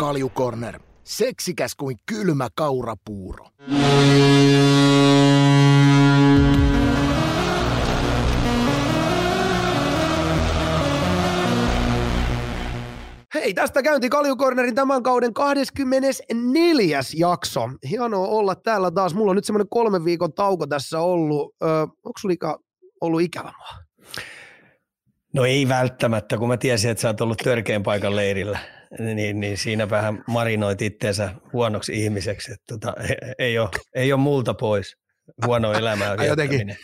Kaljukorner. Seksikäs kuin kylmä kaurapuuro. Hei, tästä käynti Kaljukornerin tämän kauden 24. jakso. Hienoa olla täällä taas. Mulla on nyt semmoinen kolmen viikon tauko tässä ollut. Öö, onko sulla ollut ikävä mua? No ei välttämättä, kun mä tiesin, että sä oot ollut törkeän paikan leirillä, niin, niin siinä vähän marinoit itseensä huonoksi ihmiseksi. Että tota, ei, ole, ei ole multa pois huono elämää jotenkin,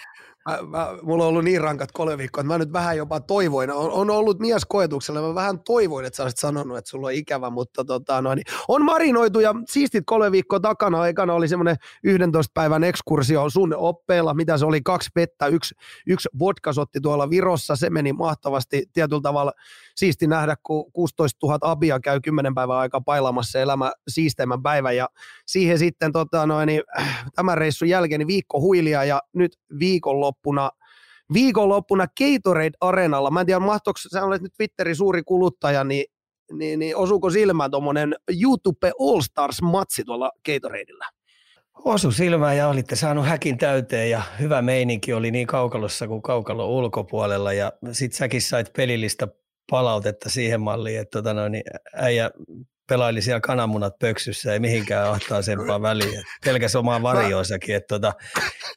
mä, mä, mulla on ollut niin rankat kolme viikkoa, että mä nyt vähän jopa toivoin, on, on ollut mies koetuksella, mä vähän toivoin, että sä olisit sanonut, että sulla on ikävä, mutta tota, no, niin, on marinoitu ja siistit kolme viikkoa takana, ekana oli semmoinen 11 päivän ekskursio sun oppeilla, mitä se oli, kaksi vettä, yksi, yksi vodkasotti tuolla Virossa, se meni mahtavasti. Tietyllä tavalla siisti nähdä, kun 16 000 abia käy 10 päivän aika pailamassa elämä siisteimmän päivän. Ja siihen sitten tota, noin, niin, tämän reissun jälkeen niin viikko huilia ja nyt viikonloppuna viikonloppuna Gatorade Arenalla. Mä en tiedä, mahtoiko, sä olet nyt Twitterin suuri kuluttaja, niin, niin, niin osuuko silmään tuommoinen YouTube All Stars-matsi tuolla Gatoradeilla? Osu silmään ja olitte saanut häkin täyteen ja hyvä meininki oli niin kaukalossa kuin kaukalo ulkopuolella ja sit säkin sait pelillistä palautetta siihen malliin, että tota noin, niin äijä pelaili siellä kananmunat pöksyssä, ei mihinkään ahtaasempaa väliin. Pelkäs omaa varjoisakin, että tota,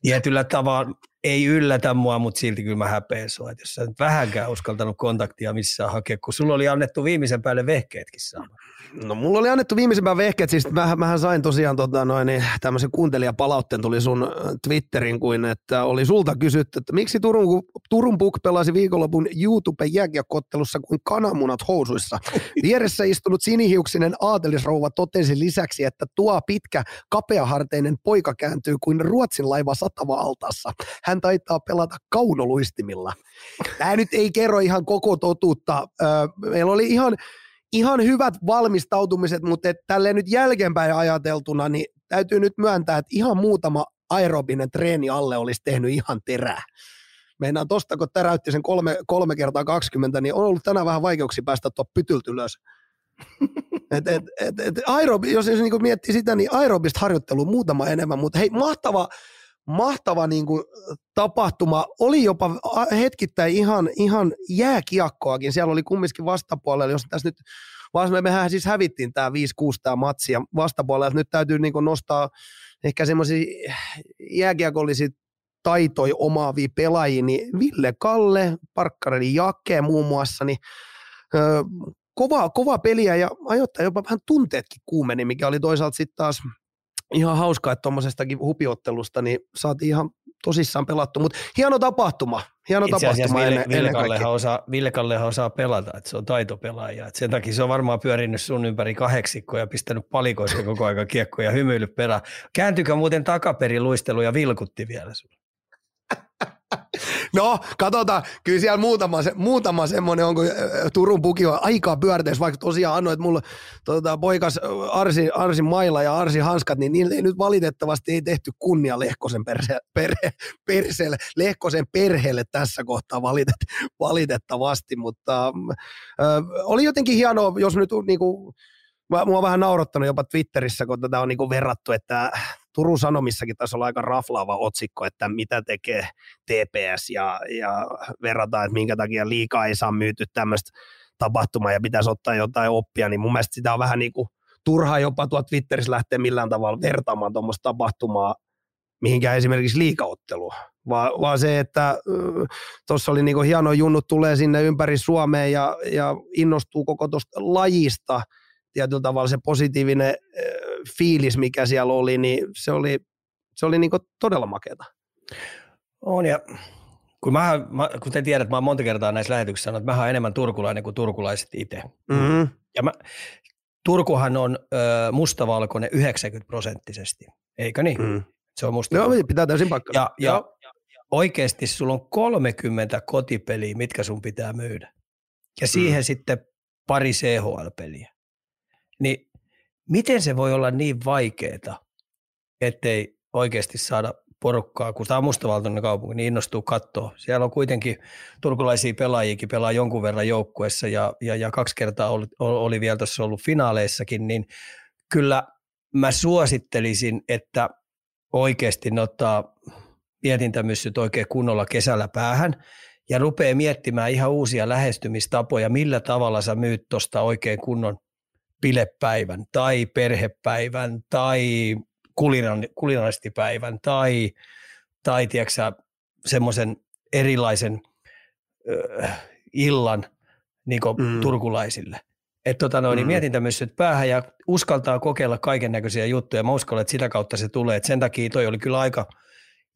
tietyllä tavalla ei yllätä mua, mutta silti kyllä mä häpeän sua. Että jos sä nyt vähänkään uskaltanut kontaktia missään hakea, kun sulla oli annettu viimeisen päälle vehkeetkin saamaan. No mulla oli annettu viimeisempään vehkeet, siis mä, mähän sain tosiaan tota, noin, niin, tämmöisen kuuntelijapalautteen tuli sun äh, Twitterin kuin, että oli sulta kysytty, että miksi Turun, Turun Puk pelasi viikonlopun YouTube jääkiekottelussa kuin kananmunat housuissa. Vieressä istunut sinihiuksinen aatelisrouva totesi lisäksi, että tuo pitkä kapeaharteinen poika kääntyy kuin Ruotsin laiva satava altassa. Hän taitaa pelata kaunoluistimilla. Tämä nyt ei kerro ihan koko totuutta. Meillä oli ihan ihan hyvät valmistautumiset, mutta tälleen nyt jälkeenpäin ajateltuna, niin täytyy nyt myöntää, että ihan muutama aerobinen treeni alle olisi tehnyt ihan terää. Meinaan tosta, kun täräytti sen kolme, kolme kertaa 20, niin on ollut tänään vähän vaikeuksia päästä tuo pytyltä ylös. et, et, et, et aerobi, jos, jos niin miettii sitä, niin aerobista harjoittelu muutama enemmän, mutta hei, mahtava, mahtava niin kuin, tapahtuma. Oli jopa hetkittäin ihan, ihan jääkiekkoakin. Siellä oli kumminkin vastapuolella, jos tässä nyt vaan me, mehän siis hävittiin tämä 5-6 tämä matsi ja vastapuolella nyt täytyy niin nostaa ehkä semmoisia jääkiekollisia taitoja omaavia pelaajia, niin Ville Kalle, Parkkareli Jake muun muassa, niin ö, kova, kova peliä ja ajoittaa jopa vähän tunteetkin kuumeni, mikä oli toisaalta sitten taas ihan hauskaa, että tuommoisestakin hupiottelusta niin saatiin ihan tosissaan pelattu, mutta hieno tapahtuma. Hieno Itse tapahtuma Ville, ennen, Ville, Kallehan osaa, Ville Kallehan osaa pelata, että se on taitopelaaja. Et sen takia se on varmaan pyörinyt sun ympäri kahdeksikkoa ja pistänyt palikoista koko ajan kiekkoja ja hymyillyt perään. Kääntyykö muuten takaperi luistelu ja vilkutti vielä sun? No, katsotaan. Kyllä siellä muutama, se, muutama semmoinen on, kun Turun puki on aikaa pyörteessä, vaikka tosiaan annoit mulle tota, poikas Arsi, Arsi Maila ja Arsi Hanskat, niin niille ei nyt valitettavasti ei tehty kunnia Lehkosen, perse, perhe, perseelle, Lehkosen perheelle tässä kohtaa valitet, valitettavasti, mutta äh, oli jotenkin hienoa, jos nyt niinku, Mua on vähän naurattanut jopa Twitterissä, kun tätä on niinku verrattu, että Turun Sanomissakin taisi olla aika raflaava otsikko, että mitä tekee TPS ja, ja verrataan, että minkä takia liikaa ei saa myyty tämmöistä tapahtumaa ja pitäisi ottaa jotain oppia, niin mun mielestä sitä on vähän niin kuin turha jopa tuo Twitterissä lähteä millään tavalla vertaamaan tuommoista tapahtumaa mihinkään esimerkiksi liikaottelua, vaan, vaan se, että tuossa oli niinku hieno junnut tulee sinne ympäri Suomea ja, ja innostuu koko tuosta lajista, tietyllä tavalla se positiivinen fiilis, mikä siellä oli, niin se oli, se oli niin todella makeata. On ja kun mä, mä, kuten tiedät, mä oon monta kertaa näissä lähetyksissä sanonut, että mä oon enemmän turkulainen kuin turkulaiset itse. Mm-hmm. Ja mä, Turkuhan on ö, mustavalkoinen 90 prosenttisesti, eikö niin? Mm. Se on musta. Joo, pitää täysin pakkaa. Ja, ja, ja oikeasti sulla on 30 kotipeliä, mitkä sun pitää myydä. Ja siihen mm. sitten pari CHL-peliä. Niin miten se voi olla niin vaikeaa, ettei oikeasti saada porukkaa, kun tämä on mustavaltoinen kaupunki, niin innostuu katsoa. Siellä on kuitenkin turkulaisia pelaajiakin pelaa jonkun verran joukkuessa ja, ja, ja kaksi kertaa oli, oli vielä tuossa ollut finaaleissakin, niin kyllä mä suosittelisin, että oikeasti ne ottaa mietintämyssyt oikein kunnolla kesällä päähän ja rupeaa miettimään ihan uusia lähestymistapoja, millä tavalla sä myyt tuosta oikein kunnon bilepäivän tai perhepäivän tai kulinaristipäivän tai, tai tiedätkö, semmoisen erilaisen ö, illan niin mm. turkulaisille. Että tota noin, niin mm. mietin tämmöiset päähän ja uskaltaa kokeilla kaiken näköisiä juttuja. Mä uskon, että sitä kautta se tulee. Et sen takia toi oli kyllä aika,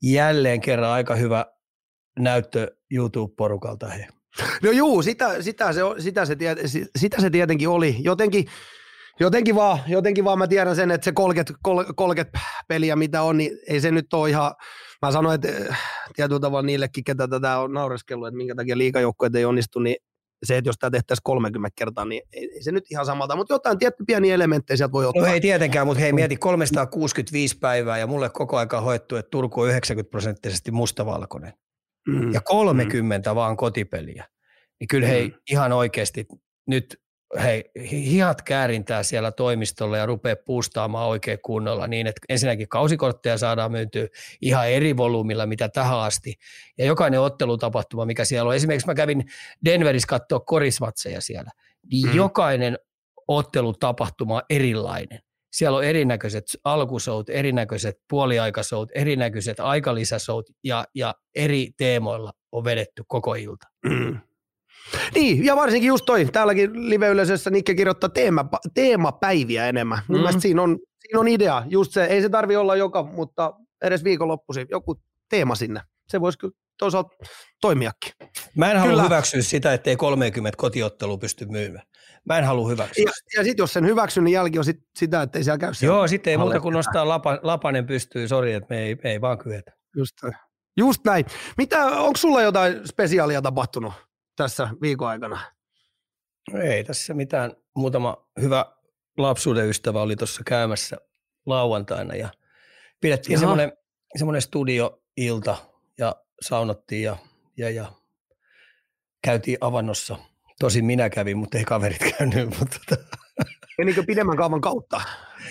jälleen kerran aika hyvä näyttö YouTube-porukalta. He. No juu, sitä, sitä, se, sitä, se, sitä se tietenkin oli. Jotenkin, jotenkin, vaan, jotenkin vaan mä tiedän sen, että se 30, 30 peliä mitä on, niin ei se nyt ole ihan, mä sanoin, että äh, tietyllä tavalla niillekin, ketä tätä on naureskellut, että minkä takia liikajoukkueet ei onnistu, niin se, että jos tämä tehtäisiin 30 kertaa, niin ei se nyt ihan samalta, mutta jotain tietty pieniä elementtejä sieltä voi ottaa. No ei tietenkään, mutta hei mieti 365 päivää ja mulle koko aika hoettu, että Turku on 90 prosenttisesti mustavalkoinen mm. ja 30 mm. vaan kotipeliä. Niin kyllä hei mm. ihan oikeasti nyt hei, hihat käärintää siellä toimistolla ja rupeaa puustaamaan oikein kunnolla niin, että ensinnäkin kausikortteja saadaan myytyä ihan eri volyymilla, mitä tähän asti. Ja jokainen ottelutapahtuma, mikä siellä on, esimerkiksi mä kävin Denverissä katsoa korismatseja siellä, niin mm. jokainen ottelutapahtuma on erilainen. Siellä on erinäköiset alkusout, erinäköiset puoliaikasout, erinäköiset aikalisäsout ja, ja eri teemoilla on vedetty koko ilta. Mm. Niin, ja varsinkin just toi, täälläkin live-yleisössä Nikke kirjoittaa teema, teemapäiviä enemmän. Mun mm. mielestä siinä on, siinä on idea, just se, ei se tarvi olla joka, mutta edes viikonloppuisin, joku teema sinne. Se voisi kyllä toisaalta toimiakin. Mä en halua hyväksyä sitä, ettei 30 kotiottelua pysty myymään. Mä en halua hyväksyä. Ja, ja sitten jos sen hyväksyn, niin jälki on sit sitä, että ei siellä käy siellä Joo, sitten ei muuta kuin nostaa lapa, lapanen pystyy, sori, että me ei, me ei vaan kyetä. Just, just näin. Mitä, onko sulla jotain spesiaalia tapahtunut tässä viikon aikana? Ei tässä mitään. Muutama hyvä lapsuuden ystävä oli tuossa käymässä lauantaina ja pidettiin semmoinen, semmoinen studioilta ja saunottiin ja, ja, ja käytiin avannossa. Tosin minä kävin, mutta ei kaverit käynyt. Mutta tota. Menikö pidemmän kaavan kautta?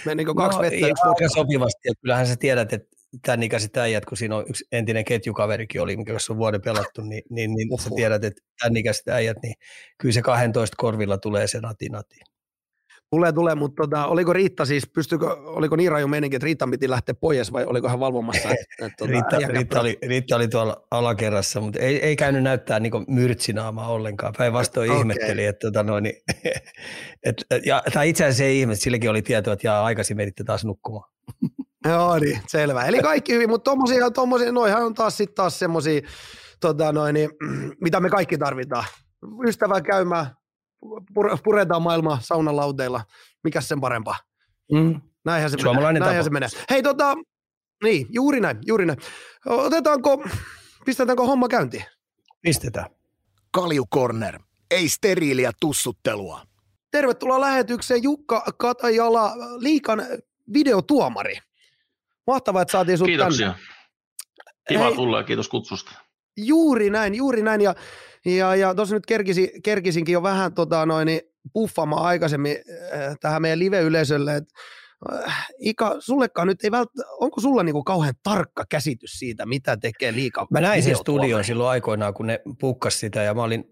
Menikö kaksi no, vettä? Aika sopivasti. Ja kyllähän sä tiedät, että tämän ikäiset äijät, kun siinä on yksi entinen ketjukaverikin oli, mikä on vuoden pelattu, niin, niin, niin sä tiedät, että tämän ikäiset äijät, niin kyllä se 12 korvilla tulee se nati nati. Tulee, tulee, mutta tota, oliko Riitta siis, pystykö, oliko niin raju meininki, että Riitta piti lähteä pois vai oliko hän valvomassa? Että, että, tuota, Riitta, Riitta, oli, Riitta, oli, tuolla alakerrassa, mutta ei, ei käynyt näyttää niin myrtsinaamaa ollenkaan. Päinvastoin okay. ihmetteli, että tota noin, niin, et, ja, tai itse asiassa ei ihme, silläkin oli tietoa, että jaa, aikaisin menitte taas nukkumaan. Joo, niin, selvä. Eli kaikki hyvin, mutta tommosia, tommosia noihan on taas sitten taas semmosia, tota noin, niin, mitä me kaikki tarvitaan. Ystävä käymään, puretaan maailmaa saunalauteilla. Mikäs sen parempaa? Mm. Näinhän se menee. Näinhän se menee. Hei tota, niin, juuri näin, juuri näin. Otetaanko, pistetäänkö homma käyntiin? Pistetään. Kalju Corner. Ei steriiliä tussuttelua. Tervetuloa lähetykseen Jukka Katajala, liikan videotuomari. Mahtavaa, että saatiin sinut Kiitoksia. Tänne. Kiva Hei, tulla ja kiitos kutsusta. Juuri näin, juuri näin. Ja, ja, ja tuossa nyt kerkisin, kerkisinkin jo vähän tota, noin, niin puffaamaan aikaisemmin äh, tähän meidän live-yleisölle, että äh, Ika, sullekaan nyt ei välttämättä, onko sulla niinku kauhean tarkka käsitys siitä, mitä tekee liikaa? Mä näin sen studion silloin aikoinaan, kun ne pukkas sitä ja mä olin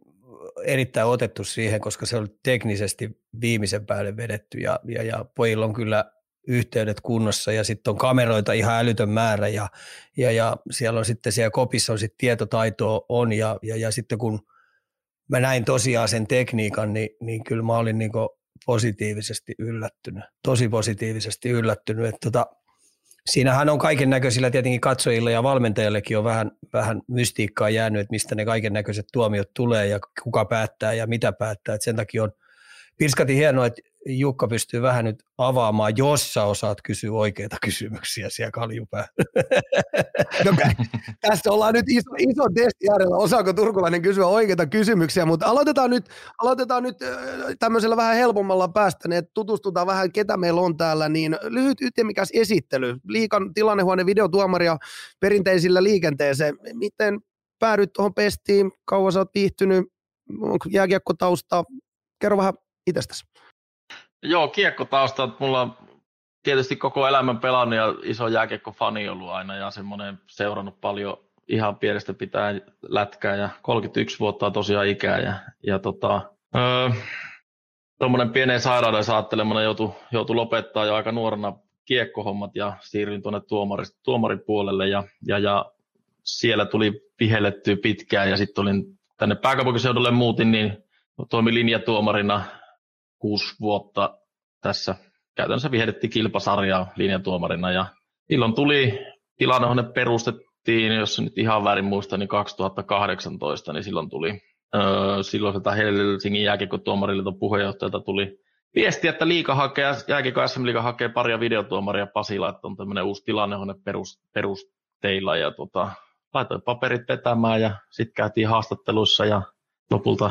erittäin otettu siihen, koska se oli teknisesti viimeisen päälle vedetty ja, ja, ja pojilla on kyllä yhteydet kunnossa ja sitten on kameroita ihan älytön määrä ja, ja, ja siellä on sitten siellä kopissa on sitten tietotaitoa on ja, ja, ja sitten kun mä näin tosiaan sen tekniikan, niin, niin kyllä mä olin niin positiivisesti yllättynyt, tosi positiivisesti yllättynyt, että tota, siinähän on kaiken näköisillä tietenkin katsojilla ja valmentajillekin on vähän, vähän mystiikkaa jäänyt, että mistä ne kaiken näköiset tuomiot tulee ja kuka päättää ja mitä päättää, että sen takia on pirskati hienoa, että Jukka pystyy vähän nyt avaamaan, jos sä osaat kysyä oikeita kysymyksiä siellä kaljupää. No, tässä ollaan nyt iso, iso testi äärellä. Osaako turkulainen kysyä oikeita kysymyksiä, mutta aloitetaan nyt, aloitetaan nyt tämmöisellä vähän helpommalla päästä, niin että tutustutaan vähän, ketä meillä on täällä. Niin lyhyt ytimikäs esittely. Liikan tilannehuone videotuomaria perinteisillä liikenteeseen. Miten päädyit tuohon pestiin? Kauan sä oot viihtynyt? Onko jääkiekkotausta? Kerro vähän itsestäsi. Joo, kiekkotausta. Mulla on tietysti koko elämän pelannut ja iso jääkiekko-fani ollut aina ja semmoinen seurannut paljon ihan pienestä pitää lätkää ja 31 vuotta on tosiaan ikää ja, ja tota, öö, tuommoinen pienen sairauden saattelemana joutui, joutui lopettaa jo aika nuorena kiekkohommat ja siirryin tuonne tuomarin puolelle ja, ja, ja siellä tuli vihellettyä pitkään ja sitten olin tänne pääkaupunkiseudulle muutin, niin toimin linjatuomarina kuusi vuotta tässä. Käytännössä vihellettiin kilpasarjaa linjatuomarina ja silloin tuli, tilannehuone perustettiin, jos nyt ihan väärin muista, niin 2018, niin silloin tuli öö, silloiselta Helsingin jääkiekkotuomariliiton puheenjohtajalta tuli viesti, että liika hakee, jääkiekko SM Liiga hakee paria videotuomaria Pasila, että on tämmöinen uusi tilannehuone perus, perusteilla ja tota, laitoin paperit vetämään ja sitten käytiin haastatteluissa ja lopulta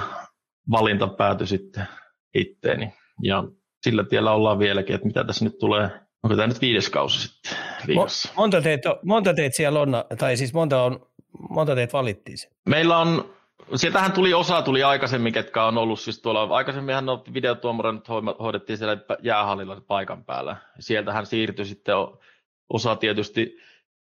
valinta päätyi sitten itteeni. Ja sillä tiellä ollaan vieläkin, että mitä tässä nyt tulee. Onko tämä nyt viides kausi sitten liigassa? Monta teitä, monta teitä siellä on, tai siis monta, on, monta teitä valittiin? Meillä on, sieltähän tuli osa tuli aikaisemmin, ketkä on ollut siis tuolla, aikaisemminhan no videotuomarin hoidettiin siellä jäähallilla paikan päällä. Sieltähän siirtyi sitten osa tietysti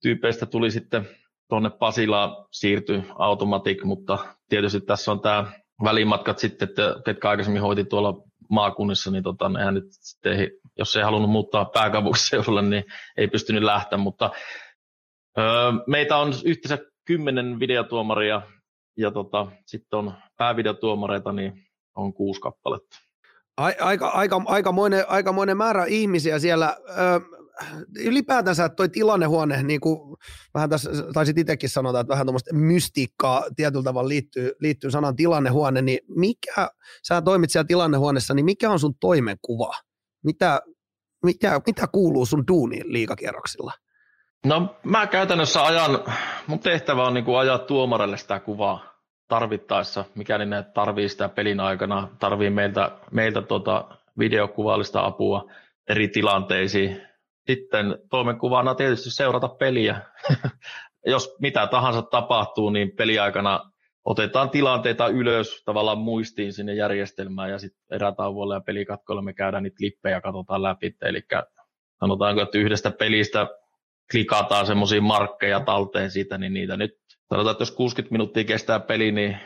tyypeistä tuli sitten tuonne Pasilaan siirtyi Automatic, mutta tietysti tässä on tämä välimatkat sitten, että ketkä aikaisemmin hoiti tuolla maakunnissa, niin tota, nehän nyt sitten, jos ei halunnut muuttaa pääkaupunkiseudulle, niin ei pystynyt lähteä, mutta öö, meitä on yhteensä kymmenen videotuomaria ja tota, sitten on päävideotuomareita, niin on kuusi kappaletta. Aika, aika, aikamoinen, aikamoinen määrä ihmisiä siellä. Öö, ylipäätänsä toi tilannehuone, niin kuin vähän tässä taisit itsekin sanoa, että vähän tuommoista mystiikkaa tietyllä tavalla liittyy, liittyy sanan tilannehuone, niin mikä, sä toimit siellä tilannehuoneessa, niin mikä on sun toimenkuva? Mitä, mitä, mitä kuuluu sun duuniin liikakierroksilla? No mä käytännössä ajan, mun tehtävä on niin kuin ajaa tuomarelle sitä kuvaa tarvittaessa, mikäli ne tarvii sitä pelin aikana, tarvii meiltä, meiltä tota videokuvallista apua eri tilanteisiin, sitten toimenkuvana tietysti seurata peliä. Jos mitä tahansa tapahtuu, niin peliaikana otetaan tilanteita ylös tavallaan muistiin sinne järjestelmään ja sitten erätauolla ja pelikatkolla me käydään niitä lippejä ja katsotaan läpi. Eli sanotaanko, että yhdestä pelistä klikataan semmoisia markkeja talteen siitä, niin niitä nyt, sanotaan, että jos 60 minuuttia kestää peli, niin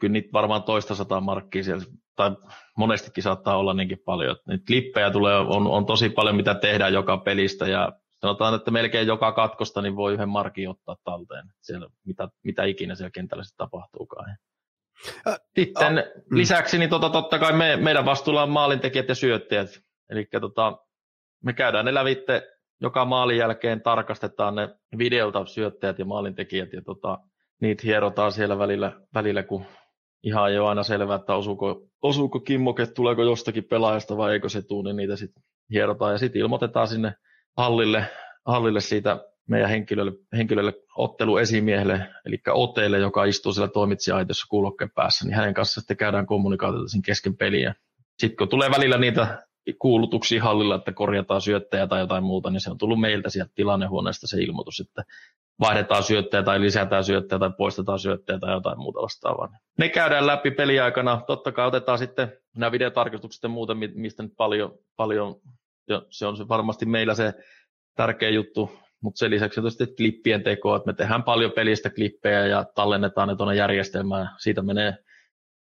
kyllä niitä varmaan toista sataa markkia siellä, tai monestikin saattaa olla niinkin paljon. Niitä klippejä tulee, on, on tosi paljon mitä tehdään joka pelistä, ja sanotaan, että melkein joka katkosta niin voi yhden markin ottaa talteen, siellä, mitä, mitä ikinä siellä kentällä sitten tapahtuukaan. Sitten äh, lisäksi niin tota, totta kai me, meidän vastuulla on maalintekijät ja syöttäjät. Eli tota, me käydään ne lävitte joka maalin jälkeen, tarkastetaan ne videolta syöttäjät ja maalintekijät ja tota, niitä hierotaan siellä välillä, välillä kun ihan ole aina selvää, että osuuko, osuuko kimmoke, tuleeko jostakin pelaajasta vai eikö se tule, niin niitä sitten hierotaan ja sitten ilmoitetaan sinne hallille, hallille siitä meidän henkilölle, henkilölle otteluesimiehelle, eli Oteelle, joka istuu siellä toimitsijaitossa kuulokkeen päässä, niin hänen kanssa sitten käydään kommunikaatiota sen kesken peliä. Sitten kun tulee välillä niitä kuulutuksia hallilla, että korjataan syöttäjä tai jotain muuta, niin se on tullut meiltä sieltä tilannehuoneesta se ilmoitus, että vaihdetaan syöttäjä tai lisätään syöttäjä tai poistetaan syöttäjä tai jotain muuta vastaavaa. Ne käydään läpi peliaikana. Totta kai otetaan sitten nämä videotarkistukset ja muuta, mistä nyt paljon, paljon ja se on varmasti meillä se tärkeä juttu, mutta sen lisäksi tietysti klippien teko, että me tehdään paljon pelistä klippejä ja tallennetaan ne tuonne järjestelmään. Siitä menee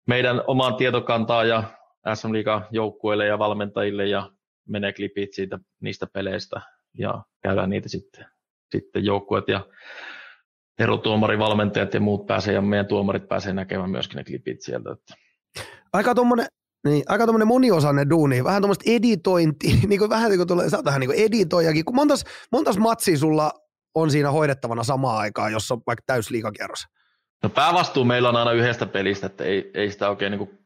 meidän omaan tietokantaan ja SM Liiga joukkueille ja valmentajille ja menee klipit siitä niistä peleistä ja käydään niitä sitten sitten joukkueet ja erotuomarivalmentajat ja muut pääsee ja meidän tuomarit pääsee näkemään myöskin ne klipit sieltä. Että. Aika tuommoinen niin, aika tuommoinen moniosainen duuni, vähän tuommoista editointi, niin kuin, vähän niin kuin tulee, sä vähän niin kuin editoijakin. Kun montas, montas matsia sulla on siinä hoidettavana samaan aikaan, jos on vaikka täysliikakierros? No päävastuu meillä on aina yhdestä pelistä, että ei, ei sitä oikein niin kuin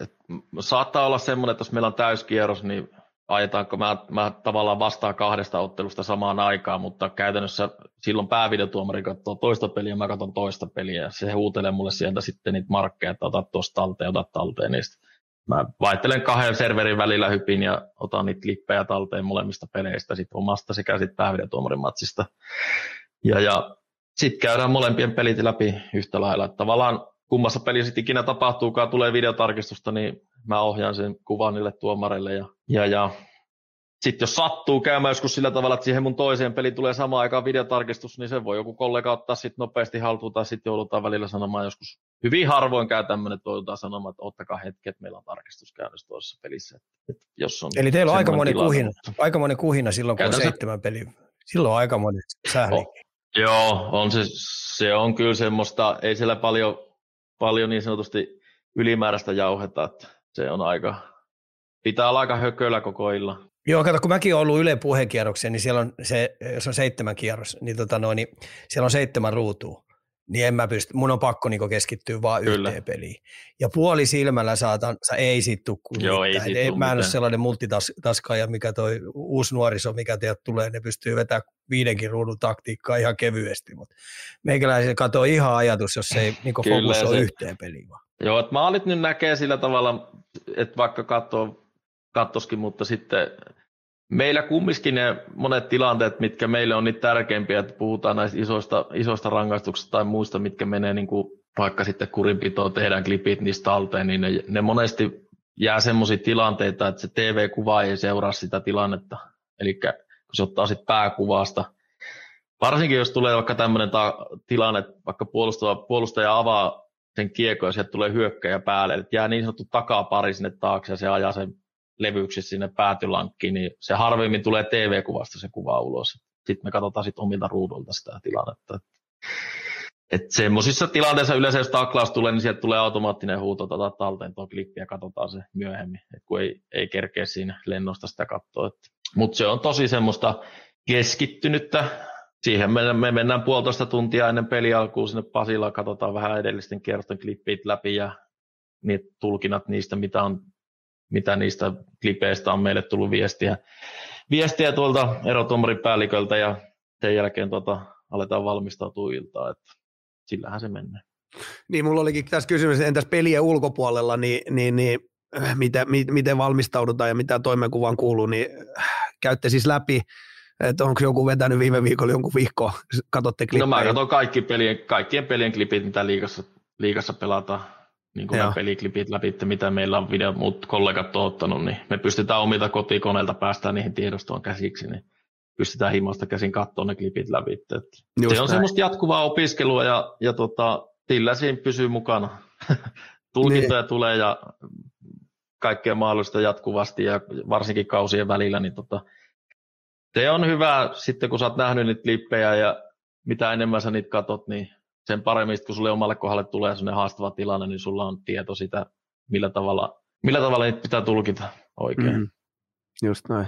et saattaa olla semmoinen, että jos meillä on täyskierros, niin ajetaanko mä, mä tavallaan vastaan kahdesta ottelusta samaan aikaan, mutta käytännössä silloin päävideotuomari katsoo toista peliä, mä katson toista peliä, ja se huutelee mulle sieltä sitten niitä markkeja, että ota tuosta talteen, ota talteen niistä. Mä vaihtelen kahden serverin välillä hypin ja otan niitä klippejä talteen molemmista peleistä, sit omasta sekä sitten päävideotuomarin matsista. Ja, ja sitten käydään molempien pelit läpi yhtä lailla. Tavallaan kummassa pelissä ikinä tapahtuukaan, tulee videotarkistusta, niin mä ohjaan sen kuvan niille tuomareille. Ja, ja, ja sitten jos sattuu käymään joskus sillä tavalla, että siihen mun toiseen peliin tulee samaan aikaan videotarkistus, niin se voi joku kollega ottaa sitten nopeasti haltuun tai sitten joudutaan välillä sanomaan joskus. Hyvin harvoin käy tämmöinen, että joudutaan sanomaan, että ottakaa hetki, että meillä on tarkistus käynnissä toisessa pelissä. Että jos on Eli teillä on aika moni, kuhina, aika moni kuhina silloin, kun on seitsemän peliä. Silloin on aika moni sähli. Oh, joo, on se, se on kyllä semmoista, ei siellä paljon, paljon niin sanotusti ylimääräistä jauheta, että se on aika, pitää olla aika hökölä koko illan. Joo, kato, kun mäkin olen ollut Yle puheenkierroksen, niin siellä on se, jos on seitsemän kierros, niin, tota noin, niin siellä on seitsemän ruutua. Niin en mä pysty, mun on pakko niin keskittyä vaan Kyllä. yhteen peliin. Ja puoli silmällä saatan, sä ei sit tuu Joo, ei sit ei, Mä en ole sellainen multitaskaaja, mikä toi uusi nuoriso, mikä teiltä tulee, ne pystyy vetämään viidenkin ruudun taktiikkaa ihan kevyesti, mutta meikäläisen katoo ihan ajatus, jos ei niin fokus ole yhteen peliin vaan. Joo, että maalit nyt näkee sillä tavalla, että vaikka katsoo kattoskin, mutta sitten meillä kumminkin ne monet tilanteet, mitkä meille on niitä tärkeimpiä, että puhutaan näistä isoista, isoista rangaistuksista tai muista, mitkä menee niin kuin vaikka sitten kurinpitoon, tehdään klipit niistä talteen, niin ne, ne monesti jää semmoisia tilanteita, että se TV-kuva ei seuraa sitä tilannetta. Eli kun se ottaa sitten pääkuvasta, varsinkin jos tulee vaikka tämmöinen ta- tilanne, että vaikka puolustaja, puolustaja avaa sen kiekko ja sieltä tulee hyökkäjä päälle, että jää niin sanottu takapari sinne taakse ja se ajaa sen levyyksi sinne päätylankkiin, niin se harvemmin tulee TV-kuvasta se kuva ulos. Sitten me katsotaan sit omilta ruudulta sitä tilannetta. Et semmoisissa tilanteissa yleensä, jos taklaus tulee, niin sieltä tulee automaattinen huuto, tota talteen tuo klippi ja katsotaan se myöhemmin, et kun ei, ei kerkeä siinä lennosta sitä katsoa. Mutta se on tosi semmoista keskittynyttä. Siihen me, me mennään puolitoista tuntia ennen peli alkuun sinne Pasilaan, katsotaan vähän edellisten kierrosten klippit läpi ja niitä tulkinnat niistä, mitä on mitä niistä klipeistä on meille tullut viestiä, viestiä tuolta erotuomaripäälliköltä ja sen jälkeen tota, aletaan valmistautua iltaan, että sillähän se menee. Niin, mulla olikin tässä kysymys, entäs pelien ulkopuolella, niin, niin, niin äh, miten, miten valmistaudutaan ja mitä toimenkuvaan kuuluu, niin äh, käytte siis läpi, että onko joku vetänyt viime viikolla jonkun vihko, katsotte klippejä? No mä katson kaikki pelien, kaikkien pelien klipit, mitä liigassa, liigassa pelataan niin kuin peliklipit läpi, mitä meillä on video, muut kollegat on ottanut, niin me pystytään omilta kotikoneilta päästään niihin tiedostoon käsiksi, niin pystytään himasta käsin katsoa ne klipit läpi. Se on näin. semmoista jatkuvaa opiskelua ja, ja tota, sillä siinä pysyy mukana. Tulkintoja niin. tulee ja kaikkea mahdollista jatkuvasti ja varsinkin kausien välillä, niin tota, se on hyvä sitten, kun sä oot nähnyt niitä klippejä ja mitä enemmän sä niitä katot, niin sen paremmin, kun sulle omalle kohdalle tulee sellainen haastava tilanne, niin sulla on tieto sitä, millä tavalla, millä tavalla niitä pitää tulkita oikein. Mm, just näin.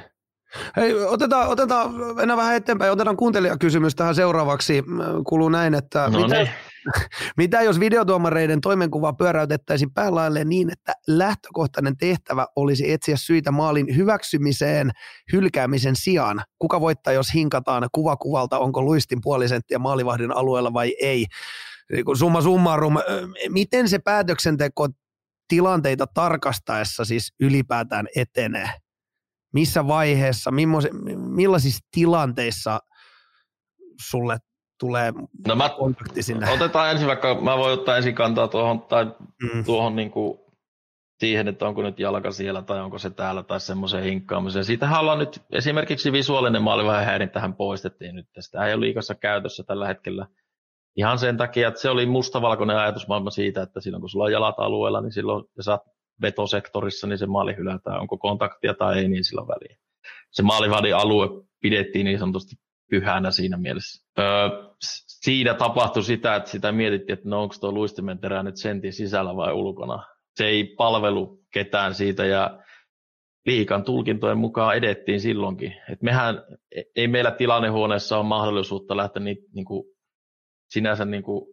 Hei, otetaan, otetaan, mennään vähän eteenpäin, otetaan kuuntelijakysymys tähän seuraavaksi. Kuluu näin, että no mitä, niin. mitä jos videotuomareiden toimenkuva pyöräytettäisiin päälailleen niin, että lähtökohtainen tehtävä olisi etsiä syitä maalin hyväksymiseen hylkäämisen sijaan? Kuka voittaa, jos hinkataan kuva kuvalta, onko luistin puoli senttiä maalivahdin alueella vai ei? Niin summa summarum, miten se päätöksenteko tilanteita tarkastaessa siis ylipäätään etenee? missä vaiheessa, millaisissa tilanteissa sulle tulee no mä, kontakti sinne? Otetaan ensin vaikka, mä voin ottaa ensin kantaa tuohon, tai mm. tuohon niin kuin siihen, että onko nyt jalka siellä tai onko se täällä tai semmoiseen hinkkaamiseen. Siitähän ollaan nyt esimerkiksi visuaalinen maali vähän tähän poistettiin nyt. Sitä ei ole liikassa käytössä tällä hetkellä. Ihan sen takia, että se oli mustavalkoinen ajatusmaailma siitä, että silloin kun sulla on jalat alueella, niin silloin ja saat vetosektorissa, niin se maali hylätään. Onko kontaktia tai ei, niin sillä on väliä. Se maalivadin alue pidettiin niin sanotusti pyhänä siinä mielessä. Öö, siinä tapahtui sitä, että sitä mietittiin, että no onko tuo luistimen terä nyt sentin sisällä vai ulkona. Se ei palvelu ketään siitä ja liikan tulkintojen mukaan edettiin silloinkin. Et mehän, ei meillä tilannehuoneessa ole mahdollisuutta lähteä niin, niin kuin, sinänsä niin kuin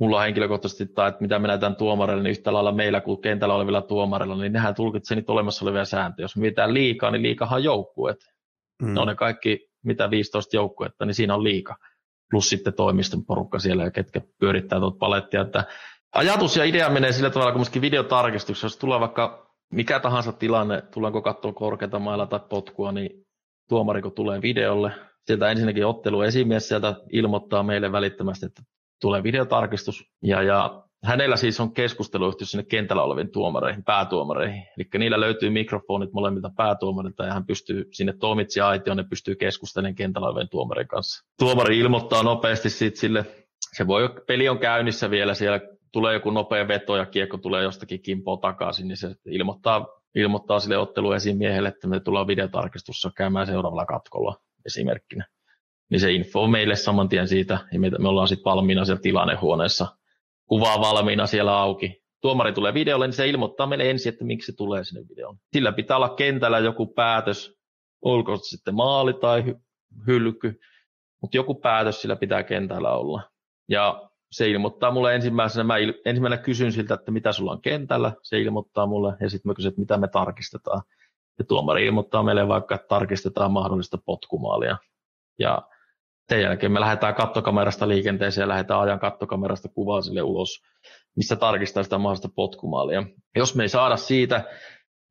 mulla henkilökohtaisesti, tai että mitä me näytän tuomareille, niin yhtä lailla meillä kuin kentällä olevilla tuomareilla, niin nehän tulkitsee niitä olemassa olevia sääntöjä. Jos me liikaa, niin liikahan joukkueet. Mm. Ne on ne kaikki, mitä 15 joukkuetta, niin siinä on liika. Plus sitten toimiston porukka siellä, ketkä pyörittää tuota palettia. Että ajatus ja idea menee sillä tavalla, kun myöskin videotarkistuksessa, jos tulee vaikka mikä tahansa tilanne, tullaanko katsoa korkeata mailla tai potkua, niin tuomari kun tulee videolle, sieltä ensinnäkin ottelu esimies sieltä ilmoittaa meille välittömästi, että tulee videotarkistus, ja, ja hänellä siis on keskusteluyhteys sinne kentällä oleviin tuomareihin, päätuomareihin. Eli niillä löytyy mikrofonit molemmilta päätuomarilta ja hän pystyy sinne toimitsija-aitioon ja pystyy keskustelemaan kentällä olevien tuomarin kanssa. Tuomari ilmoittaa nopeasti sitten sille, se voi, peli on käynnissä vielä siellä, tulee joku nopea veto ja kiekko tulee jostakin kimpoa takaisin, niin se ilmoittaa, ilmoittaa sille otteluesimiehelle, että me tullaan videotarkistussa käymään seuraavalla katkolla esimerkkinä niin se info on meille saman tien siitä, ja me, me ollaan sitten valmiina siellä tilannehuoneessa, kuvaa valmiina siellä auki. Tuomari tulee videolle, niin se ilmoittaa meille ensin, että miksi se tulee sinne videolle. Sillä pitää olla kentällä joku päätös, olko sitten maali tai hy- hylky, mutta joku päätös sillä pitää kentällä olla. Ja se ilmoittaa mulle ensimmäisenä, mä ensimmäisenä kysyn siltä, että mitä sulla on kentällä, se ilmoittaa mulle, ja sitten mä kysyn, että mitä me tarkistetaan. Ja tuomari ilmoittaa meille vaikka, että tarkistetaan mahdollista potkumaalia. Ja sen jälkeen me lähdetään kattokamerasta liikenteeseen ja lähdetään ajan kattokamerasta kuvaa sille ulos, missä tarkistaa sitä mahdollista potkumaalia. Jos me ei saada siitä,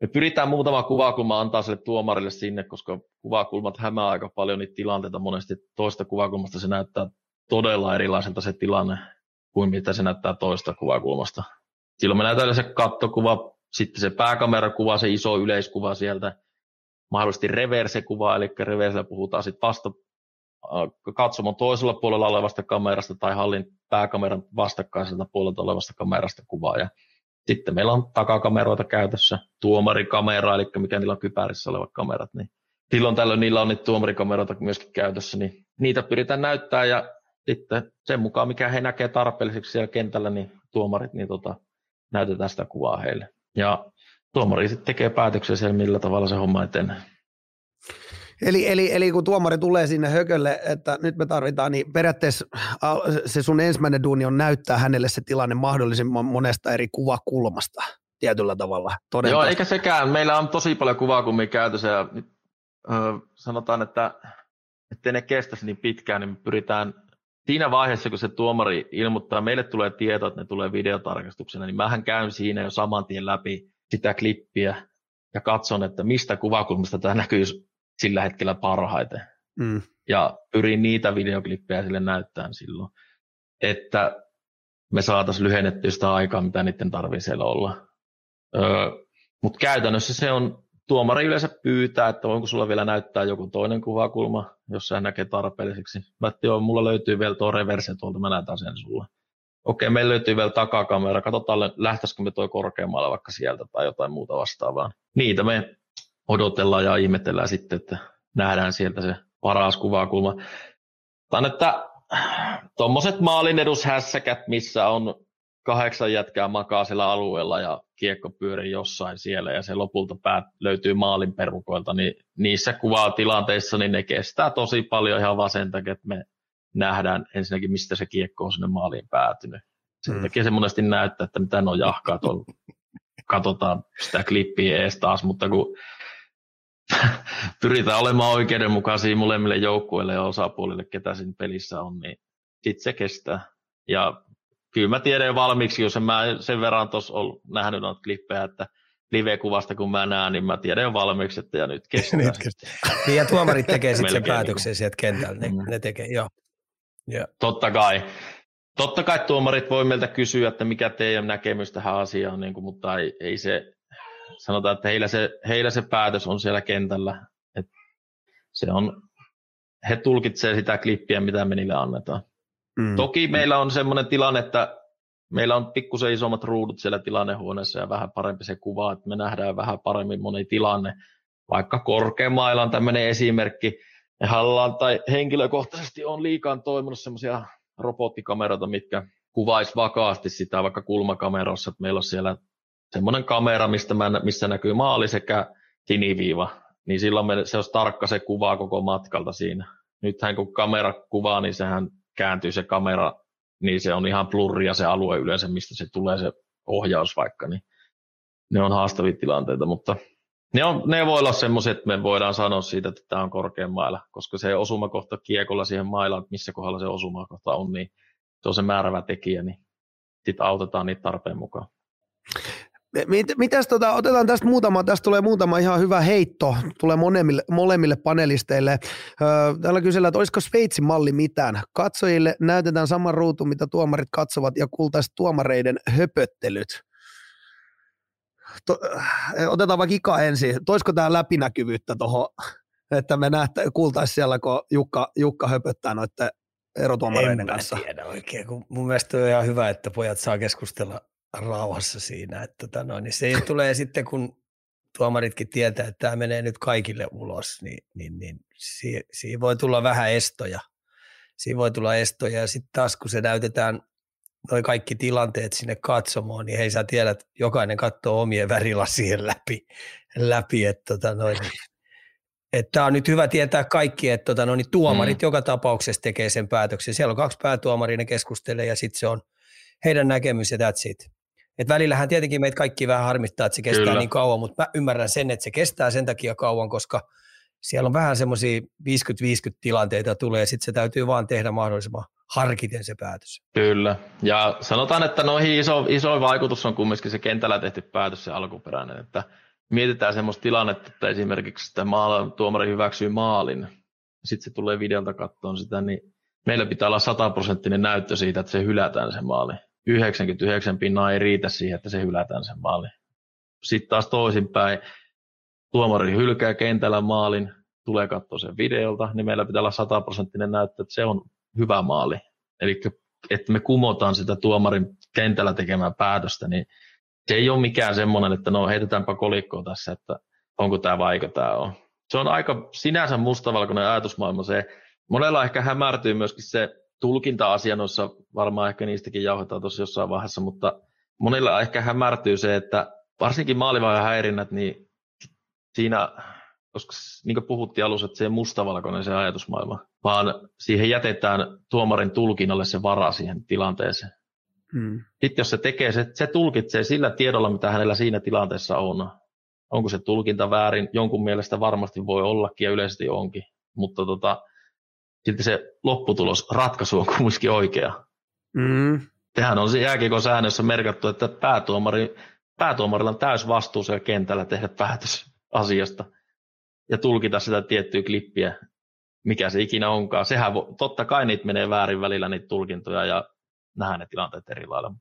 me pyritään muutama kuvakulma antaa sille tuomarille sinne, koska kuvakulmat hämää aika paljon niitä tilanteita. Monesti toista kuvakulmasta se näyttää todella erilaiselta se tilanne kuin mitä se näyttää toista kuvakulmasta. Silloin me näytetään se kattokuva, sitten se pääkamerakuva, se iso yleiskuva sieltä, mahdollisesti reverse-kuva, eli reversellä puhutaan sitten vasta, katsomon toisella puolella olevasta kamerasta tai hallin pääkameran vastakkaiselta puolelta olevasta kamerasta kuvaa. Ja sitten meillä on takakameroita käytössä, tuomarikamera, eli mikä niillä on kypärissä olevat kamerat, niin silloin tällöin niillä on niitä tuomarikameroita myöskin käytössä, niin niitä pyritään näyttää ja sitten sen mukaan, mikä he näkee tarpeelliseksi siellä kentällä, niin tuomarit, niin tota, näytetään sitä kuvaa heille. Ja tuomari sitten tekee päätöksiä siellä, millä tavalla se homma etenee. Eli, eli, eli kun tuomari tulee sinne hökölle, että nyt me tarvitaan, niin periaatteessa se sun ensimmäinen duuni on näyttää hänelle se tilanne mahdollisimman monesta eri kuvakulmasta tietyllä tavalla. Todentaa. Joo, eikä sekään. Meillä on tosi paljon kuvakulmia käytössä ja nyt, ö, sanotaan, että ettei ne kestäisi niin pitkään, niin me pyritään siinä vaiheessa, kun se tuomari ilmoittaa, meille tulee tieto, että ne tulee videotarkastuksena, niin mähän käyn siinä jo saman tien läpi sitä klippiä ja katson, että mistä kuvakulmasta tämä näkyy sillä hetkellä parhaiten. Mm. Ja pyrin niitä videoklippejä sille näyttämään silloin, että me saataisiin lyhennettyä sitä aikaa, mitä niiden tarvii siellä olla. Öö, Mutta käytännössä se on, tuomari yleensä pyytää, että voinko sulla vielä näyttää joku toinen kuvakulma, jos sä näkee tarpeelliseksi. Mä että joo, mulla löytyy vielä tuo reverse tuolta, mä näytän sen sulle. Okei, meillä löytyy vielä takakamera, katsotaan lähtäisikö me toi korkeammalle vaikka sieltä tai jotain muuta vastaavaa. Niitä me odotellaan ja ihmetellään sitten, että nähdään sieltä se paras kuvakulma. Tän, että tuommoiset maalin edushässäkät, missä on kahdeksan jätkää makaa siellä alueella ja kiekko pyörii jossain siellä ja se lopulta päät löytyy maalin perukoilta, niin niissä kuvatilanteissa niin ne kestää tosi paljon ihan vasenta, että me nähdään ensinnäkin, mistä se kiekko on sinne maaliin päätynyt. Sen mm. takia se monesti näyttää, että mitä on jahkaa tuolla. Katsotaan sitä klippiä ees taas, mutta kun pyritään olemaan oikeudenmukaisia molemmille joukkueille ja osapuolille, ketä siinä pelissä on, niin sitten se kestää. Ja kyllä mä tiedän valmiiksi, jos en mä sen verran tuossa ole nähnyt noita klippejä, että live-kuvasta kun mä näen, niin mä tiedän valmiiksi, että ja nyt kestää. nyt kestää. Niin, ja tuomarit tekee sitten sen päätöksen niin sieltä kentällä, ne, mm. ne tekee, joo. Ja. Totta kai. Totta kai tuomarit voi meiltä kysyä, että mikä teidän näkemys tähän asiaan, niin kuin, mutta ei, ei se, sanotaan, että heillä se, heillä se päätös on siellä kentällä. Et se on, he tulkitsevat sitä klippiä, mitä me niille annetaan. Mm. Toki meillä on sellainen tilanne, että meillä on pikkusen isommat ruudut siellä tilannehuoneessa ja vähän parempi se kuva, että me nähdään vähän paremmin moni tilanne. Vaikka korkeamailla on tämmöinen esimerkki, me hallaan tai henkilökohtaisesti on liikaan toiminut semmoisia robottikameroita, mitkä kuvaisi vakaasti sitä vaikka kulmakamerossa, että meillä on siellä semmoinen kamera, mistä mä, missä näkyy maali sekä siniviiva, niin silloin me, se olisi tarkka se kuva koko matkalta siinä. Nythän kun kamera kuvaa, niin sehän kääntyy se kamera niin se on ihan plurria se alue yleensä, mistä se tulee se ohjaus vaikka, niin ne on haastavia tilanteita, mutta ne, on, ne voi olla semmoisia, että me voidaan sanoa siitä, että tämä on korkean mailla, koska se osumakohta kiekolla siihen mailaan, missä kohdalla se osumakohta on, niin se on se määrävä tekijä, niin sitten autetaan niitä tarpeen mukaan. Mit, mitäs tota, otetaan tästä muutama, tästä tulee muutama ihan hyvä heitto, tulee molemmille, molemmille panelisteille. Öö, täällä kysellään, että olisiko Sveitsin malli mitään? Katsojille näytetään sama ruutu, mitä tuomarit katsovat ja kuultaisiin tuomareiden höpöttelyt. To, otetaan vaikka Ika ensin. Toisko tämä läpinäkyvyyttä tuohon, että me nähtä, kuultaisiin siellä, kun Jukka, Jukka höpöttää noiden erotuomareiden en kanssa? En tiedä oikein, kun mun mielestä on ihan hyvä, että pojat saa keskustella rauhassa siinä. Että tota noin, niin se tulee sitten, kun tuomaritkin tietää, että tämä menee nyt kaikille ulos, niin, niin, niin siihen, siihen voi tulla vähän estoja. Siinä voi tulla estoja ja sitten taas kun se näytetään noi kaikki tilanteet sinne katsomoon, niin hei sä tiedät, jokainen katsoo omien värilasien läpi, läpi että tota noin, että tämä on nyt hyvä tietää kaikki, että tota, no, niin tuomarit mm. joka tapauksessa tekee sen päätöksen. Siellä on kaksi päätuomaria, ne keskustelee ja sitten se on heidän näkemys ja that's it. Et välillähän tietenkin meitä kaikki vähän harmittaa, että se kestää Kyllä. niin kauan, mutta mä ymmärrän sen, että se kestää sen takia kauan, koska siellä on vähän semmoisia 50-50 tilanteita tulee, ja sitten se täytyy vaan tehdä mahdollisimman harkiten se päätös. Kyllä, ja sanotaan, että noihin iso, iso vaikutus on kumminkin se kentällä tehty päätös, se alkuperäinen, että mietitään semmoista tilannetta, että esimerkiksi että maala, tuomari hyväksyy maalin, sitten se tulee videolta katsoa sitä, niin meillä pitää olla sataprosenttinen näyttö siitä, että se hylätään se maali. 99 pinnaa ei riitä siihen, että se hylätään sen maali. Sitten taas toisinpäin, tuomari hylkää kentällä maalin, tulee katsoa sen videolta, niin meillä pitää olla sataprosenttinen näyttö, että se on hyvä maali. Eli että me kumotaan sitä tuomarin kentällä tekemää päätöstä, niin se ei ole mikään semmoinen, että no heitetäänpä kolikkoa tässä, että onko tämä vai eikö tämä on. Se on aika sinänsä mustavalkoinen ajatusmaailma se. Monella ehkä hämärtyy myöskin se tulkinta-asia noissa, varmaan ehkä niistäkin jauhetaan tuossa jossain vaiheessa, mutta monilla ehkä hämärtyy se, että varsinkin maalivaihan häirinnät, niin siinä, koska niin kuin puhuttiin alussa, että se ei mustavalkoinen se ajatusmaailma, vaan siihen jätetään tuomarin tulkinnalle se vara siihen tilanteeseen. Hmm. Sitten jos se tekee, se, se tulkitsee sillä tiedolla, mitä hänellä siinä tilanteessa on. Onko se tulkinta väärin? Jonkun mielestä varmasti voi ollakin ja yleisesti onkin. Mutta tota, silti se lopputulos, ratkaisu on kumminkin oikea. Mm. Tehän on se jääkiekon säännössä merkattu, että päätuomari, päätuomarilla on täys vastuu siellä kentällä tehdä päätös asiasta ja tulkita sitä tiettyä klippiä, mikä se ikinä onkaan. Sehän vo, totta kai niitä menee väärin välillä niitä tulkintoja ja nähdään ne tilanteet eri lailla.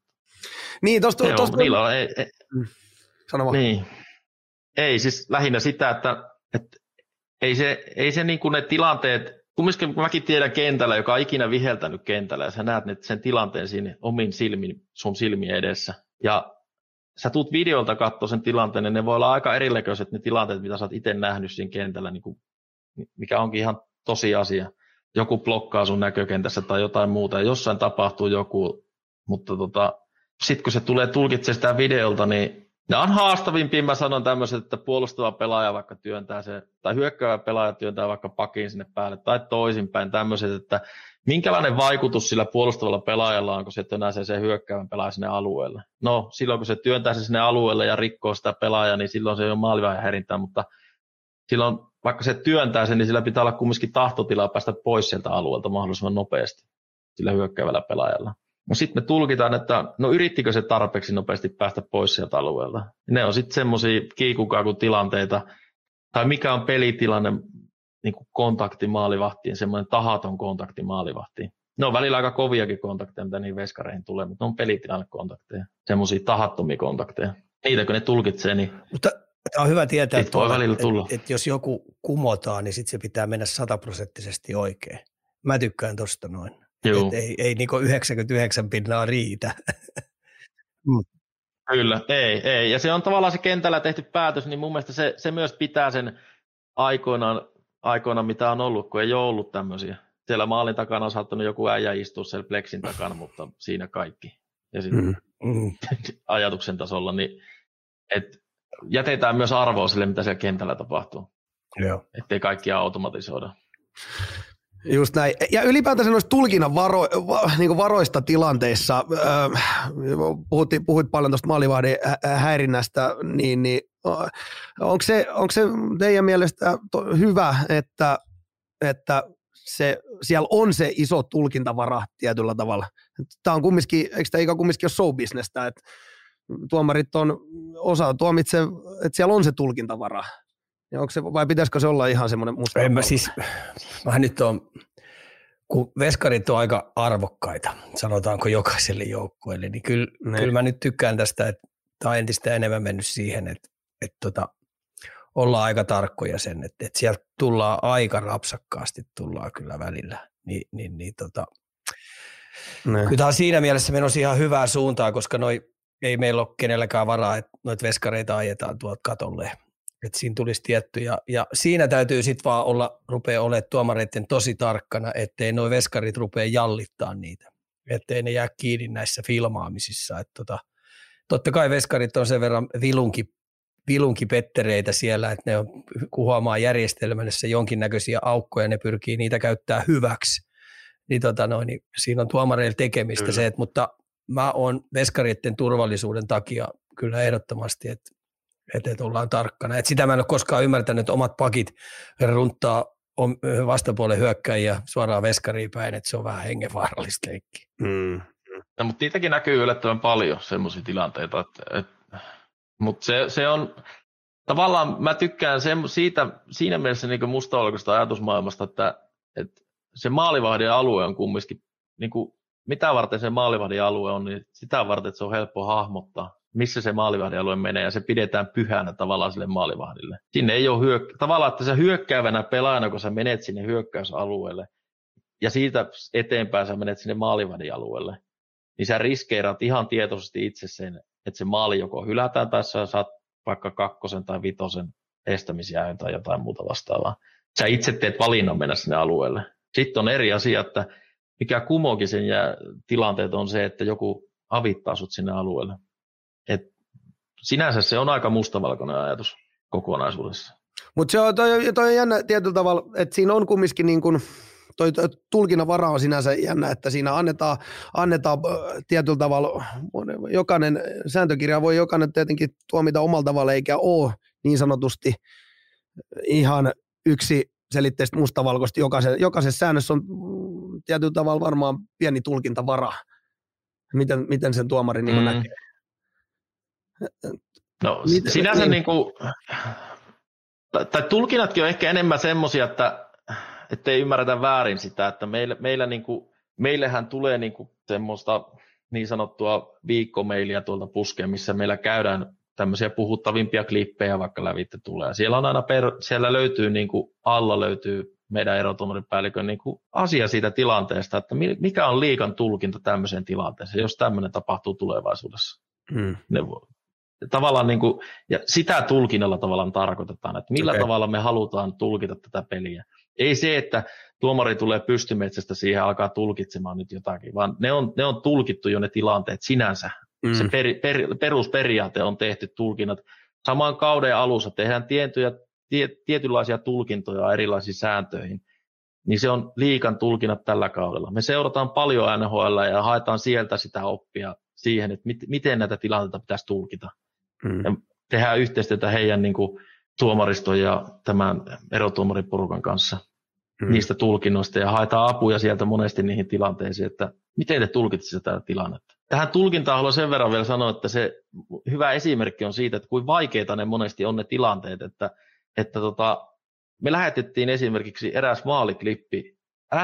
Niin, tosta, tosta, tosta... Niillä on, ei, ei, mm. Sano vaan. Niin. Ei, siis lähinnä sitä, että, että ei se, ei se niin kuin ne tilanteet, kumminkin mäkin tiedän kentällä, joka on ikinä viheltänyt kentällä, ja sä näet sen tilanteen siinä omin silmin, sun silmien edessä. Ja sä tuut videolta katsoa sen tilanteen, niin ne voi olla aika erinäköiset ne tilanteet, mitä sä oot itse nähnyt siinä kentällä, niin kuin, mikä onkin ihan tosi asia. Joku blokkaa sun näkökentässä tai jotain muuta, ja jossain tapahtuu joku, mutta tota, sitten kun se tulee tulkitsemaan sitä videolta, niin Nämä on haastavimpia, mä sanon tämmöiset, että puolustava pelaaja vaikka työntää se, tai hyökkäävä pelaaja työntää vaikka pakin sinne päälle, tai toisinpäin tämmöiset, että minkälainen vaikutus sillä puolustavalla pelaajalla on, kun se tönäsee se hyökkäävän pelaajan sinne alueelle. No, silloin kun se työntää se sinne alueelle ja rikkoo sitä pelaajaa, niin silloin se ole maalivaiheen häirintää, mutta silloin vaikka se työntää sen, niin sillä pitää olla kumminkin tahtotilaa päästä pois sieltä alueelta mahdollisimman nopeasti sillä hyökkäävällä pelaajalla. No sitten me tulkitaan, että no yrittikö se tarpeeksi nopeasti päästä pois sieltä alueelta. Ne on sitten semmoisia kiikukaakutilanteita, tai mikä on pelitilanne niin kuin kontakti maalivahtiin, semmoinen tahaton kontakti maalivahtiin. Ne on välillä aika koviakin kontakteja, mitä niin veskareihin tulee, mutta ne on pelitilannekontakteja, semmoisia tahattomia kontakteja. Niitä kun ne tulkitsee, niin mutta Tämä on hyvä tietää, että, voi välillä tulla. Että, että jos joku kumotaan, niin sitten se pitää mennä sataprosenttisesti oikein. Mä tykkään tuosta noin. Et ei, ei niin 99 pinnaa riitä. mm. Kyllä, ei, ei. Ja se on tavallaan se kentällä tehty päätös, niin mun mielestä se, se myös pitää sen aikoinaan, aikoinaan, mitä on ollut, kun ei ole ollut tämmöisiä. Siellä maalin takana on saattanut joku äijä istua siellä plexin takana, mutta siinä kaikki. Ja sitten mm. mm. ajatuksen tasolla, niin et jätetään myös arvoa sille, mitä siellä kentällä tapahtuu. Joo. Ettei kaikkia automatisoida. Just näin. Ja ylipäätänsä noista tulkinnan varo, va, niin varoista tilanteissa, äh, puhut, puhuit paljon tuosta maalivahdin häirinnästä, niin, niin onko, se, onko se teidän mielestä hyvä, että, että se, siellä on se iso tulkintavara tietyllä tavalla? Tämä on kumminkin, eikö tämä ikään kumminkin ole show-bisnestä, että tuomarit on osa tuomitse, että siellä on se tulkintavara. Ja onko se, vai pitäisikö se olla ihan semmoinen musta? En mä siis, mä nyt on, kun veskarit on aika arvokkaita, sanotaanko jokaiselle joukkueelle, niin kyllä, ne. kyllä mä nyt tykkään tästä, että tämä on entistä enemmän mennyt siihen, että, että tota, ollaan aika tarkkoja sen, että, että sieltä tullaan aika rapsakkaasti tullaan kyllä välillä. Ni, niin, niin, tota, ne. kyllä tämä on siinä mielessä menossa ihan hyvää suuntaa, koska noi, ei meillä ole kenelläkään varaa, että noita veskareita ajetaan tuolta katolle että siinä tulisi tietty, ja, ja siinä täytyy sitten vaan olla, rupeaa olemaan tuomareiden tosi tarkkana, ettei nuo veskarit rupea jallittaa niitä, ettei ne jää kiinni näissä filmaamisissa, että tota, totta kai veskarit on sen verran vilunki, vilunki pettereitä siellä, että ne on, kuhuamaan järjestelmässä jonkinnäköisiä aukkoja, ne pyrkii niitä käyttää hyväksi, niin, tota noin, niin siinä on tuomareilla tekemistä kyllä. se, että, mutta mä oon veskaritten turvallisuuden takia kyllä ehdottomasti, että että ollaan tarkkana. Et sitä mä en ole koskaan ymmärtänyt, että omat pakit runttaa vastapuolen hyökkäjiä suoraan veskariin päin, että se on vähän hengenvaarallista leikkiä. Mm. No, mutta niitäkin näkyy yllättävän paljon semmoisia tilanteita, että, että, mutta se, se on, tavallaan mä tykkään sen, siitä, siinä mielessä niin mustavalkoista ajatusmaailmasta, että, että se maalivahdin alue on kumminkin, niin kuin, mitä varten se maalivahdin alue on, niin sitä varten, että se on helppo hahmottaa missä se maalivahdialue menee, ja se pidetään pyhänä tavallaan sille maalivahdille. Sinne ei ole hyök- tavallaan, että sä hyökkäävänä pelaajana, kun sä menet sinne hyökkäysalueelle, ja siitä eteenpäin sä menet sinne maalivahdialueelle, niin sä riskeerat ihan tietoisesti itse sen, että se maali joko hylätään, tai sä saat vaikka kakkosen tai vitosen estämisjäähyn tai jotain muuta vastaavaa. Sä itse teet valinnan mennä sinne alueelle. Sitten on eri asia, että mikä kumokin sen jää, tilanteet on se, että joku avittaa sut sinne alueelle. Sinänsä se on aika mustavalkoinen ajatus kokonaisuudessa. Mutta se on, toi, toi on jännä tietyllä tavalla, että siinä on kumminkin niin kuin, toi, toi tulkinnan vara on sinänsä jännä, että siinä annetaan, annetaan tietyllä tavalla, jokainen sääntökirja voi jokainen tietenkin tuomita omalla tavalla, eikä ole niin sanotusti ihan yksi selitteistä mustavalkoista. Jokaisen, jokaisessa säännössä on mm, tietyllä tavalla varmaan pieni tulkintavara, miten, miten sen tuomari niin mm. näkee. No Mitä, sinänsä niin kuin, tai tulkinnatkin on ehkä enemmän semmoisia, että ei ymmärretä väärin sitä, että meillä, meillä niin kuin, meillähän tulee niin kuin semmoista niin sanottua viikkomailia tuolta puskeen, missä meillä käydään tämmöisiä puhuttavimpia klippejä vaikka lävitte tulee. Siellä on aina per, siellä löytyy niin kuin, alla löytyy meidän erotuomaripäällikön niin kuin asia siitä tilanteesta, että mikä on liikan tulkinta tämmöiseen tilanteeseen, jos tämmöinen tapahtuu tulevaisuudessa. Hmm. Ne tavallaan niin kuin, ja sitä tulkinnalla tavallaan tarkoitetaan, että millä okay. tavalla me halutaan tulkita tätä peliä. Ei se, että tuomari tulee pystymetsästä siihen alkaa tulkitsemaan nyt jotakin, vaan ne on, ne on tulkittu jo ne tilanteet sinänsä. Mm. Se per, per, perusperiaate on tehty tulkinnat. Saman kauden alussa tehdään tiettyjä, tie, tietynlaisia tulkintoja erilaisiin sääntöihin, niin se on liikan tulkinnat tällä kaudella. Me seurataan paljon NHL ja haetaan sieltä sitä oppia siihen, että mit, miten näitä tilanteita pitäisi tulkita. Mm. Ja tehdään yhteistyötä heidän niin kuin, tuomariston ja tämän erotuomariporukan kanssa mm. niistä tulkinnoista ja haetaan apuja sieltä monesti niihin tilanteisiin, että miten te tulkitsisitte tätä tilannetta. Tähän tulkintaan haluan sen verran vielä sanoa, että se hyvä esimerkki on siitä, että kuin vaikeita ne monesti on ne tilanteet, että, että tota, me lähetettiin esimerkiksi eräs maaliklippi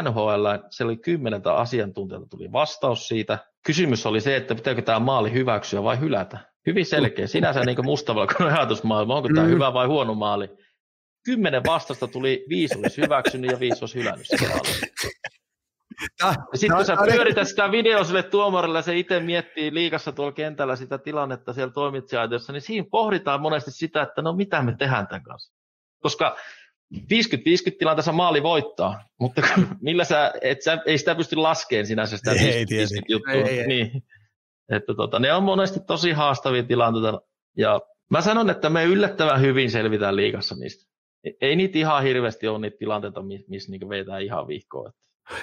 NHL, se oli kymmeneltä asiantuntijalta tuli vastaus siitä. Kysymys oli se, että pitääkö tämä maali hyväksyä vai hylätä. Hyvin selkeä. Sinänsä niin mustavalkoinen ajatusmaailma. Onko tämä mm. hyvä vai huono maali? Kymmenen vastasta tuli, viisi olisi hyväksynyt ja viisi olisi hylännyt sitä Sitten kun sä pyörität sitä videoa sille tuomarille, se itse miettii liikassa tuolla kentällä sitä tilannetta siellä toimitsijaitiossa, niin siinä pohditaan monesti sitä, että no mitä me tehdään tämän kanssa. Koska 50-50 tilanteessa maali voittaa, mutta millä sä, et sä, ei sitä pysty laskeen sinänsä sitä 50-50 juttua. Ei, ei, niin. Että tota, ne on monesti tosi haastavia tilanteita ja mä sanon, että me yllättävän hyvin selvitään liikassa niistä. ei niitä ihan hirveästi ole niitä tilanteita, missä niinku vetää ihan vihkoa.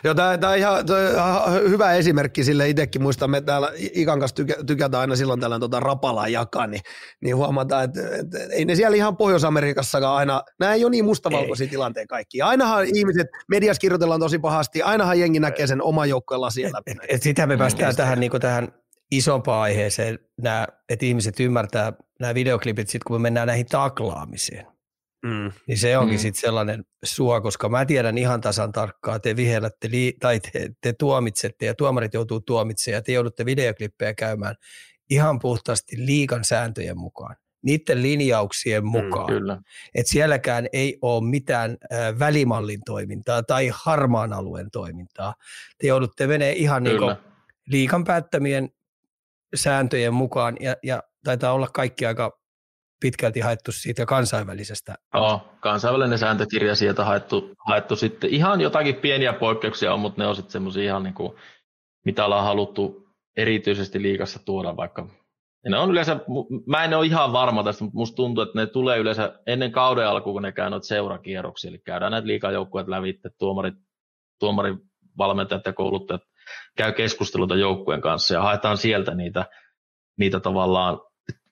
Joo, tämä on ihan, ihan hyvä esimerkki sille itsekin muistan, me täällä Ikan kanssa tykä, tykätään aina silloin tällainen tota rapalaa jakaa, niin, niin huomataan, että, että, ei ne siellä ihan Pohjois-Amerikassakaan aina, nämä ei ole niin mustavalkoisia tilanteita kaikki. Ainahan ihmiset, mediassa kirjoitellaan tosi pahasti, ainahan jengi näkee sen oman joukkueen lasien läpi. Et, et sitä me päästään tähän, niin tähän isompaan aiheeseen, nämä, että ihmiset ymmärtää nämä videoklipit sitten, kun me mennään näihin taklaamiseen. Mm. Niin se onkin mm. sitten sellainen sua, koska mä tiedän ihan tasan tarkkaa, te vihellätte li- tai te, te tuomitsette ja tuomarit joutuu tuomitsemaan ja te joudutte videoklippejä käymään ihan puhtaasti liikan sääntöjen mukaan niiden linjauksien mm, mukaan. Mm, kyllä. Et sielläkään ei ole mitään äh, välimallin toimintaa tai harmaan alueen toimintaa. Te joudutte menee ihan niin liikan päättämien sääntöjen mukaan ja, ja taitaa olla kaikki aika pitkälti haettu siitä kansainvälisestä. Joo, kansainvälinen sääntökirja sieltä haettu, haettu sitten. Ihan jotakin pieniä poikkeuksia on, mutta ne on sitten semmoisia ihan niin kuin, mitä ollaan haluttu erityisesti liikassa tuoda, vaikka ne on yleensä, mä en ole ihan varma tästä, mutta musta tuntuu, että ne tulee yleensä ennen kauden alkuun, kun ne käy noita seurakierroksia, eli käydään näitä liikajoukkueet lävitte, tuomarit, tuomarin valmentajat ja kouluttajat käy keskusteluta joukkueen kanssa ja haetaan sieltä niitä, niitä tavallaan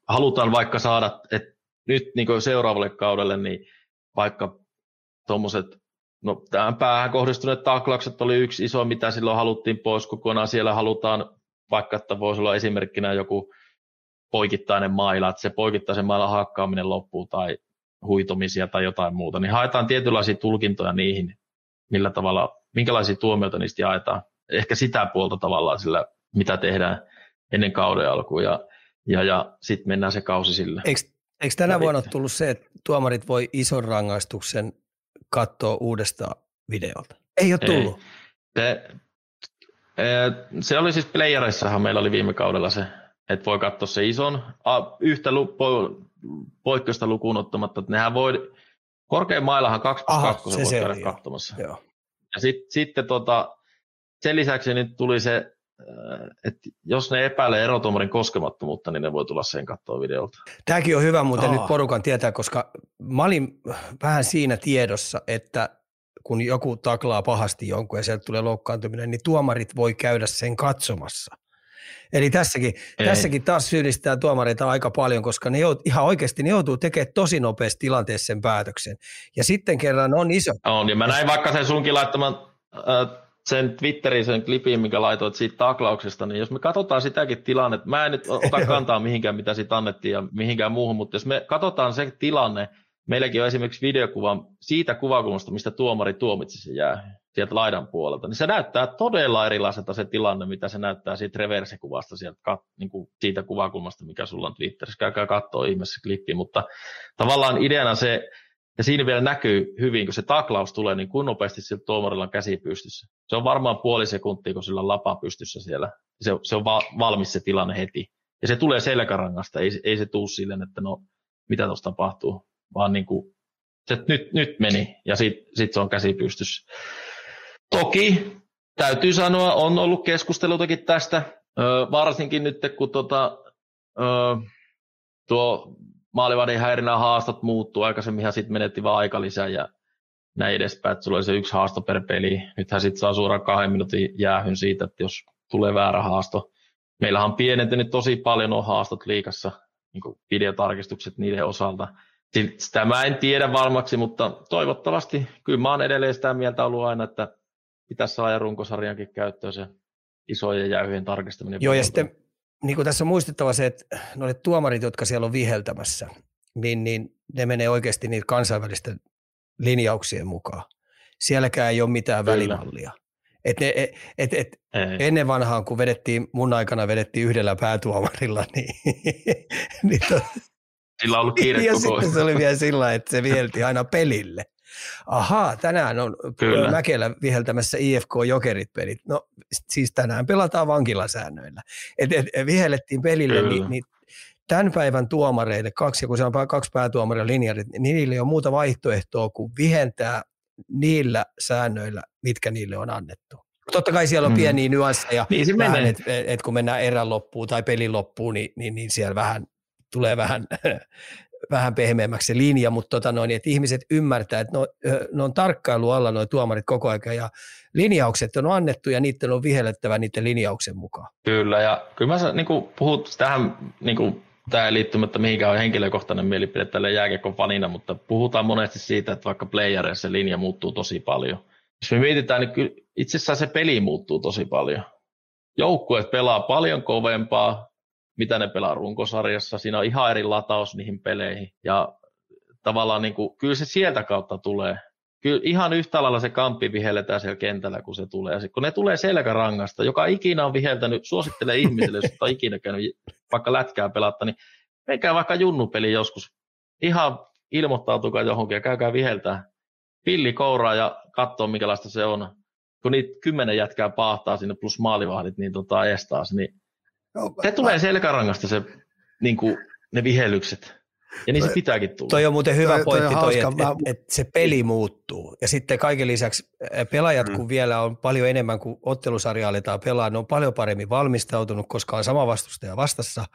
halutaan vaikka saada, että nyt niin seuraavalle kaudelle, niin vaikka tuommoiset, no tähän päähän kohdistuneet taklaukset oli yksi iso, mitä silloin haluttiin pois kokonaan. Siellä halutaan, vaikka että voisi olla esimerkkinä joku poikittainen maila, että se poikittaisen mailan hakkaaminen loppuu tai huitomisia tai jotain muuta, niin haetaan tietynlaisia tulkintoja niihin, millä tavalla, minkälaisia tuomioita niistä jaetaan. Ehkä sitä puolta tavallaan sillä, mitä tehdään ennen kauden alkuun. Ja ja, ja sitten mennään se kausi sillä. Eikö, eikö tänä vuonna ole tullut se, että tuomarit voi ison rangaistuksen katsoa uudesta videolta? Ei ole tullut. Ei. Se, se oli siis playereissahan meillä oli viime kaudella se, että voi katsoa se ison, yhtä po, poikkeusta lukuun ottamatta, että nehän voi, korkein mailahan 2 plus 2 voi käydä katsomassa. Joo. Ja sit, sitten tota, sen lisäksi nyt tuli se että jos ne epäilee erotuomarin koskemattomuutta, niin ne voi tulla sen katsoa videolta. Tämäkin on hyvä muuten Aa. nyt porukan tietää, koska mä olin vähän siinä tiedossa, että kun joku taklaa pahasti jonkun ja sieltä tulee loukkaantuminen, niin tuomarit voi käydä sen katsomassa. Eli tässäkin, tässäkin taas syyllistää tuomareita aika paljon, koska ne jout, ihan oikeasti ne joutuu tekemään tosi nopeasti tilanteessa sen päätöksen. Ja sitten kerran on iso. On, ja mä näin vaikka sen sunkin laittaman äh, sen Twitterin sen klipin, mikä laitoit siitä taklauksesta, niin jos me katsotaan sitäkin tilannetta, mä en nyt ota kantaa mihinkään, mitä siitä annettiin ja mihinkään muuhun, mutta jos me katsotaan se tilanne, meilläkin on esimerkiksi videokuva siitä kuvakulmasta, mistä tuomari tuomitsi se jää sieltä laidan puolelta, niin se näyttää todella erilaiselta se tilanne, mitä se näyttää siitä reversekuvasta sieltä, niin kuin siitä kuvakulmasta, mikä sulla on Twitterissä. Käykää katsoa ihmeessä klippi, mutta tavallaan ideana se, ja siinä vielä näkyy hyvin, kun se taklaus tulee, niin kuin nopeasti siltä tuomarilla on käsi pystyssä. Se on varmaan puoli sekuntia, kun sillä on lapa pystyssä siellä. Se, se on va- valmis se tilanne heti. Ja se tulee selkärangasta, ei, ei se tuu silleen, että no mitä tuossa tapahtuu, vaan niin kuin, se nyt, nyt meni ja sitten sit se on käsi pystyssä. Toki täytyy sanoa, on ollut keskustelutakin tästä, öö, varsinkin nyt kun tota, öö, tuo maalivadin häirinnän haastot muuttuu. Aikaisemminhan sitten menetti vaan aika lisää ja näin edespäin, että sulla oli se yksi haasto per peli. Nythän sitten saa suoraan kahden minuutin jäähyn siitä, että jos tulee väärä haasto. Meillähän on pienentynyt tosi paljon on haastot liikassa, niin videotarkistukset niiden osalta. Sitä mä en tiedä varmaksi, mutta toivottavasti kyllä mä oon edelleen sitä mieltä ollut aina, että pitäisi saada runkosarjankin käyttöön se isojen jäyhien tarkistaminen. Joo, ja sitten niin kuin tässä on muistettava se, että noille tuomarit, jotka siellä on viheltämässä, niin, niin ne menee oikeasti niitä kansainvälisten linjauksien mukaan. Sielläkään ei ole mitään Kyllä. välimallia. Et ne, et, et, et ennen vanhaan, kun vedettiin, mun aikana vedettiin yhdellä päätuomarilla, niin, niin to, sillä on ollut kiire ja koko sitten se oli vielä sillä, että se vihelti aina pelille ahaa, tänään on Kyllä. Mäkelä viheltämässä IFK Jokerit pelit. No siis tänään pelataan vankilasäännöillä. Et, et, vihellettiin pelille, niin, niin tämän päivän tuomareille, kaksi, kun se on kaksi päätuomaria linjarit, niin niille ei ole muuta vaihtoehtoa kuin vihentää niillä säännöillä, mitkä niille on annettu. Totta kai siellä on mm. pieniä nyansseja, niin että et kun mennään erän loppuun tai pelin loppuun, niin, niin, niin siellä vähän tulee vähän vähän pehmeämmäksi se linja, mutta tota noin, että ihmiset ymmärtää, että no, ne on tarkkailu alla nuo tuomarit koko ajan ja linjaukset on annettu ja niiden on vihellettävä niiden linjauksen mukaan. Kyllä ja kyllä mä niin puhut tähän niin kuin tämä ei liittymättä mihinkään on henkilökohtainen mielipide tälle jääkiekon fanina, mutta puhutaan monesti siitä, että vaikka playereissa linja muuttuu tosi paljon. Jos me mietitään, niin kyllä itse asiassa se peli muuttuu tosi paljon. Joukkueet pelaa paljon kovempaa, mitä ne pelaa runkosarjassa. Siinä on ihan eri lataus niihin peleihin. Ja tavallaan niin kuin, kyllä se sieltä kautta tulee. Kyllä ihan yhtä lailla se kamppi vihelletään siellä kentällä, kun se tulee. Ja kun ne tulee selkärangasta, joka ikinä on viheltänyt, suosittelee ihmisille, jos on ikinä käynyt vaikka lätkää pelatta, niin menkää vaikka junnupeli joskus. Ihan ilmoittautukaa johonkin ja käykää viheltää pilli kouraa ja katsoo, minkälaista se on. Kun niitä kymmenen jätkää paahtaa sinne plus maalivahdit, niin tota estaa niin se tulee selkärangasta se, niin kuin, ne vihellykset. Ja niin se pitääkin tulla. Toi on muuten hyvä toi, pointti, toi, toi että et, et se peli muuttuu. Ja sitten kaiken lisäksi pelaajat, mm. kun vielä on paljon enemmän kuin ottelusarja aletaan pelaa, ne on paljon paremmin valmistautunut, koska on sama vastustaja vastassa.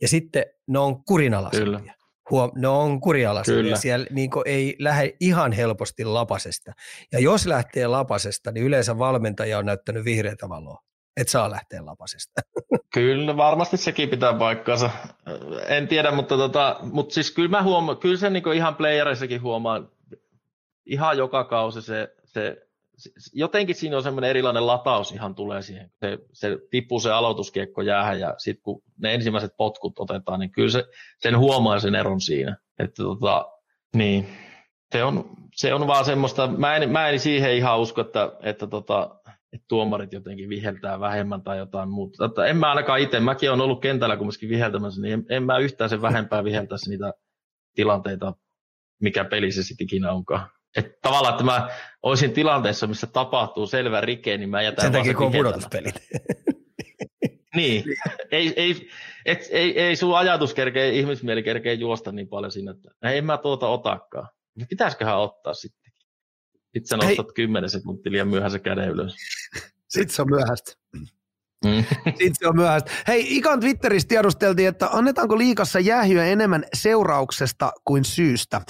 Ja sitten ne on kurinalaisempia. Huom, ne on kurialaisia. Siellä niin ei lähde ihan helposti lapasesta. Ja jos lähtee lapasesta, niin yleensä valmentaja on näyttänyt vihreätä valoa että saa lähteä lapasesta. Kyllä, varmasti sekin pitää paikkaansa. En tiedä, mutta, tota, mutta siis kyllä mä huomaan, kyllä se niin ihan playerissakin huomaan, ihan joka kausi se, se, jotenkin siinä on semmoinen erilainen lataus ihan tulee siihen. Se, se tippuu se aloituskiekko jäähän ja sitten kun ne ensimmäiset potkut otetaan, niin kyllä se, sen huomaa sen eron siinä. Että tota, niin, se on, se on vaan semmoista, mä en, mä en siihen ihan usko, että, että tota, että tuomarit jotenkin viheltää vähemmän tai jotain muuta. Että en mä ainakaan itse, mäkin olen ollut kentällä kumminkin viheltämässä, niin en, en mä yhtään sen vähempää viheltäisi niitä tilanteita, mikä peli se sitten ikinä onkaan. Että tavallaan, että mä olisin tilanteessa, missä tapahtuu selvä rike, niin mä jätän Sen takia, kun on pudotuspelit. niin, ei, ei, et, ei, ei sun ajatus kerkee, ihmismieli kerkee juosta niin paljon sinne, että en mä tuota otakaan. Pitäisiköhän ottaa sitten? Sitten sä nostat. 10 sekuntia liian myöhässä käden ylös. Sitten se on myöhäistä. Mm. Sitten se on myöhäistä. Hei, Ikan Twitterissä tiedusteltiin, että annetaanko liikassa jäähyä enemmän seurauksesta kuin syystä.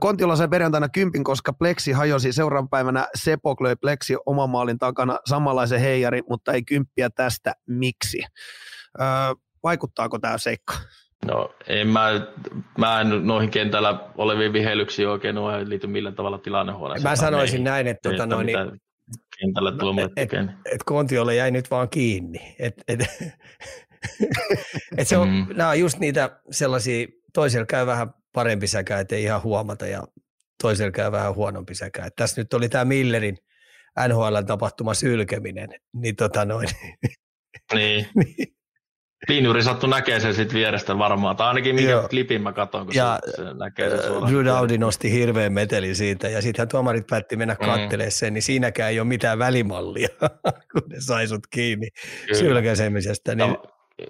Kontiola sai perjantaina kympin, koska Plexi hajosi seuraavan päivänä Sepok löi Plexi oman maalin takana samanlaisen heijari, mutta ei kymppiä tästä. Miksi? Vaikuttaako tämä seikka? No en mä, mä en noihin kentällä oleviin vihelyksiin oikein noin liity millään tavalla tilannehuoneeseen. Mä sanoisin näin, että, tota, noin, niin, kentällä no, et, et, et Kontiolle jäi nyt vaan kiinni. Et, et, et se on, mm. nämä on just niitä sellaisia, toisella käy vähän parempi säkä, ettei ihan huomata ja toisella käy vähän huonompi säkä. Et tässä nyt oli tämä Millerin NHL tapahtuma sylkeminen, niin tota noin. Niin. niin. Linjuri sattu näkee sen sitten vierestä varmaan, tai ainakin minkä Joo. klipin mä katson, kun ja se, se näkee sen suoraan. Drew Dowdy nosti hirveän metelin siitä, ja sittenhän tuomarit päätti mennä mm. kattelemaan sen, niin siinäkään ei ole mitään välimallia, kun ne sai sut kiinni sylkäsemisestä. Niin... No,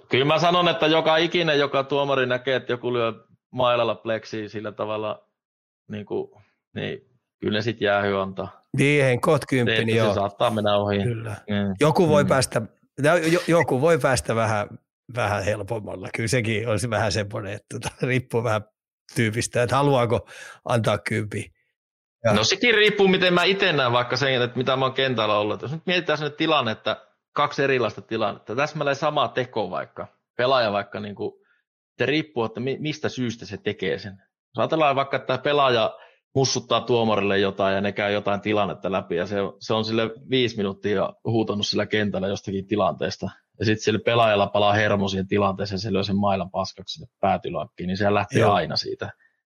kyllä mä sanon, että joka ikinen, joka tuomari näkee, että joku lyö mailalla pleksiä sillä tavalla, niin, kuin, niin kyllä ne sitten jäähy antaa. Niin, kohta kymppi, niin joo. Se saattaa mennä ohi. Kyllä. Mm. Joku voi mm. päästä joku voi päästä vähän vähän helpommalla. Kyllä sekin olisi vähän semmoinen, että tota, riippuu vähän tyypistä, että haluaako antaa kympi. Ja. No sekin riippuu, miten mä itse näen vaikka sen, että mitä mä oon kentällä ollut. Jos nyt mietitään sellainen tilanne, että kaksi erilaista tilannetta, täsmälleen sama teko vaikka, pelaaja vaikka, niin kuin, se riippuu, että mistä syystä se tekee sen. Jos ajatellaan vaikka, että pelaaja mussuttaa tuomarille jotain ja ne käy jotain tilannetta läpi ja se, se on sille viisi minuuttia huutanut sillä kentällä jostakin tilanteesta ja sitten sillä pelaajalla palaa hermo siihen tilanteeseen, se lyö sen mailan paskaksi sinne niin se lähtee Joo. aina siitä.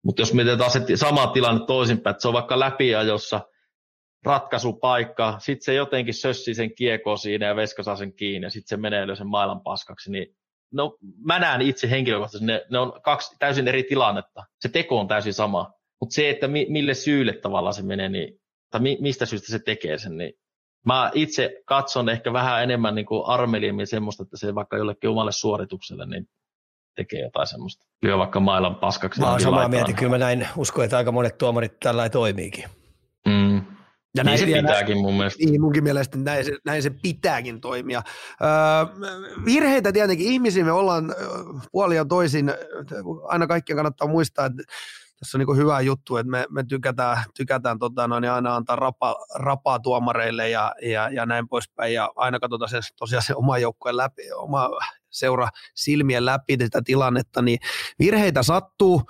Mutta jos mietitään se sama tilanne toisinpäin, että se on vaikka läpiajossa ratkaisupaikka, sitten se jotenkin sössii sen kiekko siinä ja Veska saa sen kiinni ja sitten se menee lyö sen mailan paskaksi, niin no, mä näen itse henkilökohtaisesti, ne, ne on kaksi täysin eri tilannetta. Se teko on täysin sama, mutta se, että mi, mille syylle tavallaan se menee, niin, tai mi, mistä syystä se tekee sen, niin mä itse katson ehkä vähän enemmän niin kuin armeliemmin semmoista, että se vaikka jollekin omalle suoritukselle niin tekee jotain semmoista. Lyö vaikka mailan paskaksi. Mä oon samaa mieltä, kyllä mä näin uskon, että aika monet tuomarit tällä toimiikin. Mm. Ja niin näin, se pitääkin näin, mun mielestä. Niin, munkin mielestä näin se, näin se pitääkin toimia. Öö, virheitä tietenkin, ihmisiä me ollaan puoli ja toisin, aina kaikkien kannattaa muistaa, että tässä on niin hyvä juttu, että me, me tykätään, tykätään tota, noin, aina antaa rapa, rapaa tuomareille ja, ja, ja näin poispäin, ja aina katsotaan se, tosiaan se oma joukkueen läpi, oma seura silmien läpi tätä tilannetta, niin virheitä sattuu,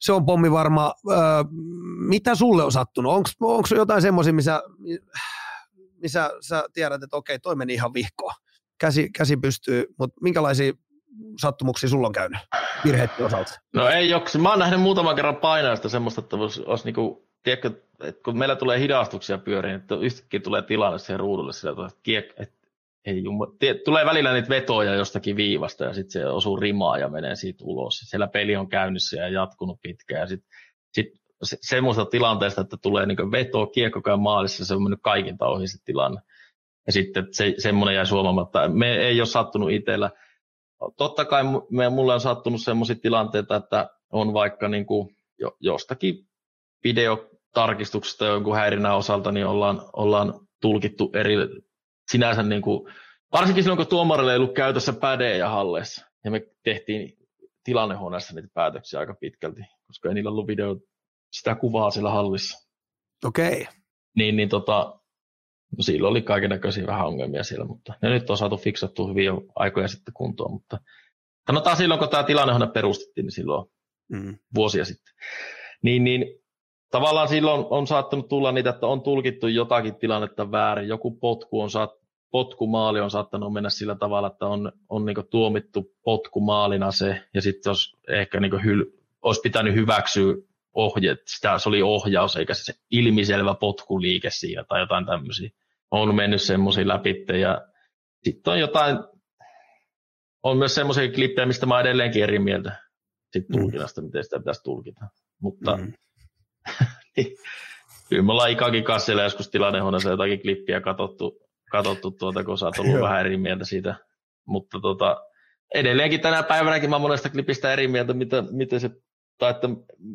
se on pommi varma. Öö, mitä sulle on sattunut? Onko jotain semmoisia, missä, missä sä tiedät, että okei, toi meni ihan vihkoon, käsi, käsi pystyy, mutta minkälaisia sattumuksia sulla on käynyt virheiden osalta? No ei ole, mä oon nähnyt muutaman kerran painajasta semmoista, että olisi, olisi niinku, tiedätkö, että kun meillä tulee hidastuksia pyöriin, että yhtäkkiä tulee tilanne siihen ruudulle sillä että, kiek, että ei jumma, tie, tulee välillä niitä vetoja jostakin viivasta ja sitten se osuu rimaa ja menee siitä ulos. Siellä peli on käynnissä ja jatkunut pitkään ja sitten sit se, semmoista tilanteesta, että tulee niin veto, kiekko käy maalissa, se on mennyt kaikin ohi se tilanne. Ja sitten se, semmoinen jäi suomamatta. Me ei ole sattunut itsellä totta kai me, mulle on sattunut sellaisia tilanteita, että on vaikka niin kuin jo, jostakin videotarkistuksesta jonkun häirinnän osalta, niin ollaan, ollaan tulkittu eri, sinänsä niin kuin, varsinkin silloin, kun tuomarille ei ollut käytössä pädejä halleissa, ja me tehtiin tilannehuoneessa niitä päätöksiä aika pitkälti, koska ei niillä ollut video sitä kuvaa siellä hallissa. Okei. Okay. Niin, niin tota, No silloin oli kaiken näköisiä vähän ongelmia siellä, mutta ne nyt on saatu fiksattua hyvin jo aikoja sitten kuntoon, mutta sanotaan silloin, kun tämä tilanne perustettiin, niin silloin mm. vuosia sitten. Niin, niin tavallaan silloin on saattanut tulla niitä, että on tulkittu jotakin tilannetta väärin, joku potku on saat, potkumaali on saattanut mennä sillä tavalla, että on, on niin tuomittu potkumaalina se, ja sitten olisi ehkä niin hyl, olisi pitänyt hyväksyä ohje, sitä, se oli ohjaus eikä se ilmiselvä potkuliike siinä tai jotain tämmöisiä. On mennyt semmoisia läpi ja sitten on jotain, on myös semmoisia klippejä, mistä mä edelleenkin eri mieltä sit mm. tulkinnasta, mm. miten sitä pitäisi tulkita. Mutta mm. niin, kyllä me ollaan Ikakin kanssa joskus tilannehuoneessa jotakin klippiä katsottu, katsottu tuota, kun sä oot ollut vähän eri mieltä siitä. Mutta tota, edelleenkin tänä päivänäkin mä monesta klipistä eri mieltä, mitä, miten se tai että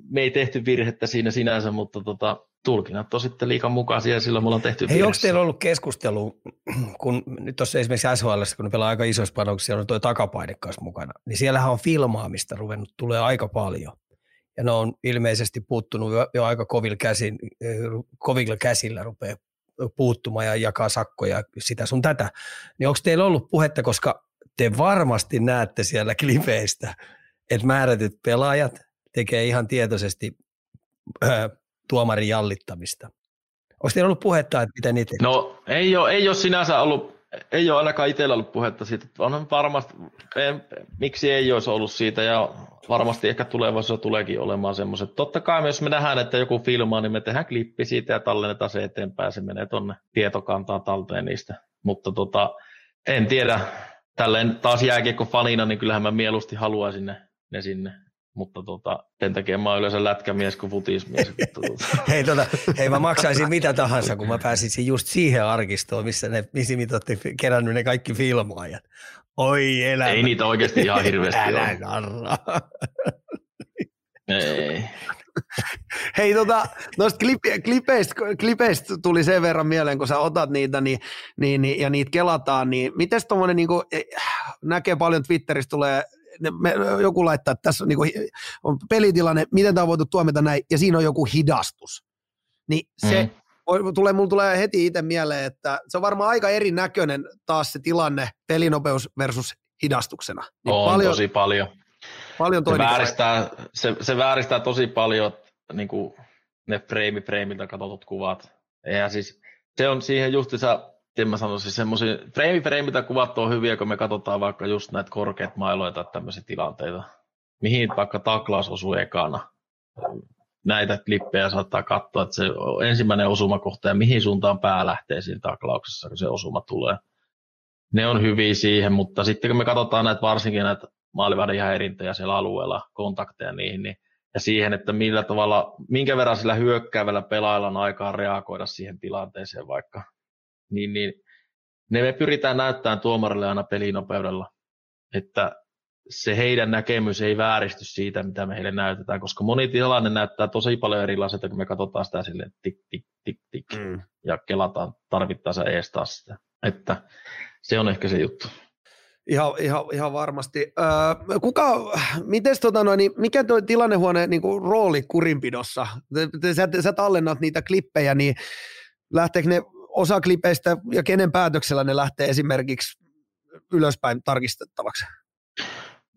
me ei tehty virhettä siinä sinänsä, mutta tota, tulkinnat on sitten liikan mukaisia ja silloin me ollaan tehty Hei, onko teillä ollut keskustelu, kun nyt tuossa esimerkiksi SHL, kun ne pelaa aika isoissa panoksissa, on tuo takapaine kanssa mukana, niin siellähän on filmaamista ruvennut, tulee aika paljon. Ja ne on ilmeisesti puuttunut jo, jo aika kovilla, käsin, kovilla käsillä rupeaa puuttumaan ja jakaa sakkoja, sitä sun tätä. Niin onko teillä ollut puhetta, koska te varmasti näette siellä klipeistä, että määrätyt pelaajat tekee ihan tietoisesti äh, tuomarin jallittamista. Onko teillä ollut puhetta, että miten niitä... No ei ole, ei ole sinänsä ollut, ei ole ainakaan itsellä ollut puhetta siitä. On varmasti, en, miksi ei olisi ollut siitä ja varmasti ehkä tulevaisuudessa tuleekin olemaan semmoiset. Totta kai jos me nähdään, että joku filmaa, niin me tehdään klippi siitä ja tallennetaan se eteenpäin. Se menee tuonne tietokantaan talteen niistä. Mutta tota, en tiedä. Tälleen taas jääkiekko fanina, niin kyllähän mä mieluusti haluaisin ne, ne sinne mutta tota, sen takia mä oon yleensä lätkämies kuin futismies. tota. hei, tota, hei, mä maksaisin mitä tahansa, kun mä pääsisin just siihen arkistoon, missä ne missä olette kerännyt ne kaikki filmaajat. Oi elämä. Ei niitä oikeasti ihan hirveästi Älä narra. Ei. Hei, tota, noista klipe, klipeistä, klipeistä, tuli sen verran mieleen, kun sä otat niitä niin, niin, niin, ja niitä kelataan, niin miten tuommoinen niin näkee paljon Twitterissä tulee me, joku laittaa, että tässä on, niin kuin, on pelitilanne, miten tämä on voitu tuomita näin, ja siinä on joku hidastus. Niin se mm. tulee, mulla tulee heti itse mieleen, että se on varmaan aika erinäköinen taas se tilanne, pelinopeus versus hidastuksena. Niin on paljon, tosi paljon. Paljon se, vääristää, se, se vääristää tosi paljon niin kuin ne frame freimiltä katsotut kuvat. Ja siis se on siihen justiinsa miten mä sanoisin, semmoisia frame freimiltä kuvat on hyviä, kun me katsotaan vaikka just näitä korkeat mailoja tai tämmöisiä tilanteita, mihin vaikka taklaus osuu ekana. Näitä klippejä saattaa katsoa, että se ensimmäinen osumakohta ja mihin suuntaan pää lähtee siinä taklauksessa, kun se osuma tulee. Ne on hyviä siihen, mutta sitten kun me katsotaan näitä varsinkin näitä maalivahdin häirintöjä siellä alueella, kontakteja niihin, niin ja siihen, että millä tavalla, minkä verran sillä hyökkäävällä pelaajalla on aikaa reagoida siihen tilanteeseen vaikka niin, niin ne me pyritään näyttämään tuomarille aina pelinopeudella, että se heidän näkemys ei vääristy siitä, mitä me heille näytetään, koska moni tilanne näyttää tosi paljon erilaiselta, kun me katsotaan sitä silleen tik, tik, tik, tik. Mm. Ja kelataan tarvittaessa ees taas sitä. Että se on ehkä se juttu. Ihan, ihan, ihan varmasti. Öö, kuka, mites, tota noin, niin mikä tuo tilannehuoneen niin kuin, rooli kurinpidossa? Sä, sä tallennat niitä klippejä, niin lähteekö ne osa klipeistä ja kenen päätöksellä ne lähtee esimerkiksi ylöspäin tarkistettavaksi?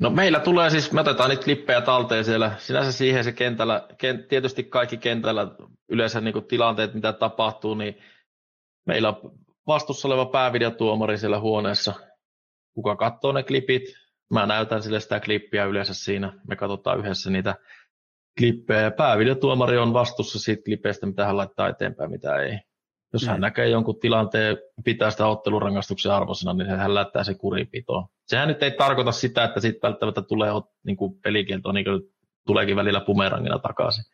No meillä tulee siis, me otetaan niitä klippejä talteen siellä. Sinänsä siihen se kentällä, kent, tietysti kaikki kentällä yleensä niin tilanteet, mitä tapahtuu, niin meillä on vastuussa oleva päävideotuomari siellä huoneessa, kuka katsoo ne klipit. Mä näytän sille sitä klippiä yleensä siinä. Me katsotaan yhdessä niitä klippejä ja päävideotuomari on vastuussa siitä klipeistä, mitä hän laittaa eteenpäin, mitä ei. Jos hän mm. näkee jonkun tilanteen, pitää sitä ottelurangaistuksen arvoisena, niin hän lähtää se kurinpitoon. Sehän nyt ei tarkoita sitä, että siitä välttämättä tulee niin kuin pelikielto, niin kuin tuleekin välillä pumerangina takaisin.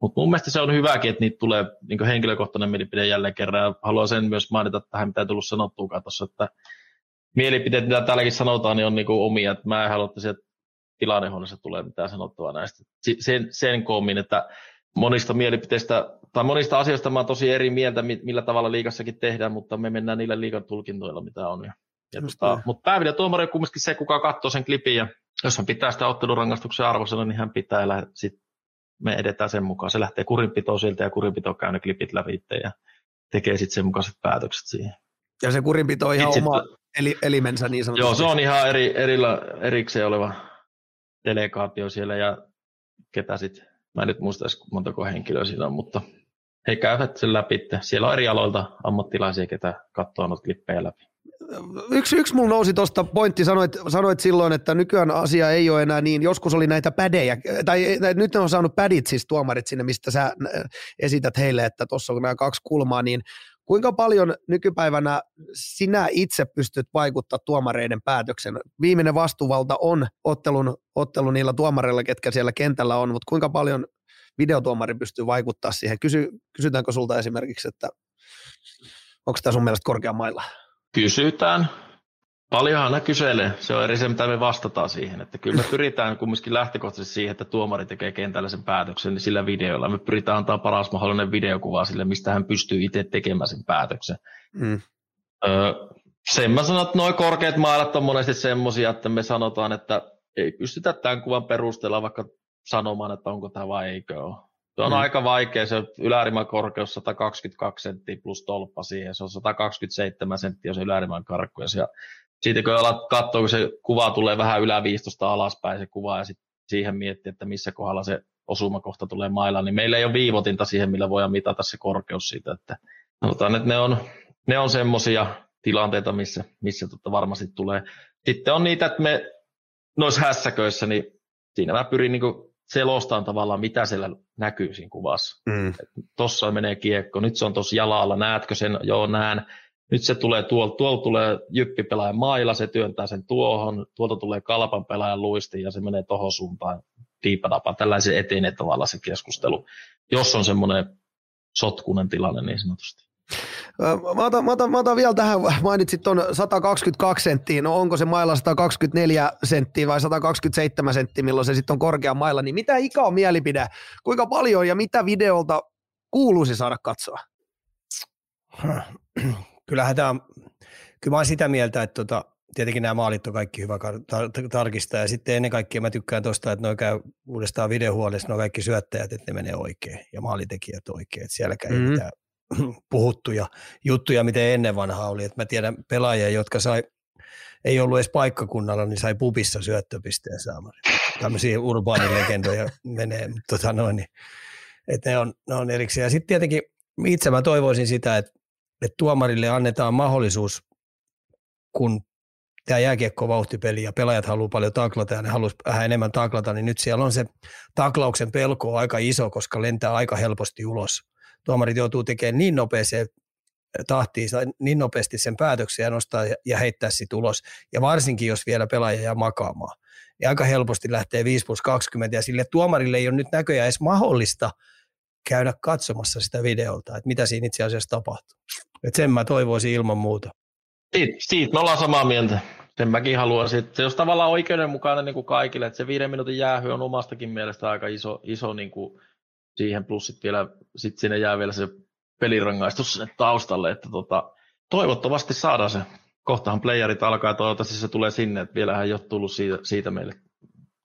Mutta mun mielestä se on hyväkin, että niitä tulee niin henkilökohtainen mielipide jälleen kerran. Ja haluan sen myös mainita tähän, mitä ei tullut sanottuukaan tuossa, että mielipiteet, mitä täälläkin sanotaan, niin on niin omia. Että mä en halua, että sieltä tilannehuoneessa tulee mitään sanottavaa näistä. Sen, sen koomin, että monista mielipiteistä tai monista asioista mä oon tosi eri mieltä, millä tavalla liikassakin tehdään, mutta me mennään niillä liikan tulkintoilla, mitä on. Ja, ja tota, mutta päävideo tuomari on kumminkin se, kuka katsoo sen klipin ja jos hän pitää sitä ottelurangaistuksen arvoisena, niin hän pitää ja sit me edetään sen mukaan. Se lähtee kurinpitoon sieltä ja kurinpito käy ne klipit läpi ja tekee sitten sen mukaiset päätökset siihen. Ja se kurinpito on ihan sit oma eli, elimensä niin sanotusti. Joo, se on ihan eri, erillä, erikseen oleva delegaatio siellä ja ketä sitten, mä en nyt muista edes montako henkilöä siinä on, mutta he käyvät sen läpi. Siellä on eri aloilta ammattilaisia, ketä katsoo noita klippejä läpi. Yksi, yksi mulla nousi tuosta pointti, sanoit, sanoit silloin, että nykyään asia ei ole enää niin, joskus oli näitä pädejä, tai, nyt ne on saanut pädit siis tuomarit sinne, mistä sä esität heille, että tuossa on nämä kaksi kulmaa, niin kuinka paljon nykypäivänä sinä itse pystyt vaikuttaa tuomareiden päätöksen? Viimeinen vastuuvalta on ottelun, ottelun niillä tuomareilla, ketkä siellä kentällä on, mutta kuinka paljon videotuomari pystyy vaikuttaa siihen. Kysy, kysytäänkö sulta esimerkiksi, että onko tämä sun mielestä korkean mailla? Kysytään. Paljonhan ne kyselee. Se on eri se, mitä me vastataan siihen. Että kyllä me pyritään kumminkin lähtökohtaisesti siihen, että tuomari tekee kentällä sen päätöksen niin sillä videolla. Me pyritään antaa paras mahdollinen videokuva sille, mistä hän pystyy itse tekemään sen päätöksen. Mm. Öö, sen mä sanon, että noin korkeat mailat on monesti semmoisia, että me sanotaan, että ei pystytä tämän kuvan perusteella vaikka sanomaan, että onko tämä vai eikö ole. Se on mm. aika vaikea, se yläriman korkeus 122 senttiä plus tolppa siihen, se on 127 senttiä se yläriman karkkuus. Ja siitä kun alat katsoa, kun se kuva tulee vähän yläviistosta alaspäin se kuva ja sitten siihen miettiä, että missä kohdalla se osumakohta tulee mailla, niin meillä ei ole viivotinta siihen, millä voidaan mitata se korkeus siitä, että sanotaan, että ne on, ne on semmoisia tilanteita, missä, missä tota varmasti tulee. Sitten on niitä, että me noissa hässäköissä, niin siinä mä pyrin niin selostaan tavallaan, mitä siellä näkyy siinä kuvassa. Mm. Tuossa menee kiekko, nyt se on tuossa jalalla, näetkö sen? Joo, näen. Nyt se tulee tuolta, tuolta tulee jyppipelaajan mailla, se työntää sen tuohon, tuolta tulee kalpan pelaajan luisti ja se menee tuohon suuntaan diipadapa. Tällaisen etenee tavallaan se keskustelu, jos on semmoinen sotkunen tilanne niin sanotusti. Mä otan, mä, otan, mä otan vielä tähän, mainitsit tuon 122 senttiä, no onko se mailla 124 senttiä vai 127 senttiä, milloin se sitten on korkea mailla, niin mitä ikä on mielipide, kuinka paljon ja mitä videolta kuuluisi saada katsoa? Kyllähän tämä on, kyllä mä olen sitä mieltä, että tota, tietenkin nämä maalit on kaikki hyvä tar- tarkistaa. Ja sitten ennen kaikkea mä tykkään tuosta, että ne käy uudestaan videohuoneessa, ne on kaikki syöttäjät, että ne menee oikein ja maalitekijät oikein, että sielläkään mm-hmm. ei mitään puhuttuja juttuja, miten ennen vanhaa oli. Et mä tiedän pelaajia, jotka sai, ei ollut edes paikkakunnalla, niin sai pubissa syöttöpisteen saamari. Tämmöisiä urbaanilegendoja menee, mutta tota noin, niin, että ne on, ne on erikseen. Ja sitten tietenkin itse mä toivoisin sitä, että, että tuomarille annetaan mahdollisuus, kun tämä jääkiekko vauhtipeli ja pelaajat haluaa paljon taklata ja ne haluaisi vähän enemmän taklata, niin nyt siellä on se taklauksen pelko aika iso, koska lentää aika helposti ulos tuomarit joutuu tekemään niin nopeeseen tahtiin niin nopeasti sen päätöksen ja nostaa ja heittää sitä ulos. Ja varsinkin, jos vielä pelaaja jää makaamaan. Ja aika helposti lähtee 5 plus 20 ja sille tuomarille ei ole nyt näköjään edes mahdollista käydä katsomassa sitä videolta, että mitä siinä itse asiassa tapahtuu. Et sen mä toivoisin ilman muuta. Siitä, siitä me ollaan samaa mieltä. Sen mäkin haluan. Sitten, jos tavallaan oikeudenmukainen niin kuin kaikille, että se viiden minuutin jäähy on omastakin mielestä aika iso, iso niin kuin siihen, plus sitten vielä sit sinne jää vielä se pelirangaistus taustalle, että tota, toivottavasti saadaan se. Kohtahan playerit alkaa ja toivottavasti se tulee sinne, että vielähän ei ole tullut siitä, siitä meille.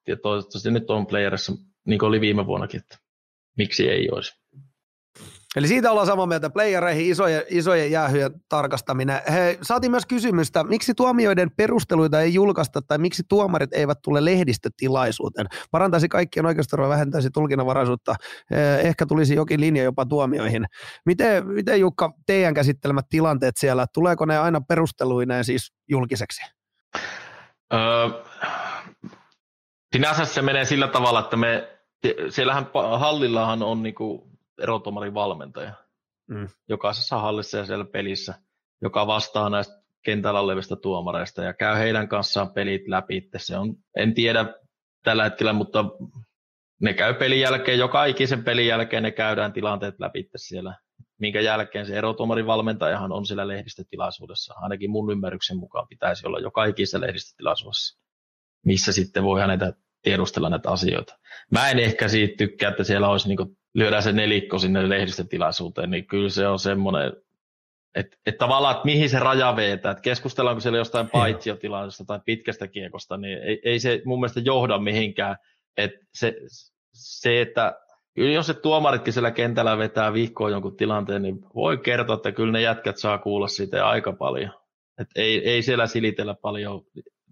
Ja toivottavasti nyt on playerissa, niin kuin oli viime vuonnakin, että miksi ei olisi. Eli siitä ollaan samaa mieltä, playereihin isojen, isojen jäähyjen tarkastaminen. He, saatiin myös kysymystä, miksi tuomioiden perusteluita ei julkaista tai miksi tuomarit eivät tule lehdistötilaisuuteen. Parantaisi kaikkien oikeusturvaa, vähentäisi tulkinnanvaraisuutta, eh, ehkä tulisi jokin linja jopa tuomioihin. Miten, miten Jukka, teidän käsittelemät tilanteet siellä, tuleeko ne aina perusteluineen siis julkiseksi? Öö, sinänsä se menee sillä tavalla, että me, siellähän hallillahan on niinku erotuomarin valmentaja mm. jokaisessa hallissa ja siellä pelissä, joka vastaa näistä kentällä olevista tuomareista ja käy heidän kanssaan pelit läpi. Se on, en tiedä tällä hetkellä, mutta ne käy pelin jälkeen, joka ikisen pelin jälkeen ne käydään tilanteet läpi siellä, minkä jälkeen se erotuomarin valmentajahan on siellä lehdistötilaisuudessa. Ainakin mun ymmärryksen mukaan pitäisi olla joka ikisessä lehdistötilaisuudessa, missä sitten voi häntä tiedustella näitä asioita. Mä en ehkä siitä tykkää, että siellä olisi niin lyödään se nelikko sinne lehdistötilaisuuteen, niin kyllä se on semmoinen, että, että tavallaan, että mihin se raja vetää, että keskustellaanko siellä jostain paitsiotilaisuudesta tai pitkästä kiekosta, niin ei, ei se mun mielestä johda mihinkään. Että se, se, että kyllä jos se tuomaritkin siellä kentällä vetää viikkoon jonkun tilanteen, niin voi kertoa, että kyllä ne jätkät saa kuulla siitä aika paljon. että ei, ei siellä silitellä paljon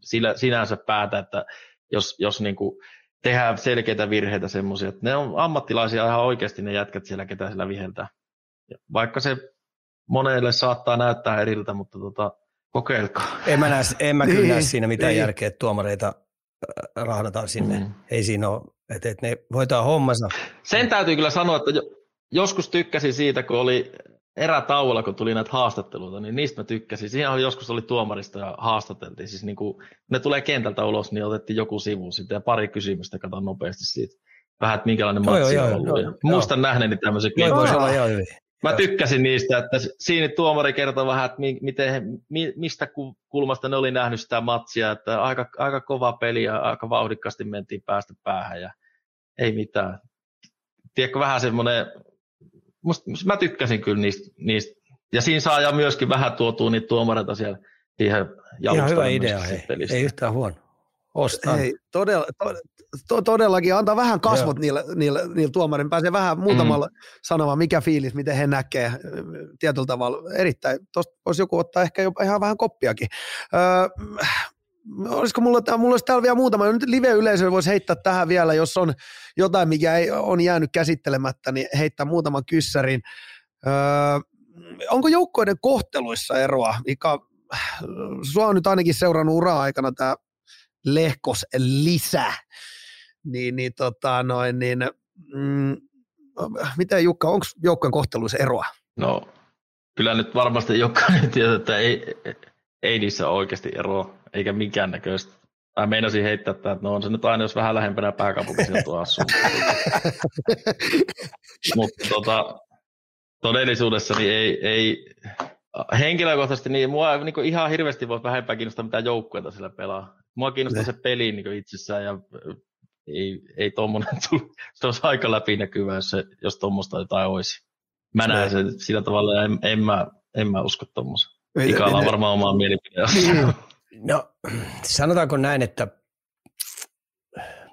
sillä, sinänsä päätä, että jos, jos niin kuin tehdään selkeitä virheitä semmoisia, että ne on ammattilaisia ihan oikeasti ne jätkät siellä, ketä siellä viheltää. Vaikka se monelle saattaa näyttää eriltä, mutta tota, kokeilkaa. En mä, näe, en mä kyllä näe niin. siinä mitään niin. järkeä, että tuomareita äh, rahdataan sinne. Mm. Ei siinä ole, että, että ne hoitaa hommansa. Sen täytyy kyllä sanoa, että joskus tykkäsin siitä, kun oli erätauolla, kun tuli näitä haastatteluita, niin niistä mä tykkäsin. Siinä joskus oli tuomarista ja haastateltiin. Siis niin kuin, ne tulee kentältä ulos, niin otettiin joku sivu sitten ja pari kysymystä, katsotaan nopeasti siitä. Vähän, että minkälainen matsi on ollut. Joo, Muistan nähneeni tämmöisen Mä tykkäsin niistä, että siinä tuomari kertoi vähän, että miten, mistä kulmasta ne oli nähnyt sitä matsia, että aika, aika kova peli ja aika vauhdikkaasti mentiin päästä päähän ja ei mitään. Tiedätkö, vähän semmoinen musta, mä tykkäsin kyllä niistä, niistä. Ja siinä saa ja myöskin vähän tuotua niitä tuomareita siellä siihen Ihan hyvä idea, hei. ei yhtään huono. Ostan. Ei, todella, to, to, todellakin antaa vähän kasvot niille, niille, niille tuomarin. Pääsee vähän muutamalla mm. sanomaan, mikä fiilis, miten he näkee tietyllä tavalla. Erittäin, tuosta voisi joku ottaa ehkä jopa ihan vähän koppiakin. Öö, olisiko mulla, mulla olisi täällä vielä muutama, nyt live-yleisö voisi heittää tähän vielä, jos on jotain, mikä ei, on jäänyt käsittelemättä, niin heittää muutaman kyssärin. Öö, onko joukkoiden kohteluissa eroa, mikä sua on nyt ainakin seurannut ura-aikana tämä Lehkos lisä, niin, niin, tota, noin, niin mm, miten Jukka, onko joukkojen kohteluissa eroa? No, kyllä nyt varmasti jokainen tietää, että ei, ei niissä oikeasti eroa eikä mikään näköistä. Mä meinasin heittää että no on se nyt aina, jos vähän lähempänä pääkaupunkiseutua asuu. Mutta tota, todellisuudessa niin ei, ei, henkilökohtaisesti niin mua niin ihan hirveästi voi vähempää kiinnostaa mitä joukkueita sillä pelaa. Mua kiinnostaa ne. se peli niin itsessään ja ei, ei tommonen se olisi aika läpinäkyvä, jos, se, jos tuommoista jotain olisi. Mä näen sen sillä tavalla ja en, en, mä, en mä usko tuommoisen. Ikalla on varmaan omaa mielipide. No sanotaanko näin, että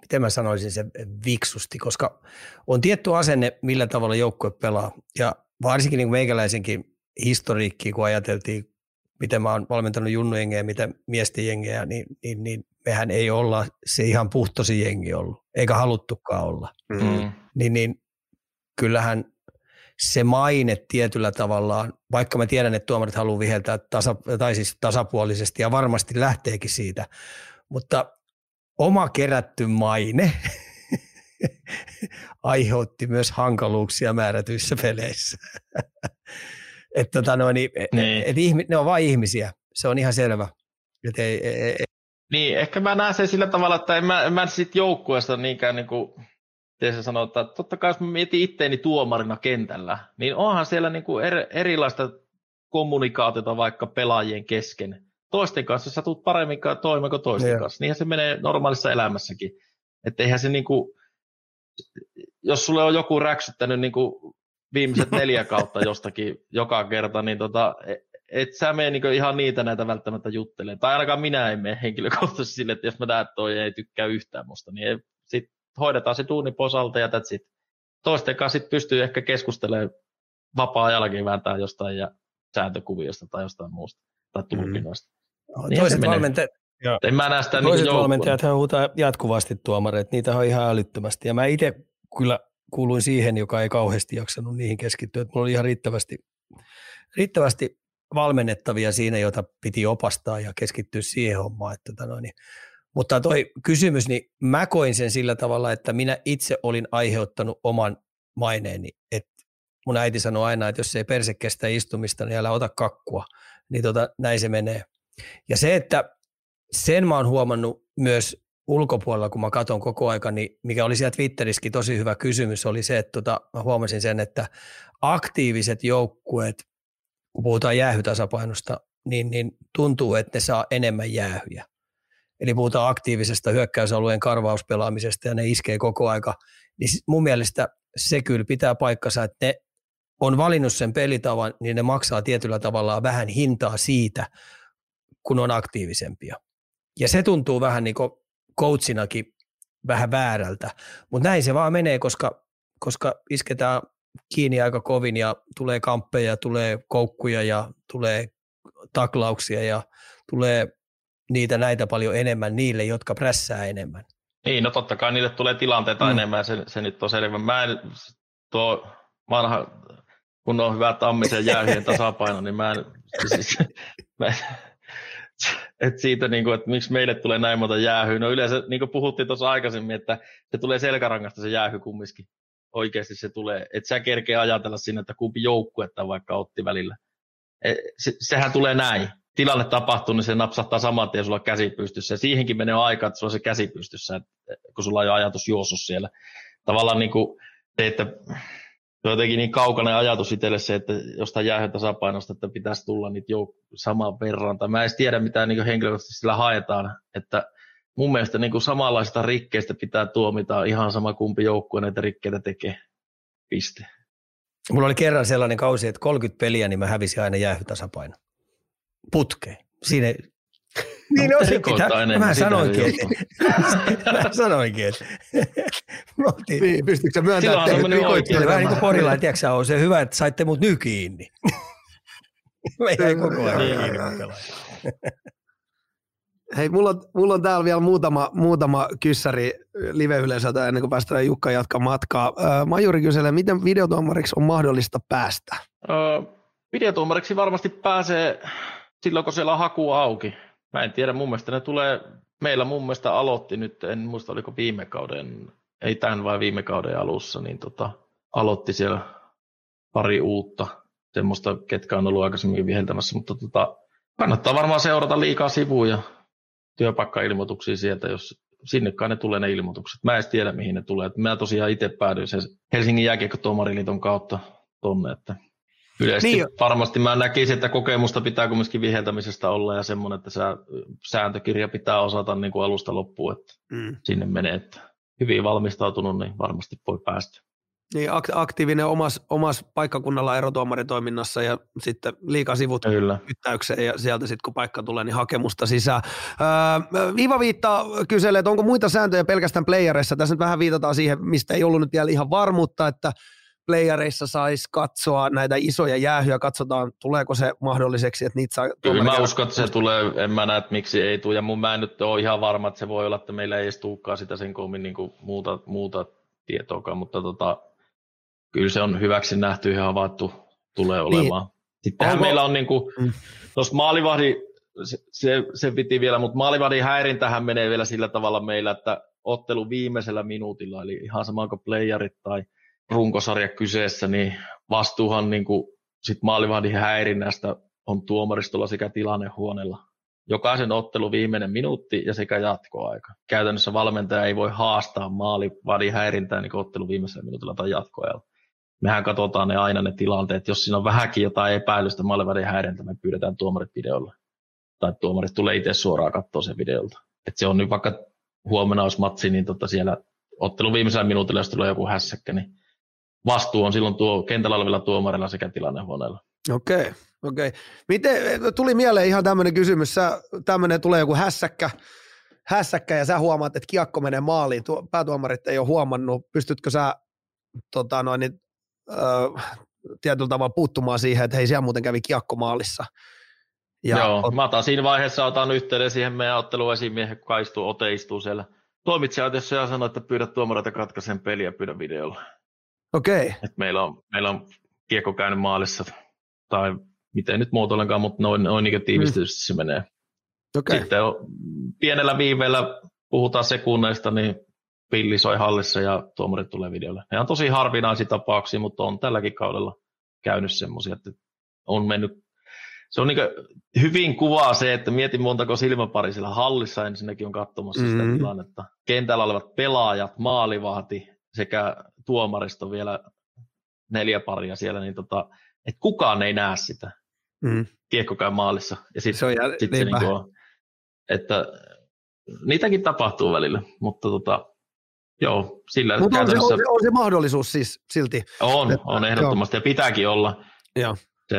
miten mä sanoisin se viksusti, koska on tietty asenne, millä tavalla joukkue pelaa. Ja varsinkin niin meikäläisenkin historiikki, kun ajateltiin, miten mä oon valmentanut junnujengejä miten miesten jengejä, niin, niin, niin mehän ei olla se ihan puhtosi jengi ollut, eikä haluttukaan olla. Mm. Niin, niin kyllähän se maine tietyllä tavallaan, vaikka mä tiedän, että tuomarit haluaa viheltää tasa, tai siis tasapuolisesti ja varmasti lähteekin siitä, mutta oma kerätty maine aiheutti myös hankaluuksia määrätyissä peleissä. että tota noin, niin, niin. et, ihmi, ne on vain ihmisiä, se on ihan selvä. Et ei, ei, ei. Niin, ehkä mä näen sen sillä tavalla, että en mä, en mä sit joukkueesta niinkään niin kuin miten se sanoo, että totta kai jos mä mietin itteeni tuomarina kentällä, niin onhan siellä niin kuin er, erilaista kommunikaatiota vaikka pelaajien kesken. Toisten kanssa sä tulet paremmin toimeen kuin toisten yeah. kanssa. Niinhän se menee normaalissa elämässäkin. Että eihän se niin kuin, jos sulle on joku räksyttänyt niin kuin viimeiset neljä kautta jostakin joka kerta, niin tota, et, et sä mene niin ihan niitä näitä välttämättä juttelemaan. Tai ainakaan minä en mene henkilökohtaisesti sille, että jos mä näen, että toi ei tykkää yhtään musta, niin sitten hoidetaan se tuuni posalta ja tätä sitten toisten kanssa sit pystyy ehkä keskustelemaan vapaa-ajallakin vääntää jostain ja sääntökuviosta tai jostain muusta tai mm. tulkinnoista. Mm. Niin toiset valmentajat, en mä näe sitä Toiset niin valmentajat huutaa jatkuvasti tuomareita, niitä on ihan älyttömästi. Ja mä itse kyllä kuuluin siihen, joka ei kauheasti jaksanut niihin keskittyä. Että mulla oli ihan riittävästi, riittävästi valmennettavia siinä, jota piti opastaa ja keskittyä siihen hommaan. Että tota noin, niin. Mutta toi kysymys, niin mä koin sen sillä tavalla, että minä itse olin aiheuttanut oman maineeni. Että mun äiti sanoi aina, että jos ei perse kestä istumista, niin älä ota kakkua. Niin tota, näin se menee. Ja se, että sen mä oon huomannut myös ulkopuolella, kun mä katson koko aika, niin mikä oli siellä Twitterissäkin tosi hyvä kysymys, oli se, että tota, mä huomasin sen, että aktiiviset joukkueet, kun puhutaan jäähytasapainosta, niin, niin tuntuu, että ne saa enemmän jäähyjä. Eli puhutaan aktiivisesta hyökkäysalueen karvauspelaamisesta ja ne iskee koko aika. Niin mun mielestä se kyllä pitää paikkansa, että ne on valinnut sen pelitavan, niin ne maksaa tietyllä tavalla vähän hintaa siitä, kun on aktiivisempia. Ja se tuntuu vähän niin kuin coachinakin vähän väärältä, mutta näin se vaan menee, koska, koska isketään kiinni aika kovin ja tulee kamppeja, tulee koukkuja ja tulee taklauksia ja tulee niitä näitä paljon enemmän niille, jotka prässää enemmän. Niin, no totta kai niille tulee tilanteita mm. enemmän, se, se nyt on selvä. Mä en, tuo vanha, kun on hyvä tammisen jäähien tasapaino, niin mä en, siis, mä, että siitä, niin kuin, että miksi meille tulee näin monta jäähyä. No yleensä, niin kuin puhuttiin tuossa aikaisemmin, että se tulee selkärangasta se jäähy kumminkin. Oikeasti se tulee. Että sä kerkeä ajatella sinne, että kumpi joukkuetta vaikka otti välillä. E, se, sehän tulee näin. Tilanne tapahtuu, niin se napsahtaa saman tien sulla käsi pystyssä. Ja siihenkin menee aika, että sulla on se käsi pystyssä, että, kun sulla on jo ajatus juossut siellä. Tavallaan niin kuin se, että se on jotenkin niin kaukainen ajatus itselle se, että jostain jäähön tasapainosta, että pitäisi tulla niitä jouk- saman verran. Tai mä en tiedä, mitä niin henkilökohtaisesti sillä haetaan. Että mun mielestä niin samanlaista rikkeistä pitää tuomita ihan sama kumpi joukkue näitä rikkeitä tekee. Piste. Mulla oli kerran sellainen kausi, että 30 peliä, niin mä hävisin aina jäähytasapaino. Putkeen. Siinä niin no, se pitää, mä sanoinkin, että, mä sanoinkin, että me oltiin, niin, pystytkö myöntämään, että te rikoitte? Vähän niin kuin porilainen, tiedätkö on se hyvä, että saitte mut nyt kiinni. me jäi koko ajan kiinni Hei, mulla on, mulla on täällä vielä muutama, muutama kyssäri live-yleisöltä ennen kuin päästään Jukka jatkaa matkaa. Majuri kyselee, miten videotuomariksi on mahdollista päästä? Uh, videotuomariksi varmasti pääsee silloin, kun siellä on haku auki. Mä en tiedä, mun mielestä ne tulee, meillä mun mielestä aloitti nyt, en muista oliko viime kauden, ei tämän vai viime kauden alussa, niin tota, aloitti siellä pari uutta semmoista, ketkä on ollut aikaisemmin viheltämässä, mutta tota, kannattaa varmaan seurata liikaa sivuja, työpaikkailmoituksia sieltä, jos sinne kai ne tulee ne ilmoitukset. Mä en tiedä, mihin ne tulee. Mä tosiaan itse päädyin sen Helsingin jääkiekko kautta tonne, että Yleisesti niin. varmasti mä näkisin, että kokemusta pitää kumminkin viheltämisestä olla ja semmoinen, että sä, sääntökirja pitää osata niin kuin alusta loppuun, että mm. sinne menee. Että hyvin valmistautunut, niin varmasti voi päästä. Niin, aktiivinen omas, omas paikkakunnalla erotuomaritoiminnassa ja sitten liikasivut yttäykseen ja sieltä sitten kun paikka tulee, niin hakemusta sisään. Öö, Viiva viittaa kyselee, että onko muita sääntöjä pelkästään playereissa. Tässä nyt vähän viitataan siihen, mistä ei ollut nyt vielä ihan varmuutta, että playereissa saisi katsoa näitä isoja jäähyjä, katsotaan tuleeko se mahdolliseksi, että niitä saa... Kyllä mä uskon, että se tulee, en mä näe, että miksi ei tule, ja mun mä en nyt ole ihan varma, että se voi olla, että meillä ei edes tulekaan sitä sen koommin niin muuta, muuta tietoakaan, mutta tota, kyllä se on hyväksi nähty ja havaittu tulee niin. olemaan. Niin. Sittenhän Onko... meillä on niin kuin, mm. tuossa maalivahdi, se, se, se piti vielä, mutta maalivahdin häirintähän menee vielä sillä tavalla meillä, että ottelu viimeisellä minuutilla, eli ihan sama kuin playerit tai runkosarja kyseessä, niin vastuuhan niin kuin sit maalivahdin häirinnästä on tuomaristolla sekä tilannehuoneella. Jokaisen ottelu viimeinen minuutti ja sekä jatkoaika. Käytännössä valmentaja ei voi haastaa maalivahdin häirintää niin ottelu viimeisellä minuutilla tai jatkoajalla. Mehän katsotaan ne aina ne tilanteet. Jos siinä on vähänkin jotain epäilystä maalivahdin häirintä, me pyydetään tuomarit videolla. Tai tuomarit tulee itse suoraan katsoa sen videolta. Et se on nyt vaikka huomenna olisi matsi, niin tota siellä ottelu viimeisellä minuutilla, jos tulee joku hässäkkä, niin vastuu on silloin tuo kentällä olevilla tuomarilla sekä tilannehuoneella. Okei, okay, okei. Okay. Miten, tuli mieleen ihan tämmöinen kysymys, sä, tämmöinen tulee joku hässäkkä, hässäkkä ja sä huomaat, että kiekko menee maaliin, tuo, päätuomarit ei ole huomannut, pystytkö sä tota, noin, niin, ö, tietyllä tavalla puuttumaan siihen, että hei siellä muuten kävi kiekko maalissa. Ja Joo, ot... mä otan siinä vaiheessa otan yhteyden siihen meidän otteluesimiehen, kun istuu, Ote istuu siellä toimitsijaitessa ja sanoi, että pyydä tuomareita katkaisen peliä pyydä videolla. Okei. Okay. meillä, on, meillä on kiekko käynyt maalissa, tai miten nyt muotoilenkaan, mutta noin, noin niin tiivistysti mm. se menee. Okay. Sitten on, pienellä viiveellä puhutaan sekunneista, niin pilli soi hallissa ja tuomarit tulee videolle. Ne on tosi harvinaisia tapauksia, mutta on tälläkin kaudella käynyt semmoisia, että on mennyt se on niin hyvin kuvaa se, että mietin montako silmäpari siellä hallissa ensinnäkin on katsomassa mm-hmm. sitä tilannetta. Kentällä olevat pelaajat, maalivahti sekä tuomaristo vielä neljä paria siellä, niin tota, että kukaan ei näe sitä. Mm. Kiekko käy maalissa. Ja sit, se on jär... sit se niin on, että niitäkin tapahtuu välillä, mutta tota, joo, sillä Mutta on, se, on, se, on se mahdollisuus siis silti. On, että, on ehdottomasti joo. ja pitääkin olla. Joo. Se,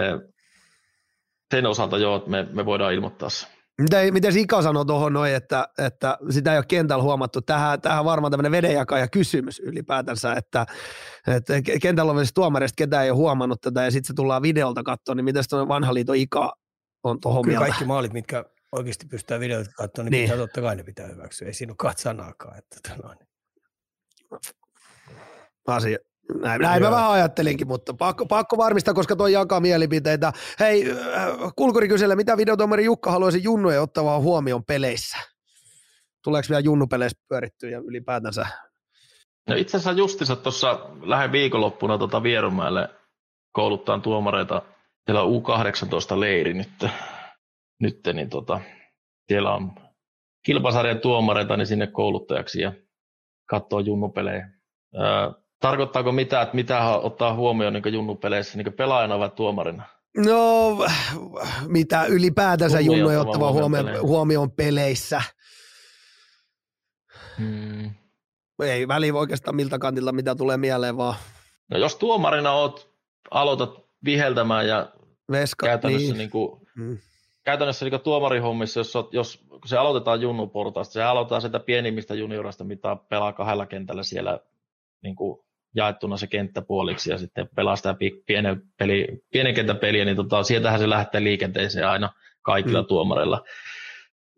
sen osalta joo, että me, me voidaan ilmoittaa se. Miten, miten Ika sanoi tuohon noin, että, että sitä ei ole kentällä huomattu. Tähän, tähän varmaan tämmöinen vedenjakaja kysymys ylipäätänsä, että, että kentällä on tuomareista ketään ei ole huomannut tätä ja sitten se tullaan videolta katsoa, niin miten tuo vanha liito Ika on tuohon mieltä? kaikki maalit, mitkä oikeasti pystytään videolta katsoa, niin, niin. Pitää, totta kai ne pitää hyväksyä. Ei siinä ole katsanaakaan. Että, tota. Asia, näin, näin mä vähän ajattelinkin, mutta pakko, pakko varmistaa, koska toi jakaa mielipiteitä. Hei, äh, Kulkuri kyselee, mitä videotomari Jukka haluaisi junnujen ottavaa huomioon peleissä? Tuleeko vielä junnupeleissä pyörittyä ja ylipäätänsä? No itse asiassa justissa tuossa lähden viikonloppuna tuota Vierumäelle kouluttaa tuomareita. Siellä on U18-leiri nyt, nyt niin tota, siellä on kilpasarjan tuomareita niin sinne kouluttajaksi ja katsoo junnupelejä. Tarkoittaako mitä, että mitä ottaa huomioon niin junnupeleissä niin pelaajana vai tuomarina? No, mitä ylipäätänsä junnu ei ottava huomioon, huomioon peleissä. Hmm. Ei väliä oikeastaan miltä kantilta, mitä tulee mieleen vaan. No jos tuomarina oot, aloitat viheltämään ja Veska, käytännössä, niin. Niin kuin, hmm. käytännössä niin tuomarihommissa, jos, jos kun se aloitetaan junnuportaasta, se aloitetaan sitä pienimmistä juniorista, mitä pelaa kahdella kentällä siellä niin kuin jaettuna se kenttä puoliksi ja sitten pelaa sitä pienen, peli, pienen kentän peliä, niin tota, sieltähän se lähtee liikenteeseen aina kaikilla mm. tuomareilla.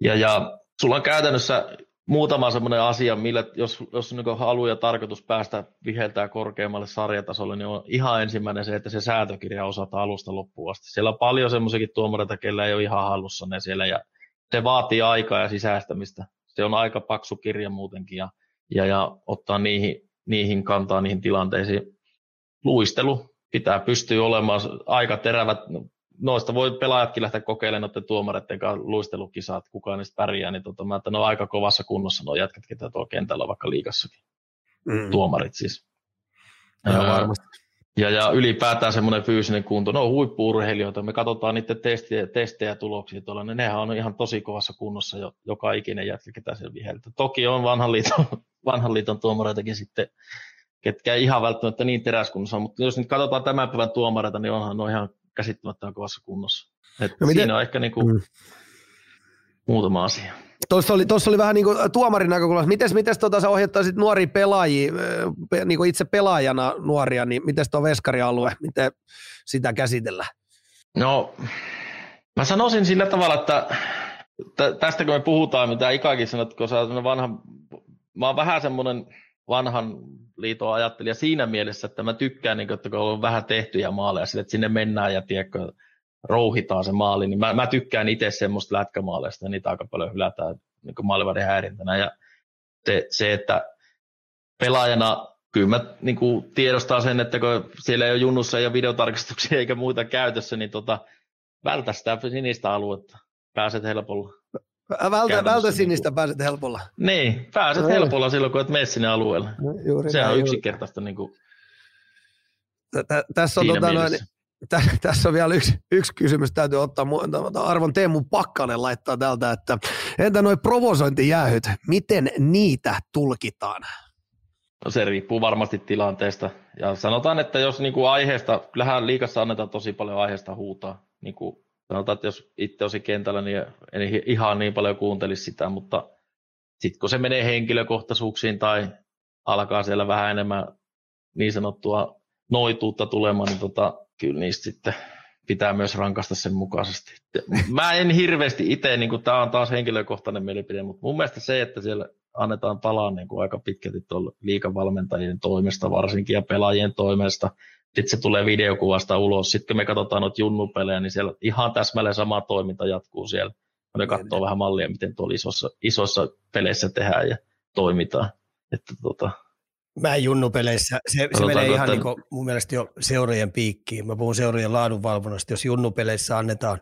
Ja, ja sulla on käytännössä muutama semmoinen asia, millä jos, jos niin halu ja tarkoitus päästä viheltää korkeammalle sarjatasolle, niin on ihan ensimmäinen se, että se säätökirja osataan alusta loppuun asti. Siellä on paljon semmoisiakin tuomareita, kellä ei ole ihan hallussa ne siellä, ja se vaatii aikaa ja sisäistämistä. Se on aika paksu kirja muutenkin, ja, ja, ja ottaa niihin niihin kantaa, niihin tilanteisiin. Luistelu pitää pystyä olemaan aika terävät. Noista voi pelaajatkin lähteä kokeilemaan noiden tuomareiden kanssa luistelukisat, kukaan niistä pärjää, niin tota, mä, että ne on aika kovassa kunnossa nuo jätkät, ketä tuolla kentällä vaikka liikassakin. Mm. Tuomarit siis. Ja, varmasti. Ja, ja ylipäätään semmoinen fyysinen kunto, no huippuurheilijoita, me katsotaan niiden testejä, testejä tuloksia tuolla, niin nehän on ihan tosi kovassa kunnossa jo, joka ikinen jätkä, ketä siellä viheltä. Toki on vanhan liiton, vanhan liiton tuomareitakin sitten, ketkä ei ihan välttämättä niin teräskunnossa, mutta jos nyt katsotaan tämän päivän tuomareita, niin onhan ne ihan käsittämättä kovassa kunnossa. Et no miten? Siinä on ehkä niinku mm. muutama asia. Tuossa oli, tuossa oli vähän niin kuin tuomarin näkökulmasta. Miten, miten tota, sä ohjattaisit nuoria pelaajia, niin kuin itse pelaajana nuoria, niin miten tuo veskarialue, miten sitä käsitellään? No, mä sanoisin sillä tavalla, että tästä kun me puhutaan, mitä Ikakin sanot, kun sä vanha, mä oon vähän semmoinen vanhan liiton ajattelija siinä mielessä, että mä tykkään, niin, että kun on vähän tehtyjä maaleja, että sinne mennään ja tiedätkö, rouhitaan se maali, niin mä, mä tykkään itse semmoista lätkämaaleista, ja niitä aika paljon hylätään niin maalivadin häirintänä. Ja se, se, että pelaajana kyllä mä niin kuin tiedostaa sen, että kun siellä ei ole junnussa ja videotarkastuksia eikä muita käytössä, niin tota, vältä sitä sinistä aluetta. Pääset helpolla. Vältä, vältä sinistä niin kuin... pääset helpolla. Niin, pääset no, helpolla silloin, kun et mene sinne alueelle. No, juuri Se on yksinkertaista. Niin kuin, tässä on tota noin, tä, tässä on vielä yksi, yksi kysymys, täytyy ottaa. Arvon Teemu Pakkanen laittaa tältä, että entä nuo provosointijäähyt, miten niitä tulkitaan? No se riippuu varmasti tilanteesta. Ja sanotaan, että jos niin kuin aiheesta, kyllähän liikassa annetaan tosi paljon aiheesta huutaa. Niin kuin sanotaan, että jos itse olisi kentällä, niin en ihan niin paljon kuuntelisi sitä, mutta sitten kun se menee henkilökohtaisuuksiin tai alkaa siellä vähän enemmän niin sanottua noituutta tulemaan, niin tota, kyllä niistä sitten pitää myös rankasta sen mukaisesti. Mä en hirveästi itse, niin tämä on taas henkilökohtainen mielipide, mutta mun mielestä se, että siellä annetaan palaa niin kuin aika pitkälti tuolla liikavalmentajien toimesta varsinkin ja pelaajien toimesta. Sitten se tulee videokuvasta ulos. Sitten kun me katsotaan noita junnupelejä, niin siellä ihan täsmälleen sama toiminta jatkuu siellä. Ne katsoo vähän mallia, miten tuolla isossa, isossa peleissä tehdään ja toimitaan. Että tota, Mä junnupeleissä, se, se menee ihan niin kuin mun mielestä jo seurojen piikkiin. Mä puhun seurojen laadunvalvonnasta. Jos junnupeleissä annetaan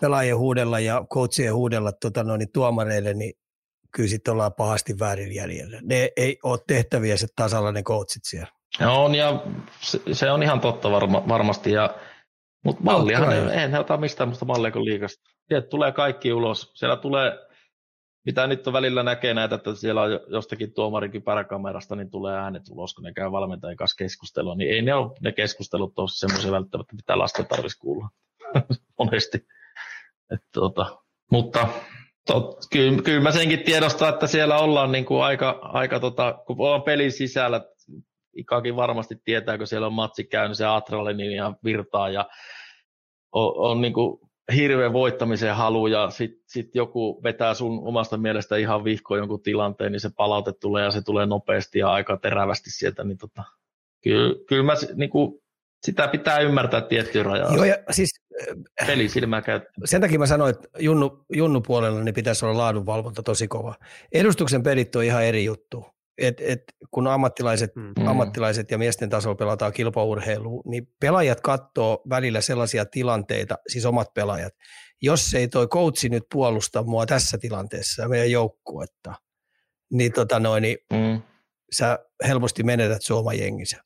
pelaajien huudella ja coachien huudella tota noin, niin tuomareille, niin kyllä sitten ollaan pahasti väärin jäljellä. Ne ei ole tehtäviä se tasalla ne coachit siellä. On ja se, se on ihan totta varma, varmasti. Ja, mutta malliahan ei, ei ne ota mistään musta mallia kuin liikasta. Sieltä tulee kaikki ulos. Siellä tulee mitä nyt on välillä näkee näitä, että siellä on jostakin tuomarin kypäräkamerasta, niin tulee äänet ulos, kun ne käy valmentajan kanssa keskustelua, niin ei ne ole ne keskustelut ole semmoisia välttämättä, mitä lasten tarvitsisi kuulla monesti. Et, tota, mutta tot, kyllä, kyllä, mä senkin tiedostan, että siellä ollaan niin kuin aika, aika tota, kun ollaan pelin sisällä, Ikakin varmasti tietää, kun siellä on matsi käynyt, se adrenaliini ihan virtaa ja on, on niin kuin hirveän voittamisen halu ja sitten sit joku vetää sun omasta mielestä ihan vihkoon jonkun tilanteen, niin se palaute tulee ja se tulee nopeasti ja aika terävästi sieltä, niin tota, kyllä, kyllä mä niin kuin, sitä pitää ymmärtää tiettyä rajaa. Joo, ja siis pelisilmää Sen takia mä sanoin, että junnu, junnu puolella niin pitäisi olla laadunvalvonta tosi kova. Edustuksen pelit on ihan eri juttu et, et, kun ammattilaiset, mm. ammattilaiset ja miesten tasolla pelataan kilpaurheilua, niin pelaajat katsoo välillä sellaisia tilanteita, siis omat pelaajat, jos ei toi coachi nyt puolusta mua tässä tilanteessa ja meidän joukkuetta, niin, tota noin, niin mm. sä helposti menetät sun oma jenginsä.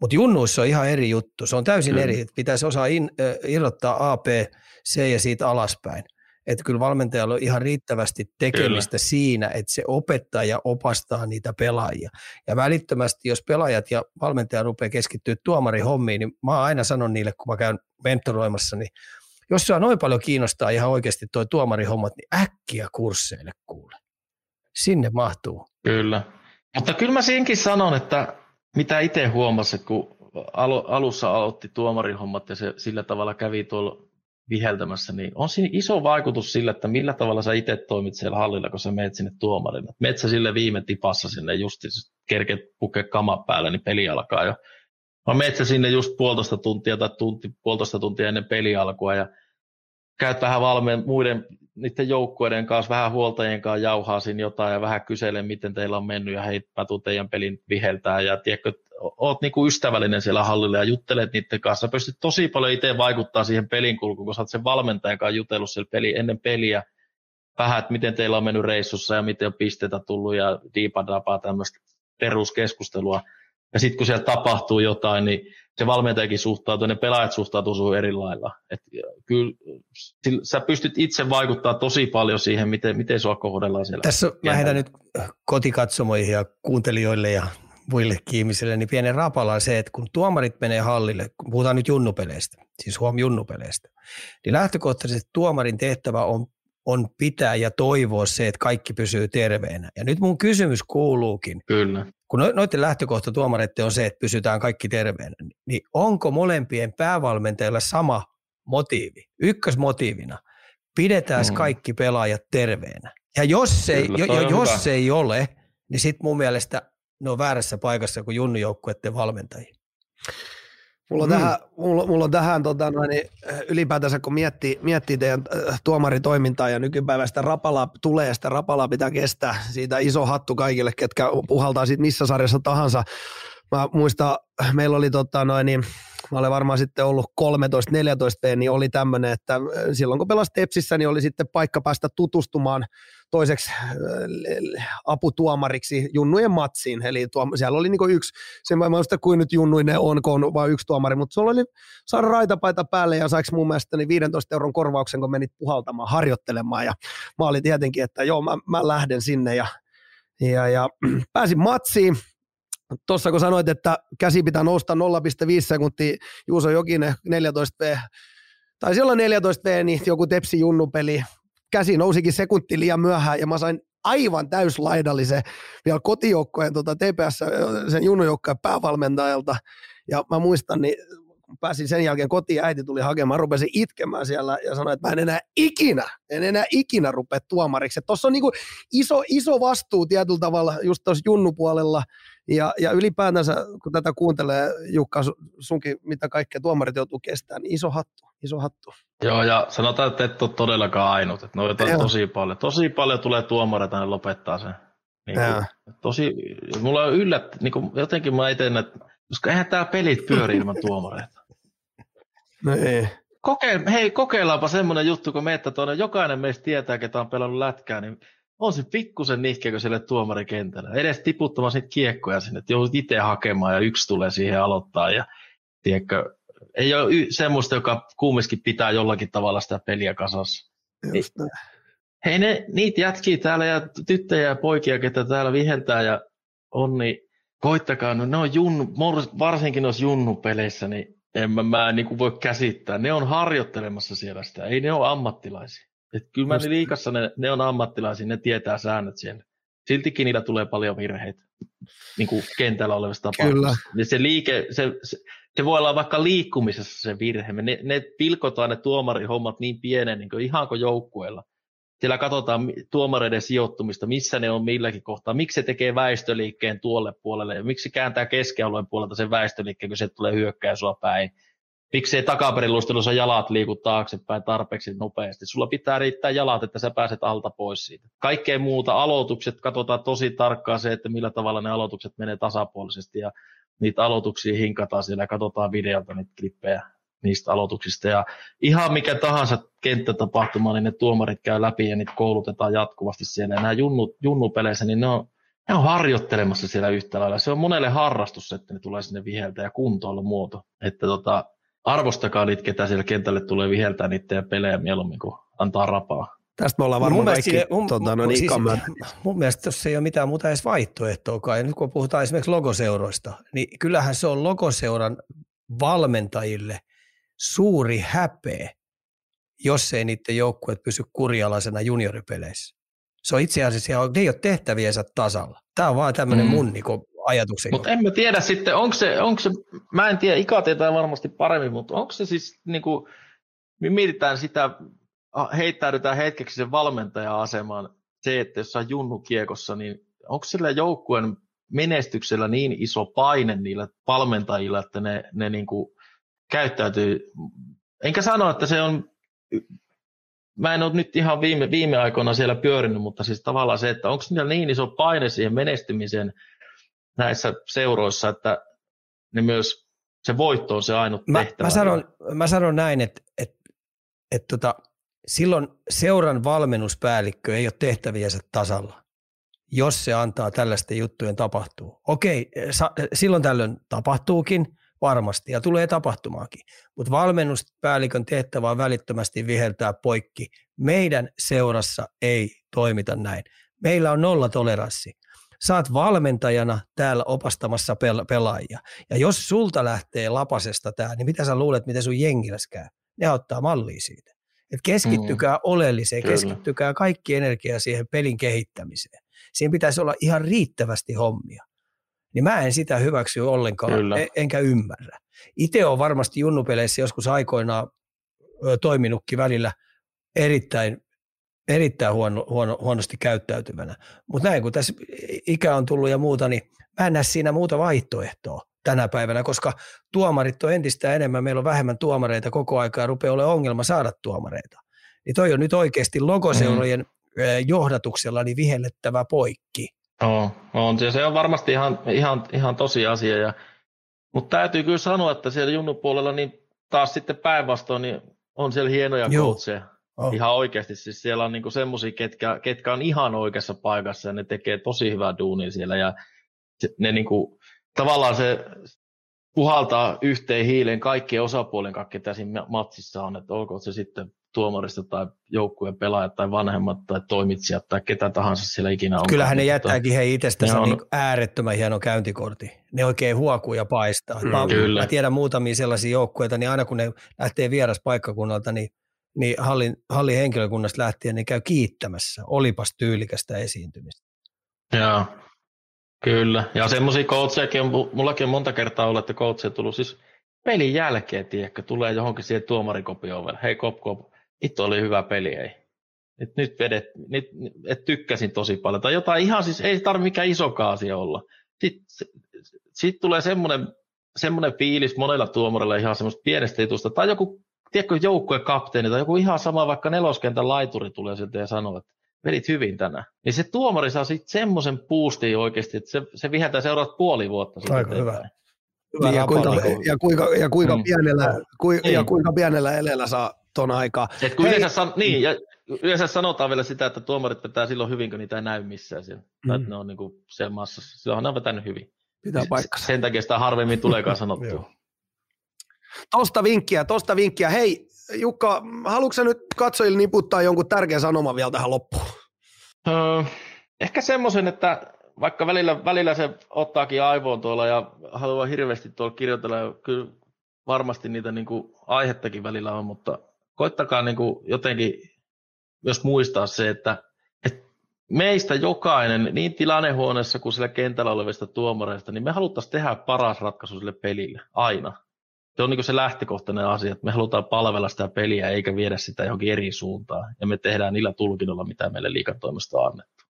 Mutta junnuissa on ihan eri juttu. Se on täysin Kyllä. eri. Pitäisi osaa in, äh, irrottaa A, B, C ja siitä alaspäin että kyllä valmentajalla on ihan riittävästi tekemistä kyllä. siinä, että se opettaa ja opastaa niitä pelaajia. Ja välittömästi, jos pelaajat ja valmentaja rupeaa keskittyä tuomarin hommiin, niin mä aina sanon niille, kun mä käyn mentoroimassa, niin jos sua noin paljon kiinnostaa ihan oikeasti tuo tuomarihommat, niin äkkiä kursseille kuule. Sinne mahtuu. Kyllä. Mutta kyllä mä senkin sanon, että mitä itse huomasin, kun alussa aloitti tuomarihommat ja se sillä tavalla kävi tuolla viheltämässä, niin on siinä iso vaikutus sillä, että millä tavalla sä itse toimit siellä hallilla, kun sä meet sinne tuomarille. Meet sä sille viime tipassa sinne just, kerkeet pukea kama päällä, niin peli alkaa jo. Vaan meet sä sinne just puolitoista tuntia tai tunti, puolitoista tuntia ennen peli alkua ja käyt vähän valmeen muiden niiden joukkueiden kanssa, vähän huoltajien kanssa jauhaa siinä jotain ja vähän kyselee, miten teillä on mennyt ja hei, Pätu teidän pelin viheltää ja tiedätkö, oot niinku ystävällinen siellä hallilla ja juttelet niiden kanssa. Pystyt tosi paljon itse vaikuttaa siihen pelin kulkuun, kun sä oot sen valmentajan kanssa jutellut siellä peli, ennen peliä vähän, että miten teillä on mennyt reissussa ja miten on pisteitä tullut ja diipadapaa tämmöistä peruskeskustelua. Ja sitten kun siellä tapahtuu jotain, niin se valmentajakin suhtautuu, ne pelaajat suhtautuu sun eri lailla. Et kyllä sä pystyt itse vaikuttaa tosi paljon siihen, miten, miten sua kohdellaan siellä. Tässä lähdetään nyt kotikatsomoihin ja kuuntelijoille ja muille ihmisille, niin pienen rapala on se, että kun tuomarit menee hallille, kun puhutaan nyt junnupeleistä, siis huom junnupeleistä, niin lähtökohtaisesti tuomarin tehtävä on, on pitää ja toivoa se, että kaikki pysyy terveenä. Ja nyt mun kysymys kuuluukin, Kyllä. Kun no, noiden lähtökohta tuomareiden on se, että pysytään kaikki terveenä, niin onko molempien päävalmentajilla sama motiivi, ykkösmotiivina, pidetään mm. kaikki pelaajat terveenä. Ja jos, ei, Kyllä, jo, jos ei ole, niin sitten mun mielestä ne on väärässä paikassa kuin junnujoukkueiden valmentajia. Mulla on mm. tähän, mulla, mulla on tähän tota, noin, niin, ylipäätänsä, kun miettii, miettii teidän äh, tuomaritoimintaa ja nykypäivästä rapalaa tulee, sitä rapalaa pitää kestää. Siitä iso hattu kaikille, ketkä puhaltaa siitä missä sarjassa tahansa. Mä muistan, meillä oli tota, noin, niin, mä olen varmaan sitten ollut 13-14 niin oli tämmöinen, että silloin kun pelasit Tepsissä, niin oli sitten paikka päästä tutustumaan toiseksi äh, aputuomariksi junnujen matsiin. Eli tuo, siellä oli niinku yksi, sen mä muista kuin nyt junnuinen on, kun on vain yksi tuomari, mutta sulla oli saada raitapaita päälle ja saiksi mun mielestä niin 15 euron korvauksen, kun menit puhaltamaan, harjoittelemaan. Ja mä olin tietenkin, että joo, mä, mä lähden sinne ja, ja, ja pääsin matsiin Tuossa kun sanoit, että käsi pitää nousta 0,5 sekuntia, Juuso Jokinen 14V, tai olla 14V, niin joku Tepsi junnupeli, käsi nousikin sekunti liian myöhään ja mä sain aivan täyslaidallisen vielä kotijoukkojen tota TPS, sen junnujoukkojen päävalmentajalta. Ja mä muistan, niin pääsin sen jälkeen kotiin, äiti tuli hakemaan, rupesin itkemään siellä ja sanoi, että mä en enää ikinä, en enää ikinä rupea tuomariksi. Tuossa on niinku iso, iso vastuu tietyllä tavalla just tuossa junnupuolella ja, ja ylipäätänsä, kun tätä kuuntelee Jukka sunkin, mitä kaikkea tuomarit joutuu kestämään, niin iso hattu, iso hattu. Joo, ja sanotaan, että et ole todellakaan ainut. Että noita on tosi paljon. Tosi paljon tulee tuomareita, ne lopettaa sen. Niin kuin, tosi, mulla on yllät, niin kuin, jotenkin mä eteen, että koska eihän tämä pelit pyöri ilman tuomareita. No ei. Koke, hei, kokeillaanpa semmoinen juttu, kun meitä tuonne, jokainen meistä tietää, ketä on pelannut lätkää, niin on se pikkusen nihkeäkö sille tuomarikentällä. Edes tiputtamaan niitä kiekkoja sinne, että joudut itse hakemaan ja yksi tulee siihen aloittaa. Ja, tiedätkö, ei ole y- semmoista, joka kumminkin pitää jollakin tavalla sitä peliä kasassa. Just hei, ne, niitä jätkiä täällä ja tyttöjä ja poikia, ketä täällä viheltää ja on, niin koittakaa, no ne on junnu, varsinkin noissa junnupeleissä, niin en mä, mä en niin voi käsittää. Ne on harjoittelemassa siellä sitä, ei ne ole ammattilaisia. Et kyllä mä liikassa ne, ne on ammattilaisia, ne tietää säännöt siellä. Siltikin niillä tulee paljon virheitä niin kuin kentällä olevista tapauksista. Ja se liike, se, se, se, voi olla vaikka liikkumisessa se virhe. Ne, ne pilkotaan ne tuomarihommat niin pienen, niin kuin ihan kuin joukkueella. Siellä katsotaan tuomareiden sijoittumista, missä ne on milläkin kohtaa, miksi se tekee väistöliikkeen tuolle puolelle, ja miksi se kääntää keskialueen puolelta sen väistöliikkeen, kun se tulee hyökkää sua päin. Miksi ei jalat liiku taaksepäin tarpeeksi nopeasti. Sulla pitää riittää jalat, että sä pääset alta pois siitä. Kaikkea muuta, aloitukset, katsotaan tosi tarkkaan se, että millä tavalla ne aloitukset menee tasapuolisesti, ja niitä aloituksia hinkataan siellä ja katsotaan videolta niitä klippejä niistä aloituksista. Ja ihan mikä tahansa kenttätapahtuma, niin ne tuomarit käy läpi ja niitä koulutetaan jatkuvasti siellä. Ja nämä junnu, junnupeleissä, niin ne on, ne on harjoittelemassa siellä yhtä lailla. Se on monelle harrastus, että ne tulee sinne viheltä ja kuntoilla muoto. Että tota, arvostakaa niitä, ketä siellä kentälle tulee viheltää niitä pelejä mieluummin kuin antaa rapaa. Tästä me ollaan varmaan mun kaikki siinä, mun, tota, no niin, siis, mun mielestä tuossa ei ole mitään muuta edes vaihtoehtoa. Ja nyt kun puhutaan esimerkiksi logoseuroista, niin kyllähän se on logoseuran valmentajille – suuri häpeä, jos ei niiden joukkueet pysy kurialaisena junioripeleissä. Se on itse asiassa, ne ei ole tehtäviensä tasalla. Tämä on vaan tämmöinen mm. mun niin ajatuksen. Mutta en mä tiedä sitten, onko se, onko se, mä en tiedä, Ika tietää varmasti paremmin, mutta onko se siis, niin kuin, me mietitään sitä, heittäydytään hetkeksi sen valmentaja-asemaan, se, että jos on junnu kiekossa, niin onko sillä joukkueen menestyksellä niin iso paine niillä valmentajilla, että ne, ne niin kuin käyttäytyy, enkä sano, että se on, mä en ole nyt ihan viime, viime aikoina siellä pyörinyt, mutta siis tavallaan se, että onko niillä niin iso paine siihen menestymiseen näissä seuroissa, että ne myös se voitto on se ainut mä, tehtävä. Mä sanon, mä sanon näin, että, että, että tota, silloin seuran valmennuspäällikkö ei ole tehtäviänsä tasalla, jos se antaa tällaisten juttujen tapahtua. Okei, sa, silloin tällöin tapahtuukin, varmasti ja tulee tapahtumaakin. Mutta valmennuspäällikön tehtävä on välittömästi viheltää poikki. Meidän seurassa ei toimita näin. Meillä on nolla toleranssi. Saat valmentajana täällä opastamassa pel- pelaajia. Ja jos sulta lähtee lapasesta tämä, niin mitä sä luulet, miten sun jengiläs käy? Ne ottaa mallia siitä. Et keskittykää mm. oleelliseen, Kyllä. keskittykää kaikki energia siihen pelin kehittämiseen. Siinä pitäisi olla ihan riittävästi hommia niin mä en sitä hyväksy ollenkaan, Kyllä. En, enkä ymmärrä. Itse on varmasti junnupeleissä joskus aikoinaan toiminutkin välillä erittäin, erittäin huono, huono, huonosti käyttäytyvänä. Mutta näin kun tässä ikä on tullut ja muuta, niin mä en näe siinä muuta vaihtoehtoa tänä päivänä, koska tuomarit on entistä enemmän, meillä on vähemmän tuomareita koko aikaa ja rupeaa olemaan ongelma saada tuomareita. Niin toi on nyt oikeasti logoseurojen mm. johdatuksella niin vihellettävä poikki. On, on. Se, se on varmasti ihan, ihan, ihan tosi asia. Ja, mutta täytyy kyllä sanoa, että siellä junnupuolella niin taas sitten päinvastoin niin on siellä hienoja coacheja. Oh. Ihan oikeasti. Siis siellä on niinku semmoisia, ketkä, ketkä on ihan oikeassa paikassa ja ne tekee tosi hyvää duunia siellä. Ja ne niinku, tavallaan se, puhaltaa yhteen hiileen kaikkien osapuolen ketä siinä matsissa on, että olkoon se sitten tuomarista tai joukkueen pelaajat tai vanhemmat tai toimitsijat tai ketä tahansa siellä ikinä on. Kyllähän ne jättääkin he itsestänsä on... niin äärettömän hieno käyntikortti. Ne oikein huokuu ja paistaa. Mm, mä, kyllä. mä tiedän muutamia sellaisia joukkueita, niin aina kun ne lähtee vieras paikkakunnalta, niin, niin hallin, hallin henkilökunnasta lähtien ne käy kiittämässä. Olipas tyylikästä esiintymistä. Joo, kyllä. Ja semmoisia coachejakin on, mullakin on monta kertaa ollut, että coacheja tullut siis pelin jälkeen, tiedätkö, tulee johonkin siihen tuomarikopioon Hei kop, kop, itse oli hyvä peli, ei. Et nyt vedet, nyt, et tykkäsin tosi paljon. Tai jotain ihan siis, ei tarvitse mikään iso asia olla. Sitten sit tulee semmoinen, semmoinen fiilis monella tuomarilla ihan semmoista pienestä jutusta. Tai joku, tiedätkö, joukkueen kapteeni tai joku ihan sama, vaikka neloskentän laituri tulee sieltä ja sanoo, että vedit hyvin tänään. Niin se tuomari saa sitten semmoisen boostin oikeasti, että se, se vihätää seuraavat puoli vuotta. Aika hyvä. Niin, ja, kuinka, ja, kuinka, ja, kuinka mm. pienellä, ku, niin. ja kuinka pienellä eleellä saa ton aikaa. Et kun yleensä, san, niin, ja yleensä sanotaan vielä sitä, että tuomarit vetää silloin hyvin, kun niitä ei näy missään siellä. Mm. Tai ne on niin kuin siellä massassa. Silloinhan ne on vetänyt hyvin. Pitää paikkansa. Sen takia sitä harvemmin tuleekaan sanottua. tosta vinkkiä, tosta vinkkiä. Hei Jukka, haluatko nyt katsojille niputtaa jonkun tärkeän sanoman vielä tähän loppuun? Öö, ehkä semmoisen, että vaikka välillä, välillä se ottaakin aivoon tuolla ja haluaa hirveästi tuolla kirjoitella, kyllä varmasti niitä niin kuin aihettakin välillä on, mutta koittakaa niin kuin jotenkin myös muistaa se, että, että meistä jokainen, niin tilannehuoneessa kuin siellä kentällä olevista tuomareista, niin me haluttaisiin tehdä paras ratkaisu sille pelille, aina. Se on niin se lähtökohtainen asia, että me halutaan palvella sitä peliä eikä viedä sitä johonkin eri suuntaan. Ja me tehdään niillä tulkinnoilla, mitä meille liikatoimesta on annettu.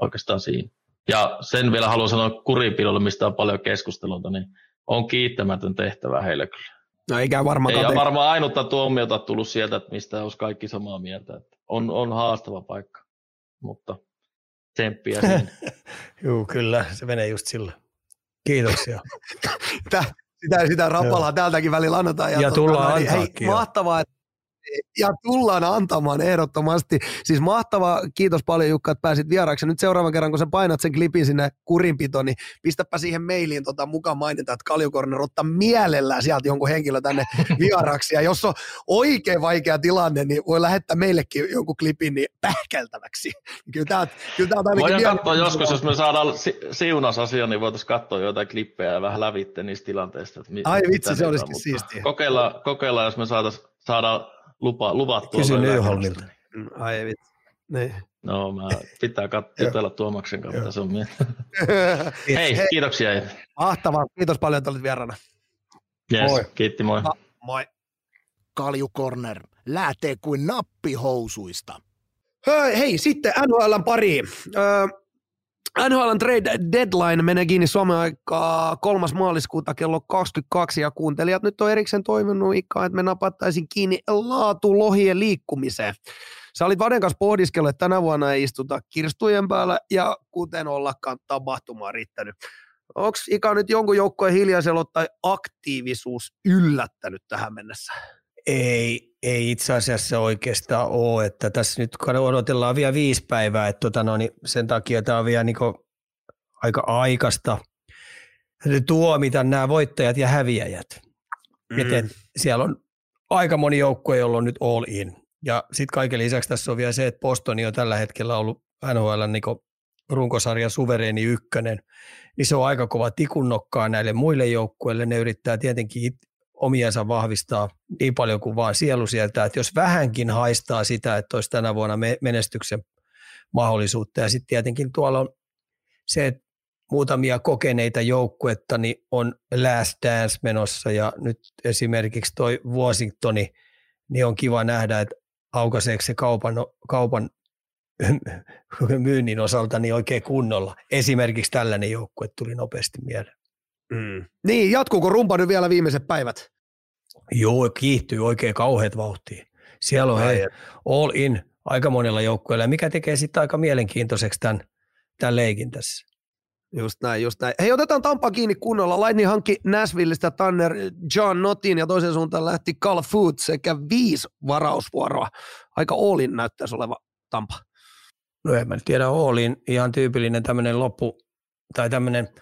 Oikeastaan siinä. Ja sen vielä haluan sanoa kuripidolle, mistä on paljon keskustelua, niin on kiittämätön tehtävä heille kyllä. No eikä varmaan Ei varmaan ainutta tuomiota tullut sieltä, että mistä olisi kaikki samaa mieltä. Että on, on haastava paikka, mutta tsemppiä sinne. Joo, kyllä, se menee just sillä. Kiitoksia. sitä, sitä, sitä rapalaa täältäkin välillä annetaan. Ja, ja tullaan niin, hei, mahtavaa, että ja tullaan antamaan ehdottomasti. Siis mahtavaa, kiitos paljon Jukka, että pääsit vieraaksi. Nyt seuraavan kerran, kun sä painat sen klipin sinne kurinpitoon, niin pistäpä siihen mailiin tota, mukaan mainita, että Kaljukorner ottaa mielellään sieltä jonkun henkilö tänne vieraaksi. Ja jos on oikein vaikea tilanne, niin voi lähettää meillekin jonkun klipin niin pähkeltäväksi. Kyllä tää, kyllä tää Voidaan katsoa joskus, jos me saadaan si- siunas asia, niin voitaisiin katsoa jotain klippejä ja vähän lävitte niistä tilanteista. Että mi- Ai vitsi, se olisikin siistiä. Kokeillaan, kokeillaan, jos me saadaan saada lupa, luvattua. Kysy Nyholmilta. Mm, ai vitsi. Niin. No, mä pitää kat- jutella Tuomaksen kautta, se on Hei, Hei, kiitoksia. Mahtavaa, kiitos paljon, että olit vieraana. Yes, moi. kiitti, moi. Ha, moi. Kalju Corner, lähtee kuin nappihousuista. Hei, hei sitten NHLn pariin. Öö, NHL trade deadline menee kiinni Suomen aikaa 3. maaliskuuta kello 22 ja kuuntelijat nyt on erikseen toivonut ikään, että me napattaisiin kiinni laatu lohien liikkumiseen. Sä olit Vaden kanssa pohdiskellut, että tänä vuonna ei istuta kirstujen päällä ja kuten ollakaan tapahtumaa riittänyt. Onko Ika nyt jonkun joukkojen hiljaisella tai aktiivisuus yllättänyt tähän mennessä? Ei, ei itse asiassa oikeastaan ole, että tässä nyt odotellaan vielä viisi päivää, että tota no, niin sen takia tämä on vielä niin aika aikasta tuomita nämä voittajat ja häviäjät. Mm. Siellä on aika moni joukkue, jolla on nyt all in. Ja sitten kaiken lisäksi tässä on vielä se, että Bostoni on tällä hetkellä ollut NHL niin runkosarja suvereeni ykkönen, niin se on aika kova tikunnokkaa näille muille joukkueille. Ne yrittää tietenkin omiensa vahvistaa niin paljon kuin vaan sielu sieltä, että jos vähänkin haistaa sitä, että olisi tänä vuonna menestyksen mahdollisuutta. Ja sitten tietenkin tuolla on se, että muutamia kokeneita joukkuetta niin on Last Dance menossa ja nyt esimerkiksi toi Washingtoni, niin on kiva nähdä, että aukaiseeko se kaupan, kaupan myynnin osalta niin oikein kunnolla. Esimerkiksi tällainen joukkue tuli nopeasti mieleen. Mm. Niin, jatkuuko rumpa nyt vielä viimeiset päivät? Joo, kiihtyy oikein kauheat vauhtia. Siellä on hei, all in aika monella joukkueella, mikä tekee sitten aika mielenkiintoiseksi tämän, tämän leikin tässä. Just näin, just näin. Hei, otetaan Tampa kiinni kunnolla. Lightning hankki Nashvilleistä Tanner John Notin ja toisen suuntaan lähti Carl Food sekä viisi varausvuoroa. Aika in näyttäisi oleva Tampa. No en mä tiedä, in. ihan tyypillinen tämmöinen loppu tai tämmöinen –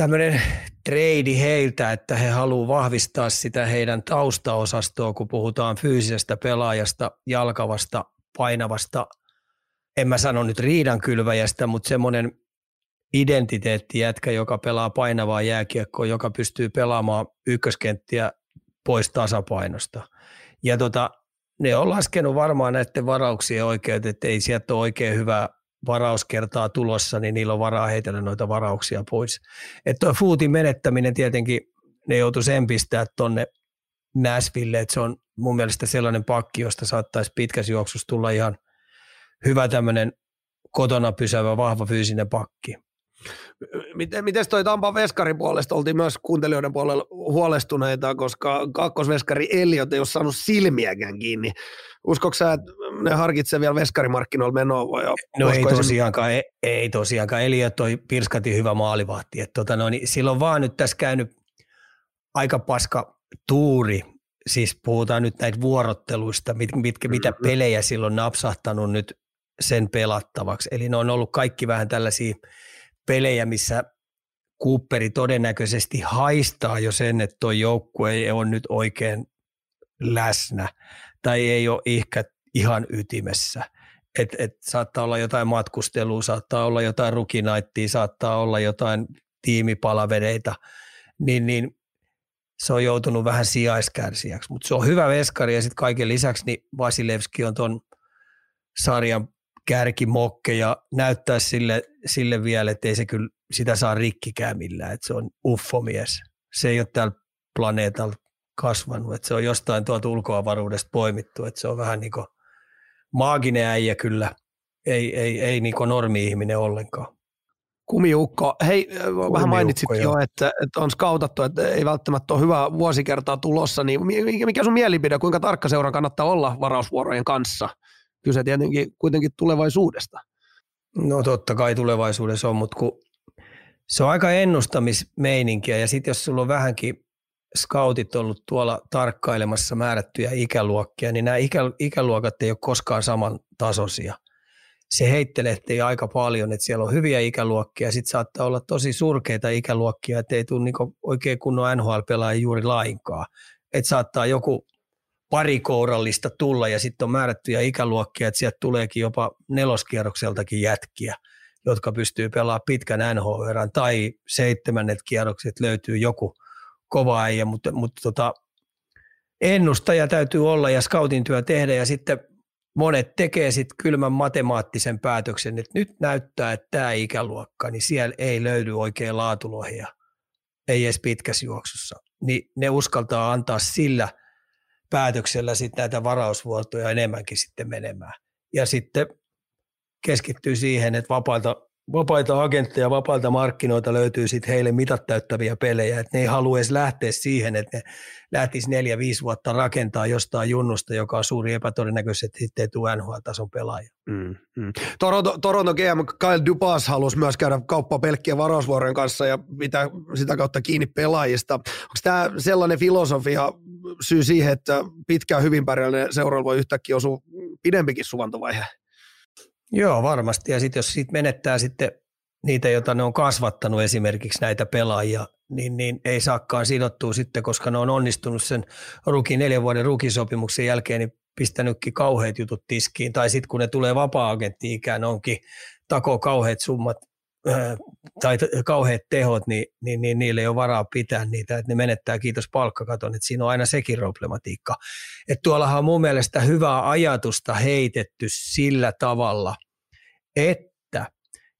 tämmöinen treidi heiltä, että he haluavat vahvistaa sitä heidän taustaosastoa, kun puhutaan fyysisestä pelaajasta, jalkavasta, painavasta, en mä sano nyt riidankylväjästä, mutta semmoinen identiteettijätkä, joka pelaa painavaa jääkiekkoa, joka pystyy pelaamaan ykköskenttiä pois tasapainosta. Ja tota, ne on laskenut varmaan näiden varauksien oikeudet, että ei sieltä ole oikein hyvää varauskertaa tulossa, niin niillä on varaa heitellä noita varauksia pois. Että tuo Fuutin menettäminen tietenkin, ne joutuu sen pistää tonne Näsville, että se on mun mielestä sellainen pakki, josta saattaisi pitkässä juoksussa tulla ihan hyvä tämmöinen kotona pysyvä, vahva fyysinen pakki. Miten, miten toi Tampan veskarin puolesta oltiin myös kuuntelijoiden puolella huolestuneita, koska kakkosveskari Eliot ei ole saanut silmiäkään kiinni. Uskoiko sä, että ne harkitsee vielä veskarimarkkinoilla menoa? Vai no ei tosiaankaan, ei, ei tosiaankaan. Eliot toi pirskati hyvä maalivahti. Että tota, no, niin silloin vaan nyt tässä käynyt aika paska tuuri. Siis puhutaan nyt näitä vuorotteluista, mit, mitkä, mitä pelejä silloin napsahtanut nyt sen pelattavaksi. Eli ne on ollut kaikki vähän tällaisia – pelejä, missä Cooperi todennäköisesti haistaa jo sen, että tuo joukkue ei ole nyt oikein läsnä tai ei ole ehkä ihan ytimessä. Et, et saattaa olla jotain matkustelua, saattaa olla jotain rukinaittia, saattaa olla jotain tiimipalavereita, niin, niin se on joutunut vähän sijaiskärsijäksi. Mutta se on hyvä veskari ja sitten kaiken lisäksi niin Vasilevski on tuon sarjan kärkimokke ja näyttää sille, sille vielä, että ei se kyllä sitä saa rikkikään millään, että se on uffomies. Se ei ole täällä planeetalla kasvanut, että se on jostain tuolta ulkoavaruudesta poimittu, että se on vähän niin kuin maaginen äijä kyllä, ei, ei, ei niin normi-ihminen ollenkaan. Kumiukko, hei, Kumiukko, vähän mainitsit jo, jo että, että on skautattu, että ei välttämättä ole hyvää vuosikertaa tulossa, niin mikä sun mielipide, kuinka tarkka seuran kannattaa olla varausvuorojen kanssa? Kyse tietenkin kuitenkin tulevaisuudesta. No totta kai tulevaisuudessa on, mutta kun se on aika ennustamismeininkiä ja sitten jos sulla on vähänkin scoutit ollut tuolla tarkkailemassa määrättyjä ikäluokkia, niin nämä ikä, ikäluokat ei ole koskaan saman tasoisia. Se heittelehtii aika paljon, että siellä on hyviä ikäluokkia ja sitten saattaa olla tosi surkeita ikäluokkia, että ei tule niinku oikein kunnon NHL-pelaajia juuri lainkaan. Että saattaa joku parikourallista tulla ja sitten on määrättyjä ikäluokkia, että sieltä tuleekin jopa neloskierrokseltakin jätkiä, jotka pystyy pelaamaan pitkän nhl tai seitsemännet kierrokset löytyy joku kova äijä, mutta, mutta tota, ennustaja täytyy olla ja scoutin työ tehdä ja sitten monet tekee sitten kylmän matemaattisen päätöksen, että nyt näyttää, että tämä ikäluokka, niin siellä ei löydy oikein laatulohia, ei edes pitkässä juoksussa. Niin ne uskaltaa antaa sillä – päätöksellä sitten näitä varausvuotoja enemmänkin sitten menemään. Ja sitten keskittyy siihen, että vapailta, vapaita agentteja, vapailta markkinoita löytyy sitten heille mitat täyttäviä pelejä, että ne ei halua edes lähteä siihen, että ne lähtisi neljä, viisi vuotta rakentaa jostain junnusta, joka on suuri epätodennäköisesti, että sitten ei tule NHL-tason pelaaja. Mm, mm. Toronto, Toronto GM Kyle Dupas halusi myös käydä kauppaa pelkkien varausvuorojen kanssa ja pitää sitä kautta kiinni pelaajista. Onko tämä sellainen filosofia syy siihen, että pitkään hyvin pärjäinen seuraava yhtäkkiä osua pidempikin suvantovaihe? Joo, varmasti. Ja sitten jos siitä menettää sitten niitä, joita ne on kasvattanut esimerkiksi näitä pelaajia, niin, niin ei saakaan sidottua sitten, koska ne on onnistunut sen ruki, neljän vuoden rukisopimuksen jälkeen, niin pistänytkin kauheat jutut tiskiin. Tai sitten kun ne tulee vapaa-agentti-ikään, onkin takoo kauheat summat tai kauheat tehot, niin, niin, niin niille ei ole varaa pitää niitä, että ne menettää kiitos palkkakaton, että siinä on aina sekin problematiikka. Että tuollahan on mun mielestä hyvää ajatusta heitetty sillä tavalla, että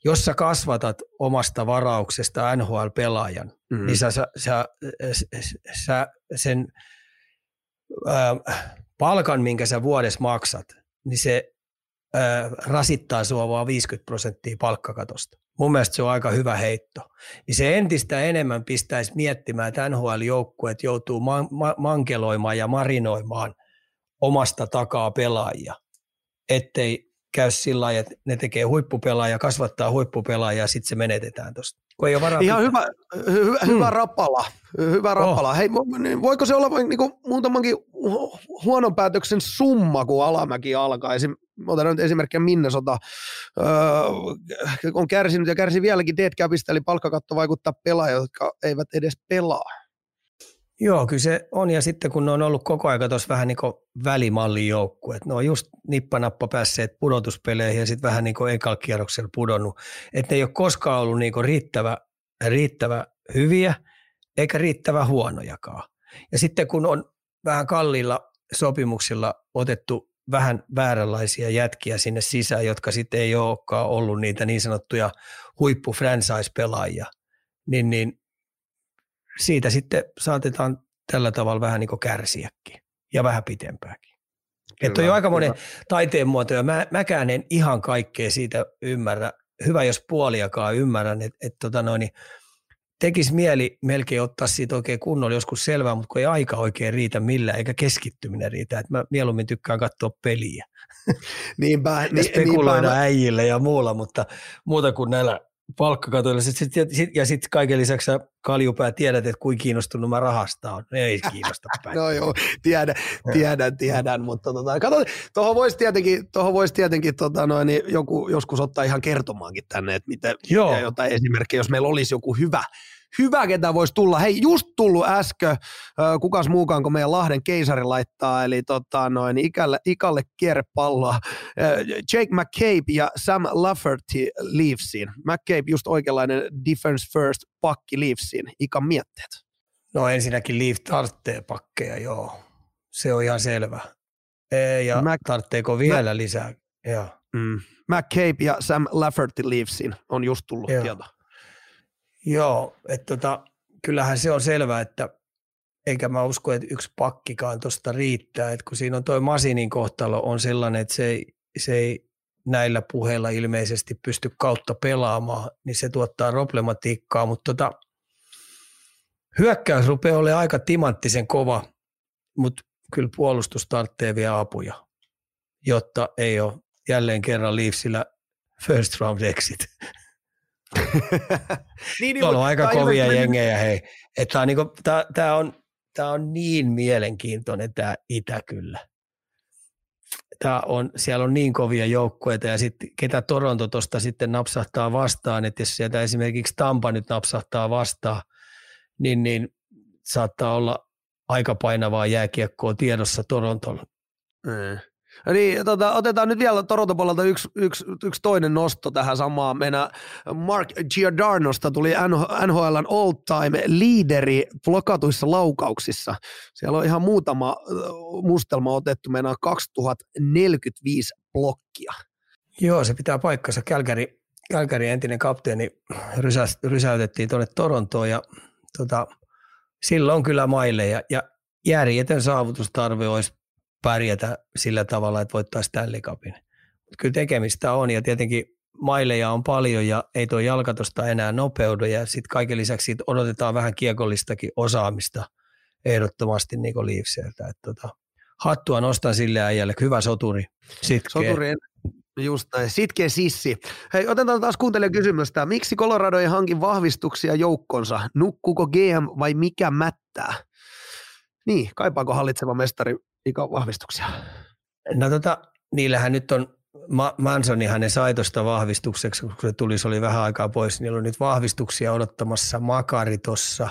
jos sä kasvatat omasta varauksesta NHL-pelaajan, mm-hmm. niin sä, sä, sä, sä sen äh, palkan, minkä sä vuodessa maksat, niin se äh, rasittaa sua vaan 50 prosenttia palkkakatosta. Mun mielestä se on aika hyvä heitto. Niin se entistä enemmän pistäisi miettimään, että NHL-joukkueet joutuu man- ma- mankeloimaan ja marinoimaan omasta takaa pelaajia, ettei käy sillä lailla, että ne tekee huippupelaajia, kasvattaa huippupelaajia ja sitten se menetetään tuosta. Ihan hyvä, hyvä, hmm. hyvä rapala. Hyvä rapala. Oh. Hei, niin voiko se olla niin kuin muutamankin huonon päätöksen summa, kun alamäki alkaa? Otetaan nyt esimerkkiä Minnesota, öö, on kärsinyt ja kärsii vieläkin dead capista, eli palkkakatto vaikuttaa pelaajia, jotka eivät edes pelaa. Joo, kyllä se on. Ja sitten kun ne on ollut koko ajan tuossa vähän niin välimallin joukkue, että ne on just nippanappa päässeet pudotuspeleihin ja sitten vähän niin kuin pudonnut. Että ne ei ole koskaan ollut niin kuin riittävä, riittävä hyviä eikä riittävä huonojakaan. Ja sitten kun on vähän kalliilla sopimuksilla otettu vähän vääränlaisia jätkiä sinne sisään, jotka sitten ei olekaan ollut niitä niin sanottuja huippu franchise-pelaajia, niin, niin siitä sitten saatetaan tällä tavalla vähän niin kuin kärsiäkin ja vähän pitempääkin. Kyllä, että on jo aika monen taiteen muoto ja mä, mäkään en ihan kaikkea siitä ymmärrä. Hyvä, jos puoliakaan ymmärrän, että et, tota noin, niin tekisi mieli melkein ottaa siitä oikein kunnolla joskus selvää, mutta kun ei aika oikein riitä millään, eikä keskittyminen riitä. Että mä mieluummin tykkään katsoa peliä. Niinpä. ja niin, spekuloida niinpä. äijille ja muulla, mutta muuta kuin näillä palkkakatoilla. Sit, sit, sit, ja sitten kaiken lisäksi Kaljupää tiedät, että kuinka kiinnostunut mä rahasta on. Ei kiinnosta päin. no joo, tiedän, tiedän, tiedän. mutta tota, kato, tuohon voisi tietenkin, tohon vois tietenkin tota, noin, niin joku, joskus ottaa ihan kertomaankin tänne, että miten, joo. jotain esimerkkejä, jos meillä olisi joku hyvä, hyvä, ketä voisi tulla. Hei, just tullut äskö, kukas muukaan kuin meidän Lahden keisari laittaa, eli tota, noin, ikälle, ikalle kierrepalloa. Jake McCabe ja Sam Lafferty Leafsiin. McCabe just oikeanlainen defense first pakki Leafsiin. Ikan mietteet. No ensinnäkin Leaf tarvitsee pakkeja, joo. Se on ihan selvä. E, ja Mac- tarvitseeko vielä Mac- lisää? Joo. Mm. McCabe ja Sam Lafferty Leafsiin on just tullut Joo. Joo, että tota, kyllähän se on selvää, että eikä mä usko, että yksi pakkikaan tuosta riittää, että kun siinä on toi Masinin kohtalo on sellainen, että se ei, se ei näillä puheilla ilmeisesti pysty kautta pelaamaan, niin se tuottaa problematiikkaa, mutta tota, hyökkäys rupeaa olemaan aika timanttisen kova, mutta kyllä puolustus tarvitsee vielä apuja, jotta ei ole jälleen kerran Leafsillä first round exit. Niin, niin, on aika kovia ilme- jengejä, hei. Että tämä, on, niinku, tää, tää on, tää on niin mielenkiintoinen tämä Itä kyllä. Tää on, siellä on niin kovia joukkueita ja sitten ketä Toronto tuosta sitten napsahtaa vastaan, että jos sieltä esimerkiksi Tampa nyt napsahtaa vastaan, niin, niin saattaa olla aika painavaa jääkiekkoa tiedossa Torontolla. Mm. Niin, tota, otetaan nyt vielä Toronto puolelta yksi, yksi, yksi, toinen nosto tähän samaan. Meidän Mark Giardarnosta tuli NHLn all-time liideri blokatuissa laukauksissa. Siellä on ihan muutama mustelma otettu. Meidän 2045 blokkia. Joo, se pitää paikkansa. Kälkäri, Kälkäri entinen kapteeni rysä, rysäytettiin tuonne Torontoon ja tota, silloin kyllä maille ja, ja järjetön saavutustarve olisi pärjätä sillä tavalla, että voittaa Stanley Cupin. Mutta kyllä tekemistä on ja tietenkin maileja on paljon ja ei tuo jalka tuosta enää nopeudu ja sitten kaiken lisäksi siitä odotetaan vähän kiekollistakin osaamista ehdottomasti niin kuin Leafseltä. Että tota, hattua nostan sille äijälle, hyvä soturi. Sitkeä. Soturi, just näin. Sitkeä sissi. Hei, otetaan taas kuuntelijan kysymystä. Miksi Colorado ei hankin vahvistuksia joukkonsa? Nukkuuko GM vai mikä mättää? Niin, kaipaako hallitseva mestari vahvistuksia? No tota, niillähän nyt on, Ma- Mansonihan ne sai tuosta vahvistukseksi, kun se tuli, se oli vähän aikaa pois. Niillä on nyt vahvistuksia odottamassa Makari tuossa,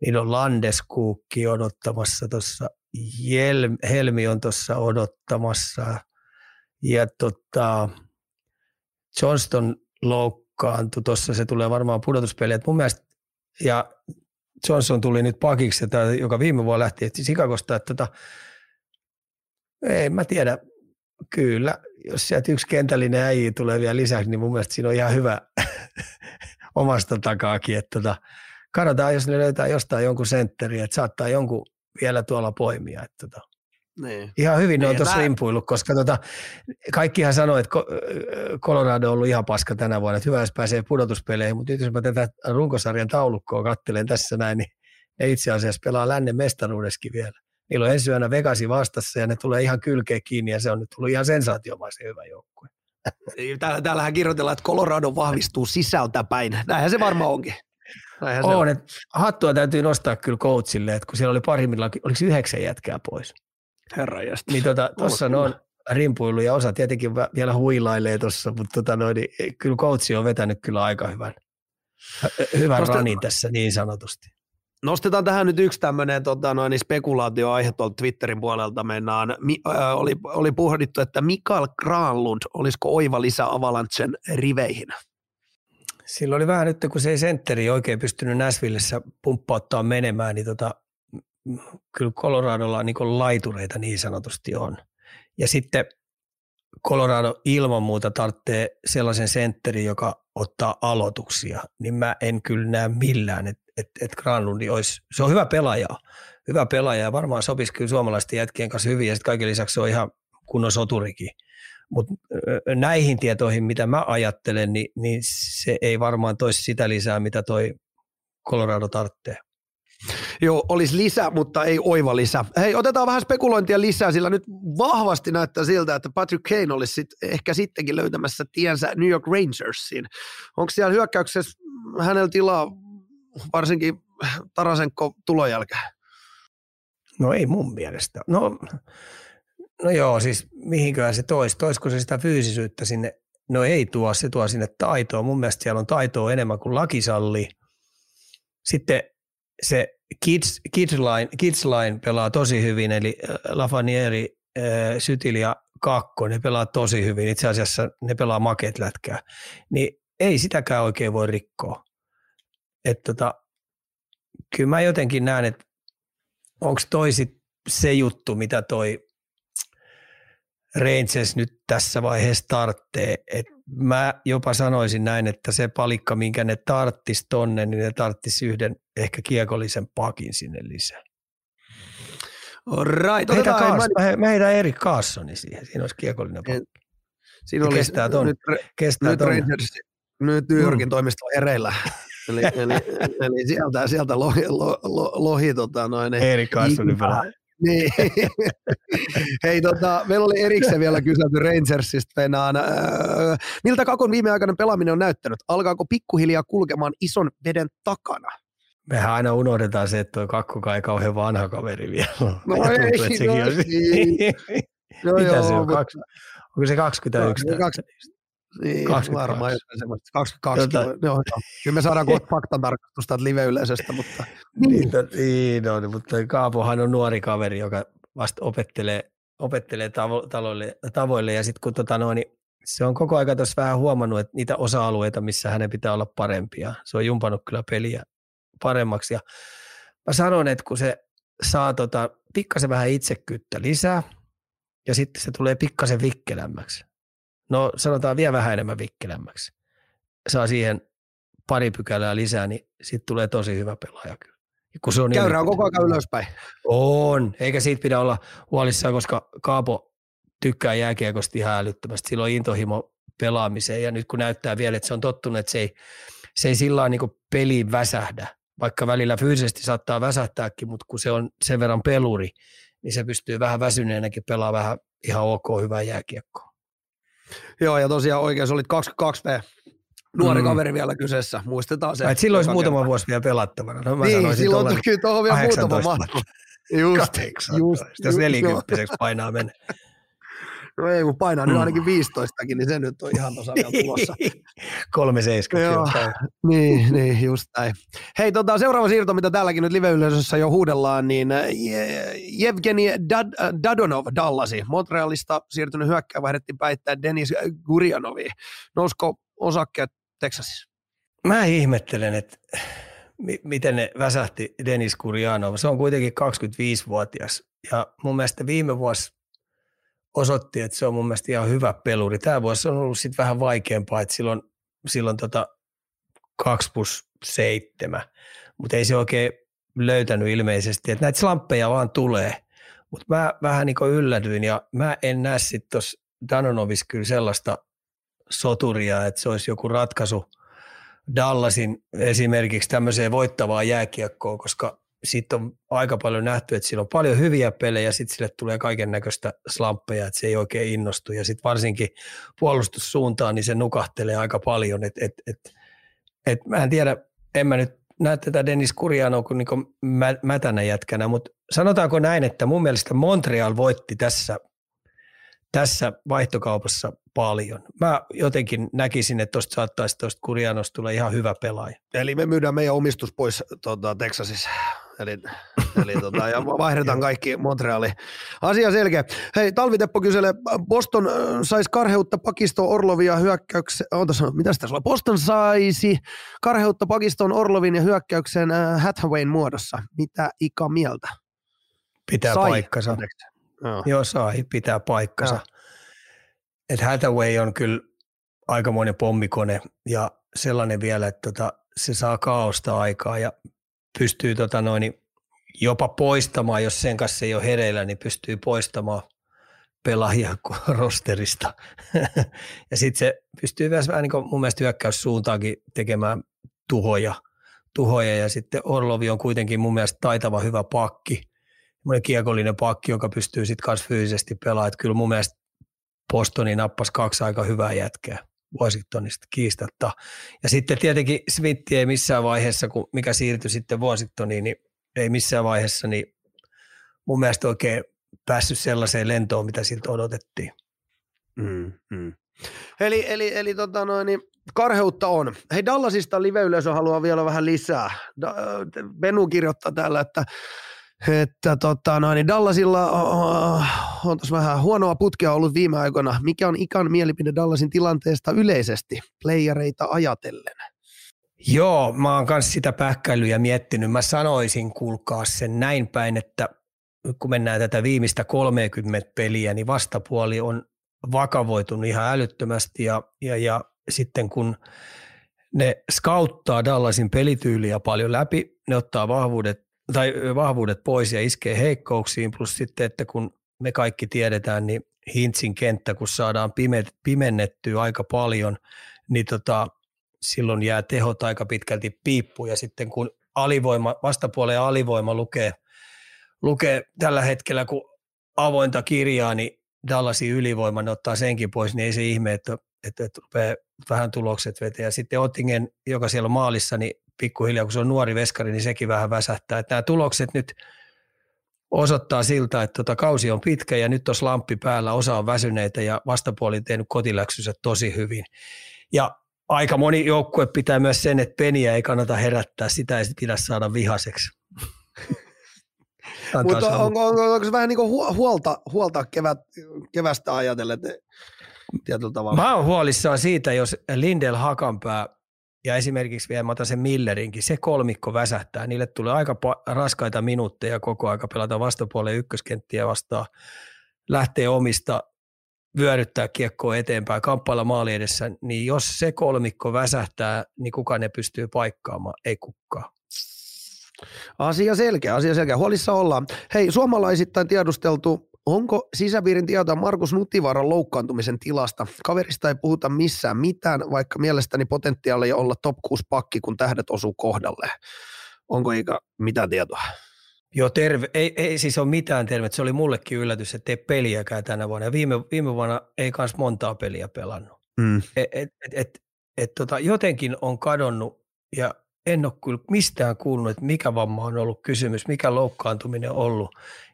niillä on Landeskuukki odottamassa tuossa, Helmi on tuossa odottamassa ja tota, Johnston loukkaantui tuossa, se tulee varmaan pudotuspeliä. Mun mielestä, ja Johnson tuli nyt pakiksi, joka viime vuonna lähti Chicagosta, että tota, ei mä tiedä. Kyllä, jos sieltä yksi kentällinen äijä tulee vielä lisäksi, niin mun mielestä siinä on ihan hyvä omasta takaakin. Että tota, katsotaan, jos ne löytää jostain jonkun sentteri, että saattaa jonkun vielä tuolla poimia. Että tota, niin. Ihan hyvin ne on niin, tuossa rimpuillut, koska tota, kaikkihan sanoo, että Colorado on ollut ihan paska tänä vuonna, että hyvä, jos pääsee pudotuspeleihin, mutta nyt jos mä tätä runkosarjan taulukkoa kattelen tässä näin, niin ne itse asiassa pelaa lännen mestaruudeskin vielä. Niillä on ensi yönä Vegasi vastassa ja ne tulee ihan kylkeä kiinni ja se on nyt tullut ihan sensaatiomaisen hyvä joukkue. Täällä, täällähän kirjoitellaan, että Colorado vahvistuu sisältä päin. Näinhän se varmaan onkin. Näinhän on, on. hattua täytyy nostaa kyllä coachille, että kun siellä oli parimmillaan, oliko yhdeksän jätkää pois. Herra Niin tuossa tota, on, rimpuillut ja osa tietenkin vielä huilailee tuossa, mutta tota noin, niin kyllä coachi on vetänyt kyllä aika hyvän, hyvän ranin tässä niin sanotusti. Nostetaan tähän nyt yksi tämmöinen tota, noin, spekulaatioaihe tuolta Twitterin puolelta. Mennään, mi, äh, oli, oli puhdittu, että Mikael Granlund, olisiko oiva lisä Avalanchen riveihin? Silloin oli vähän nyt, kun se ei sentteri oikein pystynyt Näsvillessä pumppauttaa menemään, niin tota, kyllä Coloradolla niin laitureita niin sanotusti on. Ja sitten Colorado ilman muuta tarvitsee sellaisen sentterin, joka ottaa aloituksia, niin mä en kyllä näe millään, että et, et Granlundi olisi, se on hyvä pelaaja, hyvä pelaaja ja varmaan sopisi kyllä suomalaisten jätkien kanssa hyvin ja sitten kaiken lisäksi se on ihan kunnon soturikin. Mutta näihin tietoihin, mitä mä ajattelen, niin, niin se ei varmaan toisi sitä lisää, mitä toi Colorado tarvitsee. Joo, olisi lisä, mutta ei oiva lisä. Hei, otetaan vähän spekulointia lisää, sillä nyt vahvasti näyttää siltä, että Patrick Kane olisi sit ehkä sittenkin löytämässä tiensä New York Rangersiin. Onko siellä hyökkäyksessä hänellä tilaa varsinkin Tarasenko tulon jälkeen? No ei mun mielestä. No, no joo, siis mihinköhän se toisi? Toisiko se sitä fyysisyyttä sinne? No ei tuo, se tuo sinne taitoa. Mun mielestä siellä on taitoa enemmän kuin lakisalli. Sitten se Kids, Kids, Line, Kids Line pelaa tosi hyvin, eli äh, Lafanieri, äh, Sytil ja Kakko, ne pelaa tosi hyvin. Itse asiassa ne pelaa makeet lätkää. Niin ei sitäkään oikein voi rikkoa. Et tota, kyllä mä jotenkin näen, että onko toi sit se juttu, mitä toi Rangers nyt tässä vaiheessa tarttee. Et mä jopa sanoisin näin, että se palikka, minkä ne tarttis tonne, niin ne tarttis yhden ehkä kiekollisen pakin sinne lisää. Right, heitä, Kaas, mä, mä heitän Erik Kaassoni siihen, siinä olisi kiekollinen pakki. Siinä oli, kestää ton, nyt, kestää nyt, ton. Rangers, nyt New Yorkin mm. toimisto ereillä. eli, eli, eli, sieltä, sieltä lohi, lo, lo, lohi tota, noin, Erik Kaassoni niin. Hei, tota, meillä oli erikseen vielä kyselty Rangersista penaan. Äh, miltä Kakon viimeaikainen pelaaminen on näyttänyt? Alkaako pikkuhiljaa kulkemaan ison veden takana? Mehän aina unohdetaan se, että tuo kakkokaan ei kauhean vanha kaveri vielä. No ei, tuntuu, no, olisi... niin. no, Mitä joo, se on? Mutta... Onko se 21? No, 20, niin, 22. varmaan jotain semmoista. 22 Jota... joo, joo. Kyllä me saadaan kohta faktatarkastusta live-yleisöstä, mutta... niin, no, niin on, mutta Kaapohan on nuori kaveri, joka vasta opettelee, opettelee tavo, taloille, tavoille ja sitten kun tota noin, niin se on koko aika tuossa vähän huomannut, että niitä osa-alueita, missä hänen pitää olla parempia. Se on jumpannut kyllä peliä paremmaksi ja mä sanon, että kun se saa tota, pikkasen vähän itsekyyttä lisää ja sitten se tulee pikkasen vikkelämmäksi, no sanotaan vielä vähän enemmän vikkelämmäksi, saa siihen pari pykälää lisää, niin sitten tulee tosi hyvä pelaaja kyllä. Kun se on niin Käyrä on koko ajan ylöspäin. On, eikä siitä pidä olla huolissaan, koska Kaapo tykkää jääkiekosta ihan älyttömästi. Sillä on intohimo pelaamiseen ja nyt kun näyttää vielä, että se on tottunut, että se ei, se ei sillä niin peliin väsähdä, vaikka välillä fyysisesti saattaa väsähtääkin, mutta kun se on sen verran peluri, niin se pystyy vähän väsyneenäkin pelaamaan vähän ihan ok hyvää jääkiekkoa. Joo, ja tosiaan oikein, se olit 22V. Nuori mm. kaveri vielä kyseessä, muistetaan se. Et silloin olisi muutama kerta. vuosi vielä pelattavana. No, mä niin, silloin kyllä tuohon vielä muutama mahtu. Just, just, jos nelikymppiseksi painaa mennä. No ei, kun painaa mm. nyt ainakin 15 niin se nyt on ihan tuossa vielä tulossa. 370. niin, niin, just näin. Hei, tota, seuraava siirto, mitä täälläkin nyt live jo huudellaan, niin äh, Jevgeni Dad, äh, Dadonov Dallasi. Montrealista siirtynyt hyökkää vaihdettiin päittää Denis Gurjanovi. Nousko osakkeet Texasissa? Mä ihmettelen, että miten ne väsähti Denis Gurjanov. Se on kuitenkin 25-vuotias ja mun mielestä viime vuosi osoitti, että se on mun mielestä ihan hyvä peluri. Tämä vuosi on ollut sitten vähän vaikeampaa, että silloin, silloin tota 2 plus 7, mutta ei se oikein löytänyt ilmeisesti, että näitä slamppeja vaan tulee. Mutta mä vähän niin yllätyin ja mä en näe sitten tuossa Danonovis kyllä sellaista soturia, että se olisi joku ratkaisu Dallasin esimerkiksi tämmöiseen voittavaan jääkiekkoon, koska sitten on aika paljon nähty, että sillä on paljon hyviä pelejä, sitten sille tulee kaiken näköistä slamppeja, että se ei oikein innostu. Ja sitten varsinkin puolustussuuntaan, niin se nukahtelee aika paljon. Et, et, et, et mä en tiedä, en mä nyt näe tätä Dennis Kurjanoa kuin niinku mä, mätänä jätkänä, mutta sanotaanko näin, että mun mielestä Montreal voitti tässä tässä vaihtokaupassa paljon. Mä jotenkin näkisin, että tuosta saattaisi tuosta Kurjanosta tulla ihan hyvä pelaaja. Eli me myydään meidän omistus pois tuota, Texasissa. Eli, eli tota, ja vaihdetaan kaikki Montreali. Asia selkeä. Hei, Talviteppo kyselee, Boston saisi karheutta Pakisto Orlovia hyökkäyksen, mitä tässä on? Boston saisi karheutta Pakiston Orlovin ja hyökkäyksen äh, Hathawayn muodossa. Mitä Ika mieltä? Pitää Sai. paikkansa. Joo. Joo, sai, pitää paikkansa. Joo. Et Hathaway on kyllä aikamoinen pommikone ja sellainen vielä, että tota, se saa kaaosta aikaa ja pystyy tota noin, jopa poistamaan, jos sen kanssa ei ole hereillä, niin pystyy poistamaan pelaajia rosterista. ja sitten se pystyy myös vähän niin mun mielestä hyökkäyssuuntaankin tekemään tuhoja, tuhoja. Ja sitten Orlovi on kuitenkin mun mielestä taitava hyvä pakki, semmoinen kiekollinen pakki, joka pystyy sitten kanssa fyysisesti pelaamaan. Että kyllä mun mielestä Bostoni nappasi kaksi aika hyvää jätkää Washingtonista kiistatta. Ja sitten tietenkin Smitti ei missään vaiheessa, kun mikä siirtyi sitten Washingtoniin, niin ei missään vaiheessa niin mun mielestä oikein päässyt sellaiseen lentoon, mitä siltä odotettiin. Mm, mm. Eli, eli, eli tota noin, niin karheutta on. Hei Dallasista live-yleisö haluaa vielä vähän lisää. Benu kirjoittaa täällä, että että tota, noin, niin Dallasilla uh, on tässä vähän huonoa putkea ollut viime aikoina. Mikä on ikan mielipide Dallasin tilanteesta yleisesti, playereita ajatellen? Joo, mä oon kanssa sitä pähkäilyä miettinyt. Mä sanoisin, kuulkaa sen näin päin, että kun mennään tätä viimeistä 30 peliä, niin vastapuoli on vakavoitunut ihan älyttömästi ja, ja, ja sitten kun ne scouttaa Dallasin pelityyliä paljon läpi, ne ottaa vahvuudet tai vahvuudet pois ja iskee heikkouksiin, plus sitten, että kun me kaikki tiedetään, niin Hintsin kenttä, kun saadaan pime, pimennettyä aika paljon, niin tota, silloin jää tehot aika pitkälti piippuun, ja sitten kun alivoima, vastapuolen alivoima lukee, lukee tällä hetkellä, kun avointa kirjaa, niin Dallasin ylivoima, ne ottaa senkin pois, niin ei se ihme, että, että, että rupeaa vähän tulokset veteen. Ja sitten Ottingen, joka siellä on maalissa, niin pikkuhiljaa, kun se on nuori veskari, niin sekin vähän väsähtää. Että nämä tulokset nyt osoittaa siltä, että tota kausi on pitkä ja nyt on lamppi päällä, osa on väsyneitä ja vastapuoli on tehnyt kotiläksynsä tosi hyvin. Ja aika moni joukkue pitää myös sen, että peniä ei kannata herättää, sitä ei pidä saada vihaseksi. Mutta onko, onko, onko, se vähän niin kuin huolta, huolta kevät, kevästä ajatellen tietyllä tavalla? Mä oon huolissaan siitä, jos Lindel Hakanpää ja esimerkiksi vielä mä otan sen Millerinkin, se kolmikko väsähtää, niille tulee aika raskaita minuutteja koko aika pelata vastapuolen ykköskenttiä vastaan, lähtee omista, vyöryttää kiekkoa eteenpäin, kamppailla maali edessä, niin jos se kolmikko väsähtää, niin kuka ne pystyy paikkaamaan? Ei kukaan. Asia selkeä, asia selkeä. Huolissa ollaan. Hei, suomalaisittain tiedusteltu Onko sisäpiirin tietoa Markus Nutivaaran loukkaantumisen tilasta? Kaverista ei puhuta missään mitään, vaikka mielestäni potentiaali olla top 6 pakki, kun tähdet osuu kohdalle. Onko eikä mitään tietoa? Joo, terve. Ei, ei siis ole mitään terve. Se oli mullekin yllätys, että ei peliäkään tänä vuonna. Ja viime, viime vuonna ei kans montaa peliä pelannut. Mm. Et, et, et, et, et, tota, jotenkin on kadonnut ja en ole kyllä mistään kuullut, että mikä vamma on ollut kysymys, mikä loukkaantuminen on ollut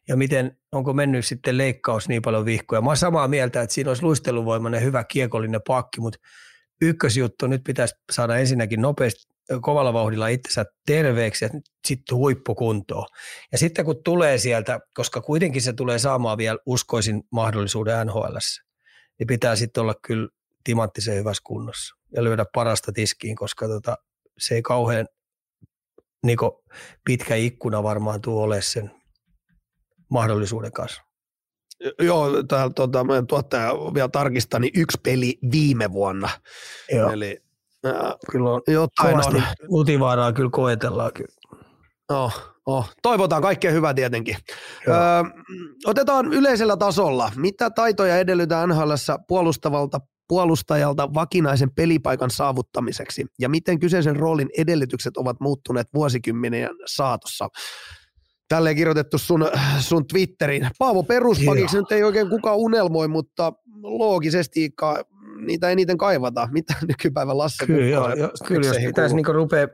ja miten, onko mennyt sitten leikkaus niin paljon vihkoja. Mä oon samaa mieltä, että siinä olisi luisteluvoimainen hyvä kiekollinen pakki, mutta ykkösjuttu nyt pitäisi saada ensinnäkin nopeasti kovalla vauhdilla itsensä terveeksi ja sitten huippukuntoon. Ja sitten kun tulee sieltä, koska kuitenkin se tulee saamaan vielä uskoisin mahdollisuuden NHL, niin pitää sitten olla kyllä timanttisen hyvässä kunnossa ja lyödä parasta tiskiin, koska tota, se ei kauhean niin pitkä ikkuna varmaan tule ole sen mahdollisuuden kanssa. Joo, täällä tuota, meidän tuottaja vielä tarkistaa, niin yksi peli viime vuonna. Joo. Eli äh, kyllä on jotain kovasti on. Utivaaraa kyllä koetellaan kyllä. Oh, oh. Toivotaan kaikkea hyvää tietenkin. Öö, otetaan yleisellä tasolla. Mitä taitoja edellytään NHL puolustavalta puolustajalta vakinaisen pelipaikan saavuttamiseksi ja miten kyseisen roolin edellytykset ovat muuttuneet vuosikymmenien saatossa? Tälleen kirjoitettu sun, sun Twitterin. Paavo peruspakiksi nyt ei oikein kukaan unelmoi, mutta loogisesti niitä eniten kaivata. Mitä nykypäivän Lasse Kyllä, joo, jo, kyllä jos pitäisi niin rupea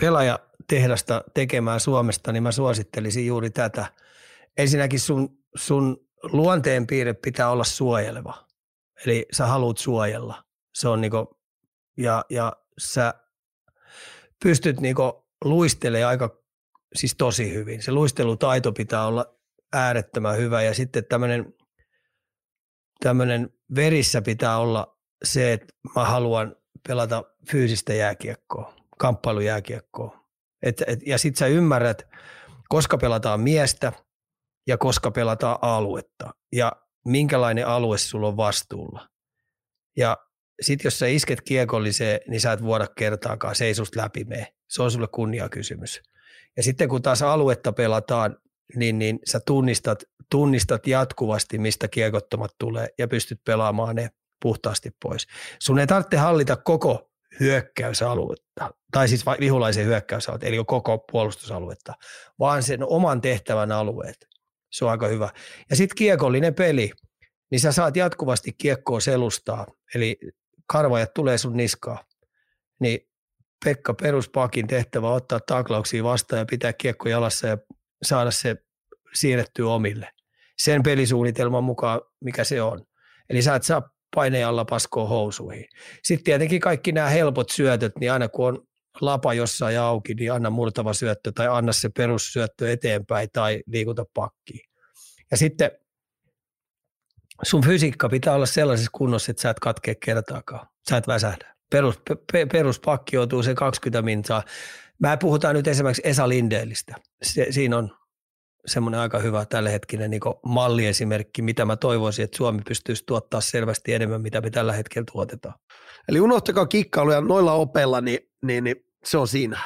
pelaajatehdasta tekemään Suomesta, niin mä suosittelisin juuri tätä. Ensinnäkin sun, sun luonteenpiirre pitää olla suojeleva. Eli sä haluat suojella. Se on niinku, ja, ja sä pystyt niinku luistelemaan aika siis tosi hyvin. Se luistelutaito pitää olla äärettömän hyvä ja sitten tämmöinen tämmöinen verissä pitää olla se, että mä haluan pelata fyysistä jääkiekkoa, kamppailujääkiekkoa. Et, et, ja sitten sä ymmärrät, koska pelataan miestä ja koska pelataan aluetta ja minkälainen alue sulla on vastuulla. Ja sitten jos sä isket kiekolliseen, niin sä et vuoda kertaakaan, se ei susta läpi mene. Se on sulle kunniakysymys. Ja sitten kun taas aluetta pelataan, niin, niin sä tunnistat, tunnistat jatkuvasti, mistä kiekottomat tulee ja pystyt pelaamaan ne puhtaasti pois. Sun ei tarvitse hallita koko hyökkäysaluetta, tai siis vihulaisen hyökkäysaluetta, eli koko puolustusaluetta, vaan sen oman tehtävän alueet. Se on aika hyvä. Ja sitten kiekollinen peli, niin sä saat jatkuvasti kiekkoa selustaa, eli karvajat tulee sun niskaa. Niin Pekka peruspakin tehtävä ottaa taklauksia vastaan ja pitää kiekko jalassa ja saada se siirrettyä omille. Sen pelisuunnitelman mukaan, mikä se on. Eli sä et saa paineen alla paskoa housuihin. Sitten tietenkin kaikki nämä helpot syötöt, niin aina kun on lapa jossain auki, niin anna murtava syöttö tai anna se perussyöttö eteenpäin tai liikuta pakkiin. Ja sitten sun fysiikka pitää olla sellaisessa kunnossa, että sä et katkea kertaakaan. Sä et väsähdä. Perus, pe, peruspakki joutuu se 20 mintaa. Mä puhutaan nyt esimerkiksi Esa Lindeellistä. Se, siinä on semmoinen aika hyvä tällä hetkellä niin malliesimerkki, mitä mä toivoisin, että Suomi pystyisi tuottaa selvästi enemmän, mitä me tällä hetkellä tuotetaan. Eli unohtakaa kikkailu ja noilla opella, niin, niin, niin se on siinä.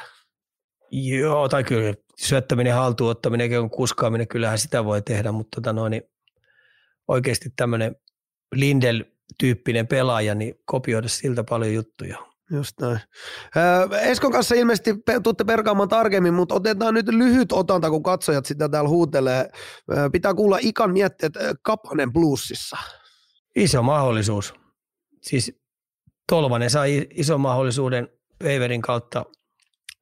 Joo, tai kyllä syöttäminen, haltuuttaminen, kuskaaminen, kyllähän sitä voi tehdä, mutta tota noin, niin oikeasti tämmöinen Lindel-tyyppinen pelaaja, niin kopioida siltä paljon juttuja. Just näin. Eskon kanssa ilmeisesti tuutte perkaamaan tarkemmin, mutta otetaan nyt lyhyt otanta, kun katsojat sitä täällä huutelee. Pitää kuulla Ikan miettiä, että Kapanen bluesissa. Iso mahdollisuus. Siis Tolvanen sai ison mahdollisuuden Waverin kautta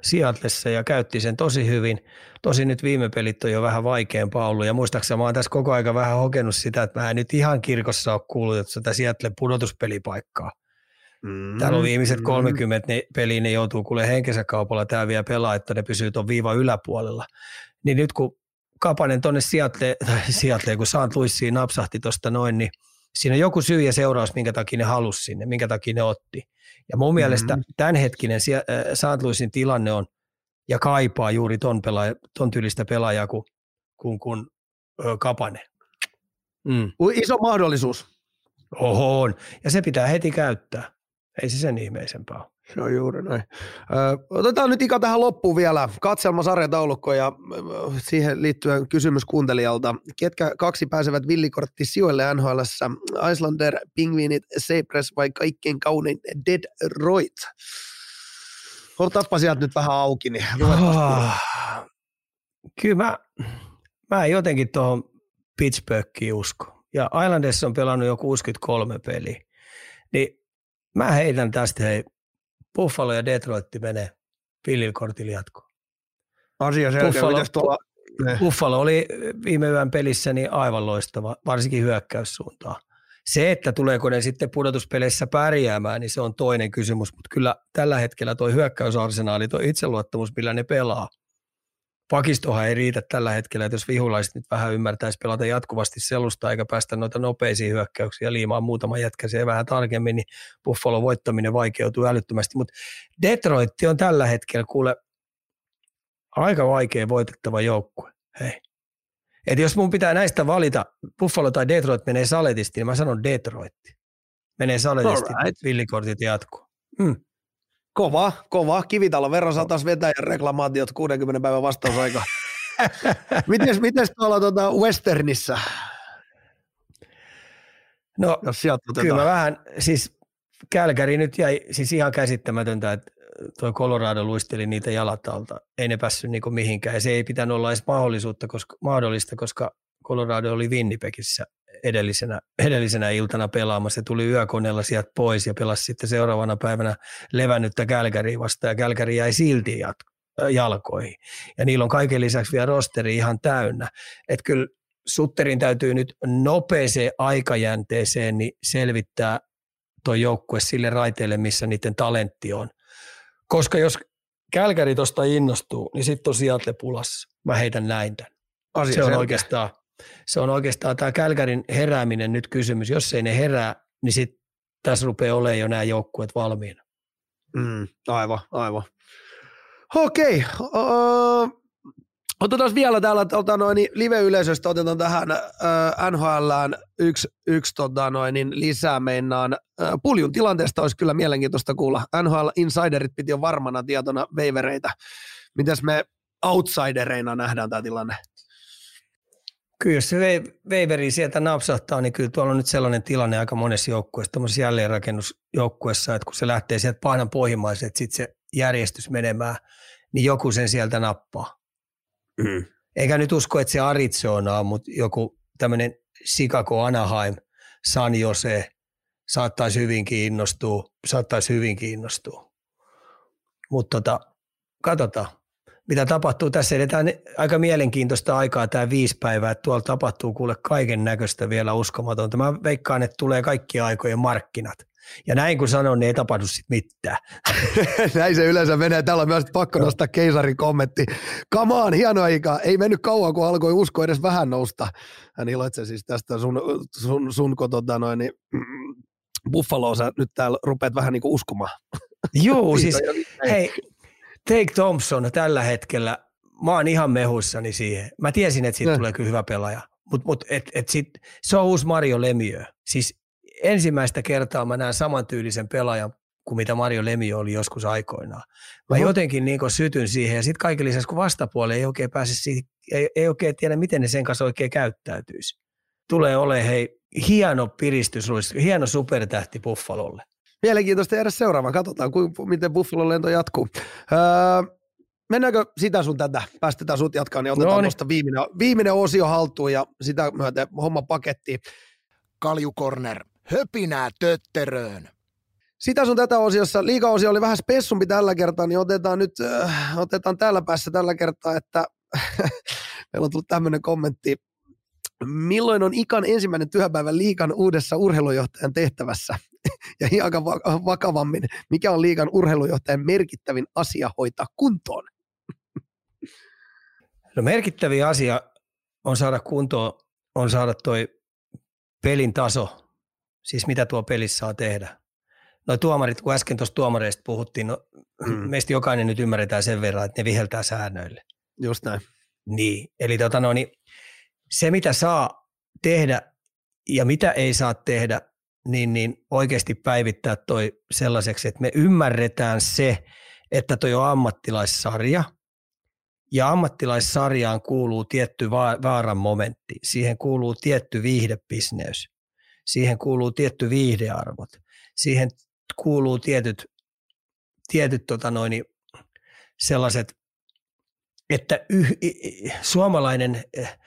Seatlessa ja käytti sen tosi hyvin. Tosi nyt viime pelit on jo vähän vaikeampaa ollut ja muistaakseni mä oon tässä koko aika vähän hokenut sitä, että mä en nyt ihan kirkossa ole kuullut sitä Seattle pudotuspelipaikkaa. Mm, Täällä on viimeiset 30 mm. peliä, ne joutuu kuule henkensä kaupalla tämä vielä pelaa, että ne pysyy tuon viivan yläpuolella. Niin nyt kun Kapanen tuonne Seattle, Seattle, kun St. Louisiin napsahti tuosta noin, niin siinä on joku syy ja seuraus, minkä takia ne halusi sinne, minkä takia ne otti. Ja mun mielestä mm-hmm. tämänhetkinen äh, St. Louisin tilanne on ja kaipaa juuri ton, pelaaja, ton tyylistä pelaajaa kuin, kuin ö, Kapane. Mm. Iso mahdollisuus. Oho, ja se pitää heti käyttää. Ei se sen ihmeisempää ole. Se on juuri näin. Ö, otetaan nyt Ika tähän loppuun vielä. Katselma sarjataulukko ja siihen liittyen kysymys kuuntelijalta. Ketkä kaksi pääsevät villikortti sijoille NHL? Islander, Pingvinit, Sabres vai kaikkein kaunein Detroit? Otappa sieltä nyt vähän auki, niin oh, Kyllä mä, mä jotenkin tuohon Pittsburghiin usko. Ja Islanders on pelannut jo 63 peliä. Niin Mä heitän tästä, hei, Buffalo ja Detroit menee Philly-kortilla jatkoon. Asia selkeä. Buffalo, tuolla... Buffalo oli viime yön pelissä niin aivan loistava, varsinkin hyökkäyssuuntaan. Se, että tuleeko ne sitten pudotuspeleissä pärjäämään, niin se on toinen kysymys, mutta kyllä tällä hetkellä tuo hyökkäysarsenaali, tuo itseluottamus, millä ne pelaa, pakistohan ei riitä tällä hetkellä, että jos vihulaiset nyt vähän ymmärtäisi pelata jatkuvasti selusta eikä päästä noita nopeisiin hyökkäyksiä liimaan muutama jätkä se vähän tarkemmin, niin Buffalo voittaminen vaikeutuu älyttömästi. Mutta Detroit on tällä hetkellä kuule aika vaikea voitettava joukkue. Hei. Et jos mun pitää näistä valita, Buffalo tai Detroit menee saletisti, niin mä sanon Detroit. Menee saletisti, right. villikortit jatkuu. Mm. Kova, kova. Kivitalon verran saataisiin vetää ja reklamaatiot 60 päivän vastausaika. mites, mites tuolla tuota Westernissa? No, Jos kyllä mä vähän, siis Kälkäri nyt jäi siis ihan käsittämätöntä, että tuo Colorado luisteli niitä jalat alta. Ei ne päässyt niinku mihinkään ja se ei pitänyt olla edes mahdollisuutta, koska, mahdollista, koska Colorado oli Winnipegissä edellisenä, edellisenä iltana pelaamassa ja tuli yökoneella sieltä pois ja pelasi sitten seuraavana päivänä levännyttä Kälkäriä vastaan ja Kälkäri jäi silti jat- jalkoihin. Ja niillä on kaiken lisäksi vielä rosteri ihan täynnä. Että kyllä Sutterin täytyy nyt nopeeseen aikajänteeseen niin selvittää tuo joukkue sille raiteelle, missä niiden talentti on. Koska jos Kälkäri tuosta innostuu, niin sitten on Seattle pulassa. Mä heitän näin tämän. Asia se on oikeastaan, se on oikeastaan tämä Kälkärin herääminen nyt kysymys. Jos ei ne herää, niin sitten tässä rupeaa olemaan jo nämä joukkueet valmiina. Mm, aivan, aivan. Okei, okay. Otetaan vielä täällä tota noin, niin live-yleisöstä, otetaan tähän äh, NHLään yksi, yksi tota noin, niin lisää meinaan. Äh, puljun tilanteesta olisi kyllä mielenkiintoista kuulla. NHL Insiderit piti jo varmana tietona veivereitä. Mitäs me outsidereina nähdään tämä tilanne? Kyllä jos se veiveri sieltä napsahtaa, niin kyllä tuolla on nyt sellainen tilanne aika monessa joukkueessa, tuommoisessa jälleenrakennusjoukkueessa, että kun se lähtee sieltä painan pohjimmaisen, että sitten se järjestys menemään, niin joku sen sieltä nappaa. Mm. Eikä nyt usko, että se Arizona on, mutta joku tämmöinen Chicago, Anaheim, San Jose saattaisi hyvin kiinnostua, saattaisi hyvin kiinnostua. Mutta tota, katsotaan, mitä tapahtuu. Tässä edetään aika mielenkiintoista aikaa tämä viisi päivää, että tuolla tapahtuu kuule kaiken näköistä vielä uskomatonta. Mä veikkaan, että tulee kaikki aikojen markkinat. Ja näin kun sanon, niin ei tapahdu sit mitään. näin se yleensä menee. Täällä on myös pakko nostaa keisarin kommentti. Come on, hieno aika. Ei mennyt kauan, kun alkoi usko edes vähän nousta. Hän iloitsee siis tästä sun, sun, sun tota noin, niin, mm, Buffaloa sä nyt täällä rupeat vähän niin kuin uskomaan. Joo, siis hei, Take Thompson tällä hetkellä, mä oon ihan mehuissani siihen. Mä tiesin, että siitä tulee kyllä hyvä pelaaja, mutta mut, et, et sit, se on uusi Mario Lemieux. Siis ensimmäistä kertaa mä näen samantyylisen pelaajan kuin mitä Mario Lemio oli joskus aikoinaan. Mä uh-huh. jotenkin niin sytyn siihen ja sitten kaiken lisäksi kun vastapuoli ei oikein pääse siihen, ei, ei oikein tiedä miten ne sen kanssa oikein käyttäytyisi. Tulee ole hei hieno piristys, hieno supertähti Buffalolle. Mielenkiintoista jäädä seuraavaan. Katsotaan, miten Buffalo lento jatkuu. Öö, mennäänkö sitä sun tätä? Päästetään sut jatkaa, niin otetaan no, tuosta viimeinen, viimeinen osio haltuun ja sitä myöten homma pakettiin. Kaljukorner höpinää tötteröön. Sitä sun tätä osiossa, liikaosio oli vähän spessumpi tällä kertaa, niin otetaan nyt, äh, otetaan täällä päässä tällä kertaa, että meillä on tullut tämmöinen kommentti. Milloin on Ikan ensimmäinen työpäivä liikan uudessa urheilujohtajan tehtävässä? Ja aika vakavammin, mikä on liikan urheilujohtajan merkittävin asia hoitaa kuntoon? no merkittävin asia on saada kuntoon, on saada toi pelin taso Siis mitä tuo pelissä saa tehdä. No tuomarit, kun äsken tuosta tuomareista puhuttiin, no mm. meistä jokainen nyt ymmärretään sen verran, että ne viheltää säännöille. Just näin. Niin, eli tota no, niin se mitä saa tehdä ja mitä ei saa tehdä, niin, niin oikeasti päivittää toi sellaiseksi, että me ymmärretään se, että toi on ammattilaissarja. Ja ammattilaissarjaan kuuluu tietty vaaran momentti, siihen kuuluu tietty viihdebisneys. Siihen kuuluu tietty viihdearvot, siihen kuuluu tietyt, tietyt tota noin, sellaiset, että yh, suomalainen eh,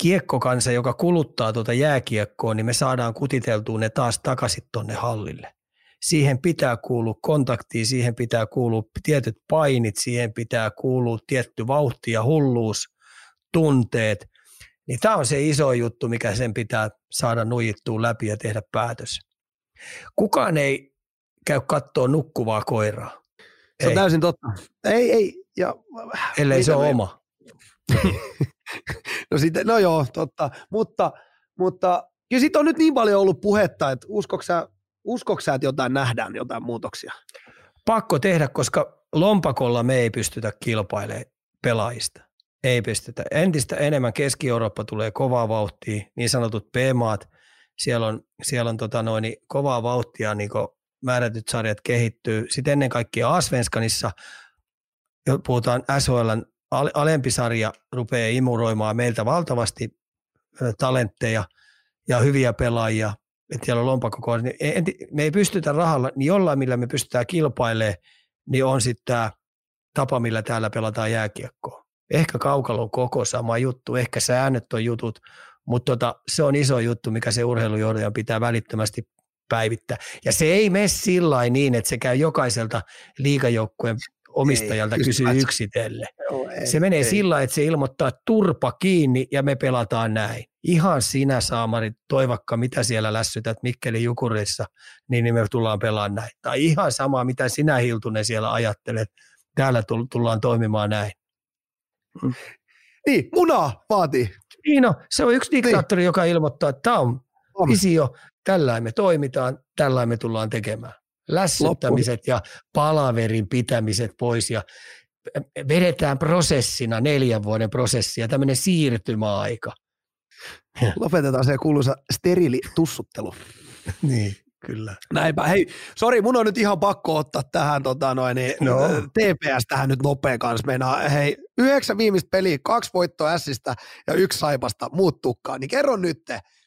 kiekkokansa, joka kuluttaa tuota jääkiekkoa, niin me saadaan kutiteltua ne taas takaisin tuonne hallille. Siihen pitää kuulua kontakti, siihen pitää kuulua tietyt painit, siihen pitää kuulua tietty vauhti ja hulluus, tunteet – niin tämä on se iso juttu, mikä sen pitää saada nujittua läpi ja tehdä päätös. Kukaan ei käy katsoa nukkuvaa koiraa. Se on ei. täysin totta. Ei, ei. Ja, Ellei se ole oma. no, sitten, no joo, totta. Mutta, mutta kyllä siitä on nyt niin paljon ollut puhetta, että uskoksä, uskoksä että jotain nähdään, jotain muutoksia? Pakko tehdä, koska lompakolla me ei pystytä kilpailemaan pelaajista. Ei pystytä. Entistä enemmän Keski-Eurooppa tulee kovaa vauhtia, niin sanotut P-maat, siellä on, siellä on tota noin, niin kovaa vauhtia, niin määrätyt sarjat kehittyy. Sitten ennen kaikkea Asvenskanissa, puhutaan SHLn alempi sarja, rupeaa imuroimaan meiltä valtavasti talentteja ja hyviä pelaajia, että siellä on lompakko niin me ei pystytä rahalla, niin jollain millä me pystytään kilpailemaan, niin on sitten tämä tapa, millä täällä pelataan jääkiekkoa. Ehkä kaukalon koko sama juttu, ehkä säännöt on jutut, mutta tota, se on iso juttu, mikä se urheilujohtajan pitää välittömästi päivittää. Ja se ei mene sillä niin, että se käy jokaiselta liikajoukkueen omistajalta ei, kysyy just- yksitelle. Joo, ei, Se menee ei. sillä, että se ilmoittaa turpa kiinni ja me pelataan näin. Ihan sinä Saamari, toivakka mitä siellä lässytät Mikkelin Jukurissa, niin, niin me tullaan pelaamaan näin. Tai ihan sama, mitä sinä Hiltunen siellä ajattelet, täällä tull- tullaan toimimaan näin. Niin, munaa vaatii. Niin no, se on yksi diktaattori, joka ilmoittaa, että tämä on On. visio, tällä me toimitaan, tällä me tullaan tekemään. Lässyttämiset ja palaverin pitämiset pois ja vedetään prosessina neljän vuoden prosessia, tämmöinen siirtymäaika. Lopetetaan se kuuluisa steriilitussuttelu. Niin, kyllä. Näinpä. Hei, sori, mun on nyt ihan pakko ottaa tähän tota noin, niin, No. TPS tähän nyt nopea kanssa. Meinaa, hei, yhdeksän viimeistä peliä, kaksi voittoa Sistä ja yksi Saipasta, muut tukkaa. Niin kerro nyt,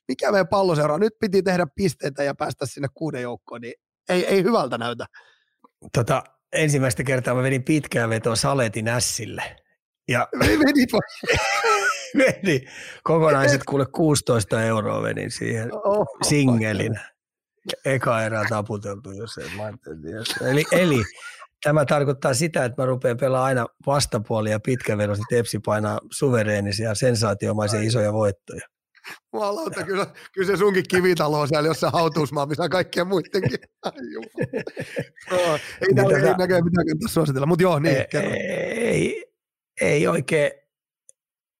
mikä meidän palloseura? Nyt piti tehdä pisteitä ja päästä sinne kuuden joukkoon, niin ei, ei hyvältä näytä. Tota, ensimmäistä kertaa mä vedin pitkään vetoa Saletin ässille. Ja Meni vedin kokonaiset kuule 16 euroa vedin siihen oh, singelin. Eka erää taputeltu, jos ei mä. Eli, eli tämä tarkoittaa sitä, että mä rupean pelaamaan aina vastapuolia pitkävedosti. Tepsi painaa suvereenisia, sensaatiomaisia isoja voittoja. Jumalauta, kyllä, kyllä se sunkin kivitalo on siellä jossain hautuusmaa, missä on kaikkien muidenkin. Ai ei ei tota- näköjään mitään kannata suositella, mutta joo, niin, ei, kerro. ei, ei oikein.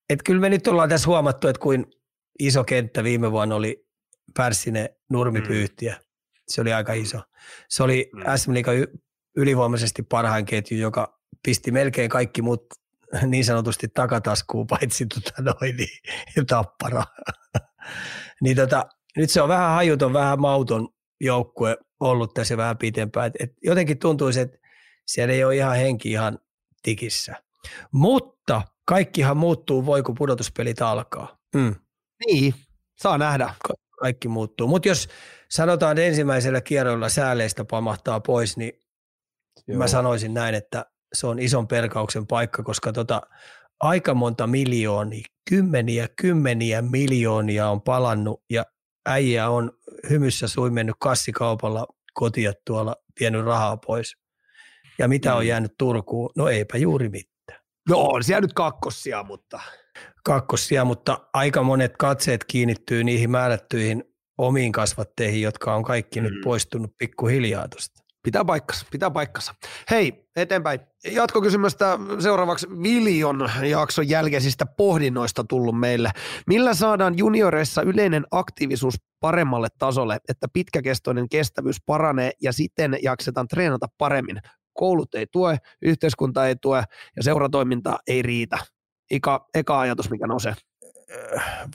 Et kyllä me nyt ollaan tässä huomattu, että kuin iso kenttä viime vuonna oli Pärssinen nurmipyyhtiä. Se oli aika iso. Se oli Mm. SM Liigan y- ylivoimaisesti parhain ketju, joka pisti melkein kaikki muut niin sanotusti takataskuun, paitsi tota noin, niin, tappara. niin tota, nyt se on vähän hajuton, vähän mauton joukkue ollut tässä vähän pitempään. Et, et jotenkin tuntuisi, että siellä ei ole ihan henki ihan tikissä. Mutta kaikkihan muuttuu, voi kun pudotuspelit alkaa. Mm. Niin, saa nähdä. Kaikki muuttuu. Mutta jos sanotaan, että ensimmäisellä kierrolla sääleistä pamahtaa pois, niin Joo. mä sanoisin näin, että se on ison perkauksen paikka, koska tota, aika monta miljoonia, kymmeniä, kymmeniä miljoonia on palannut ja äijä on hymyssä suin mennyt kassikaupalla kotia tuolla vienyt rahaa pois. Ja mitä on Mm. jäänyt Turkuun? No eipä juuri mitään. No on siellä nyt kakkosia, mutta Kakkosia, mutta aika monet katseet kiinnittyy niihin määrättyihin omiin kasvatteihin, jotka on kaikki mm. nyt poistunut pikkuhiljaa tuosta. Pitää paikkansa, pitää paikkansa. Hei, eteenpäin. Jatkokysymystä seuraavaksi Viljon jakson jälkeisistä pohdinnoista tullut meille. Millä saadaan junioreissa yleinen aktiivisuus paremmalle tasolle, että pitkäkestoinen kestävyys paranee ja siten jaksetaan treenata paremmin? Koulut ei tue, yhteiskunta ei tue ja seuratoiminta ei riitä. Ika, eka ajatus, mikä nousee.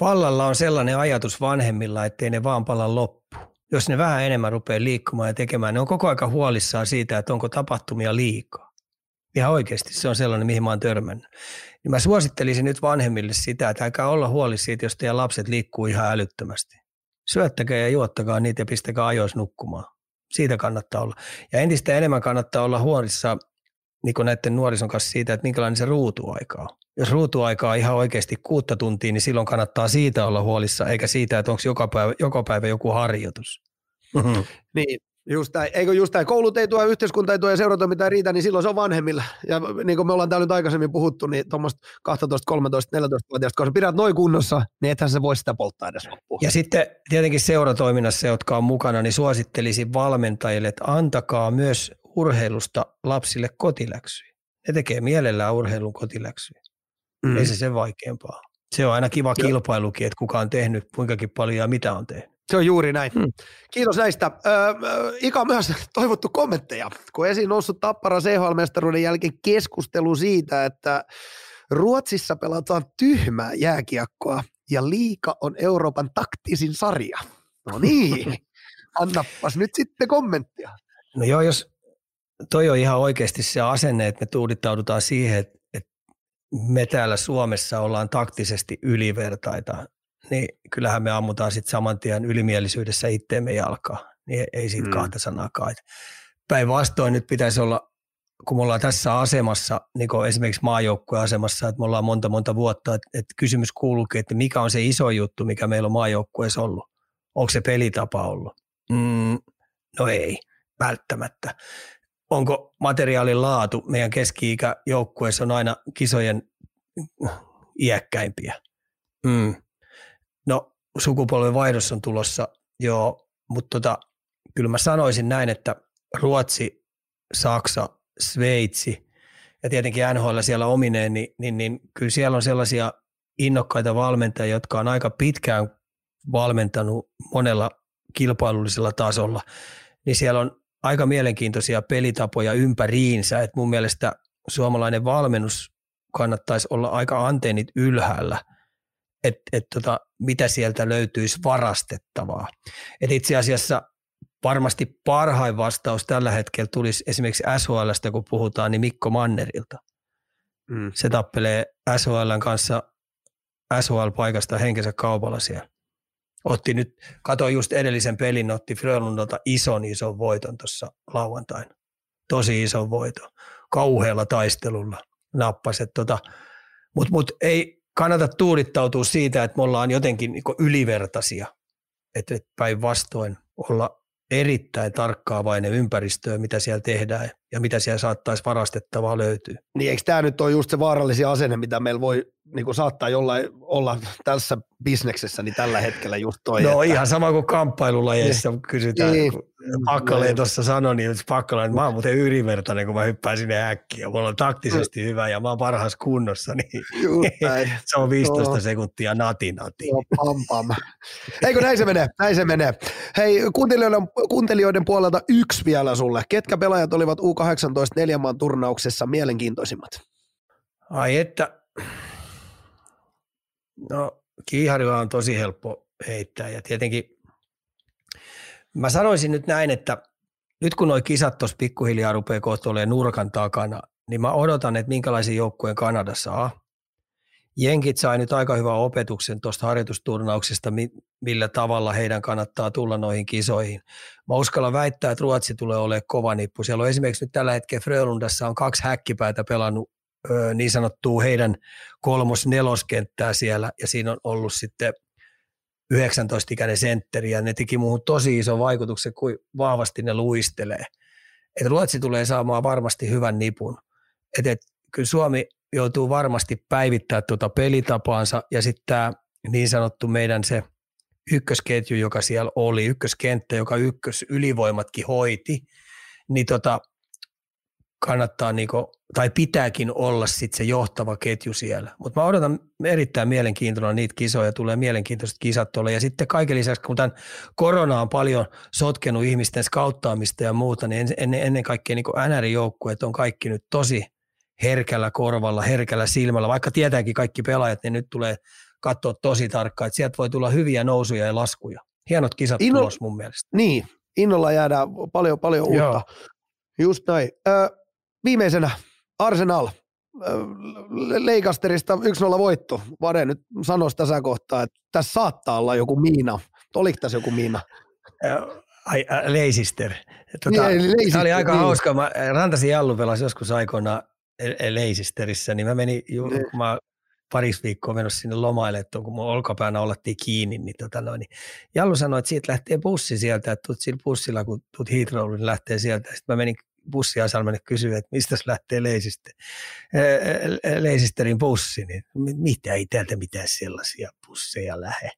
Vallalla on sellainen ajatus vanhemmilla, ettei ne vaan pala loppuun. Jos ne vähän enemmän rupeaa liikkumaan ja tekemään, ne on koko aika huolissaan siitä, että onko tapahtumia liikaa. Ihan oikeasti se on sellainen, mihin mä oon törmännyt. Niin mä suosittelisin nyt vanhemmille sitä, että älkää olla huoli siitä, jos teidän lapset liikkuu ihan älyttömästi. Syöttäkää ja juottakaa niitä ja pistäkää ajoissa nukkumaan. Siitä kannattaa olla. Ja entistä enemmän kannattaa olla huolissaan niin näiden nuorison kanssa siitä, että minkälainen se ruutuaika on. Jos ruutuaika on ihan oikeasti kuutta tuntia, niin silloin kannattaa siitä olla huolissa, eikä siitä, että onko joka päivä, joka päivä joku harjoitus. Niin, just näin. Eikö just näin, koulut ei tue, yhteiskunta ei tue ja seuratoiminta ei riitä, niin silloin se on vanhemmilla. Ja niin kuin me ollaan täällä nyt aikaisemmin puhuttu, niin tuommoista 12, 13, 14-vuotiaista, kun sä pidät noin kunnossa, niin ethän se voi sitä polttaa edes loppuun. Ja sitten tietenkin seuratoiminnassa, jotka on mukana, niin suosittelisin valmentajille, että antakaa myös urheilusta lapsille kotiläksyjä. Ne tekee mielellään urheilun kotiläksyjä. Mm. Ei se sen vaikeampaa. Se on aina kiva kilpailukin, että kuka on tehnyt kuinkakin paljon ja mitä on tehnyt. Se on juuri näin. Hmm. Kiitos näistä. Öö, Ika myös toivottu kommentteja, kun esiin noussut Tappara CHL-mestaruuden jälkeen keskustelu siitä, että Ruotsissa pelataan tyhmää jääkiekkoa ja liika on Euroopan taktisin sarja. No niin, annapas nyt sitten kommenttia. No joo, jos toi on ihan oikeasti se asenne, että me tuudittaudutaan siihen, että, että me täällä Suomessa ollaan taktisesti ylivertaita, niin kyllähän me ammutaan sitten saman tien ylimielisyydessä itteemme jalkaa. Niin ei siitä Mm. kahta sanakaan. Et Päinvastoin nyt pitäisi olla, kun me ollaan tässä asemassa, niin kuin esimerkiksi maajoukkueen asemassa, että me ollaan monta monta vuotta, että, että kysymys kuuluukin, että mikä on se iso juttu, mikä meillä on maajoukkueessa ollut. Onko se pelitapa ollut? Mm, no ei, välttämättä. Onko materiaalin laatu meidän keski-ikä joukkueessa on aina kisojen iäkkäimpiä. Mm. No sukupolven vaihdos on tulossa, joo, mutta tota, kyllä mä sanoisin näin, että Ruotsi, Saksa, Sveitsi ja tietenkin NHL siellä omineen, niin, niin, niin kyllä siellä on sellaisia innokkaita valmentajia, jotka on aika pitkään valmentanut monella kilpailullisella tasolla, niin siellä on aika mielenkiintoisia pelitapoja ympäriinsä, että mun mielestä suomalainen valmennus kannattaisi olla aika antennit ylhäällä, että et tota, mitä sieltä löytyisi varastettavaa. Et itse asiassa varmasti parhain vastaus tällä hetkellä tulisi esimerkiksi SHLstä, kun puhutaan, niin Mikko Mannerilta. Mm. Se tappelee SHLn kanssa SHL-paikasta henkensä kaupalla siellä. Otti nyt, katsoin just edellisen pelin, otti Frölundalta ison ison voiton tuossa lauantaina. Tosi ison voiton. Kauhealla taistelulla nappasi. Tota, Mutta mut ei kannata tuudittautua siitä, että me ollaan jotenkin niinku ylivertaisia. Että et päinvastoin olla erittäin tarkkaavainen ympäristöä, mitä siellä tehdään ja mitä siellä saattaisi varastettavaa löytyä. Niin eikö tämä nyt ole just se vaarallisia asenne, mitä meillä voi niin kuin saattaa jollain olla tässä bisneksessä, niin tällä hetkellä just toi. No että... ihan sama kuin kamppailulajeissa niin. kysytään, niin. kun Pakkaleen tuossa sanoi, niin Pakkaleen, että mä oon muuten ylivertainen, kun mä hyppään sinne äkkiä. Mulla on taktisesti hyvä ja mä oon parhaassa kunnossa, niin se on 15 no. sekuntia nati nati. No, pam, pam. Eikö näin se menee? Näin se menee. Hei, kuuntelijoiden, kuuntelijoiden puolelta yksi vielä sulle. Ketkä pelaajat olivat U18 neljän maan turnauksessa mielenkiintoisimmat? Ai että, no kiiharilla on tosi helppo heittää ja tietenkin mä sanoisin nyt näin, että nyt kun nuo kisat tuossa pikkuhiljaa rupeaa kohta olemaan nurkan takana, niin mä odotan, että minkälaisen joukkueen Kanada saa. Jenkit sai nyt aika hyvän opetuksen tuosta harjoitusturnauksesta, millä tavalla heidän kannattaa tulla noihin kisoihin. Mä uskallan väittää, että Ruotsi tulee olemaan kova nippu. Siellä on esimerkiksi nyt tällä hetkellä Frölundassa on kaksi häkkipäätä pelannut niin sanottua heidän kolmos-neloskenttää siellä, ja siinä on ollut sitten 19-ikäinen sentteri, ja ne teki muuhun tosi iso vaikutuksen, kuin vahvasti ne luistelee. Et Ruotsi tulee saamaan varmasti hyvän nipun. Et, et, kyllä Suomi joutuu varmasti päivittämään tuota pelitapaansa, ja sitten tämä niin sanottu meidän se ykkösketju, joka siellä oli, ykköskenttä, joka ykkös ylivoimatkin hoiti, niin tota, kannattaa niinku, tai pitääkin olla sit se johtava ketju siellä. Mutta mä odotan erittäin mielenkiintoista niitä kisoja, tulee mielenkiintoiset kisat tuolle. Ja sitten kaiken lisäksi, kun tämän korona on paljon sotkenut ihmisten skauttaamista ja muuta, niin ennen, ennen kaikkea niin NR-joukkueet on kaikki nyt tosi herkällä korvalla, herkällä silmällä. Vaikka tietääkin kaikki pelaajat, niin nyt tulee katsoa tosi tarkkaan, että sieltä voi tulla hyviä nousuja ja laskuja. Hienot kisat Inno, tulos mun mielestä. Niin, innolla jäädään paljon, paljon uutta. Joo. Just näin. Ö, Viimeisenä Arsenal. Leikasterista 1-0 voitto. Vade nyt sanoisi tässä kohtaa, että tässä saattaa olla joku miina. Oliko tässä joku miina? Ai, äh, Leisister. Tota, niin, Leisister. Tämä oli aika niin. hauska. Mä, Rantasi Jallu pelasi joskus aikoina Leisisterissä, niin mä menin, ju, niin. kun mä parissa viikkoa menossa sinne lomaille, että kun mun olkapäänä ollattiin kiinni, niin, tota noin, niin Jallu sanoi, että siitä lähtee bussi sieltä, että tuut sillä bussilla, kun tuut Heathrowlle, niin lähtee sieltä. Sitten mä menin bussiasalmelle kysyä, että mistä lähtee leisiste, Leisisterin bussi, niin mitä ei täältä mitään sellaisia busseja lähde.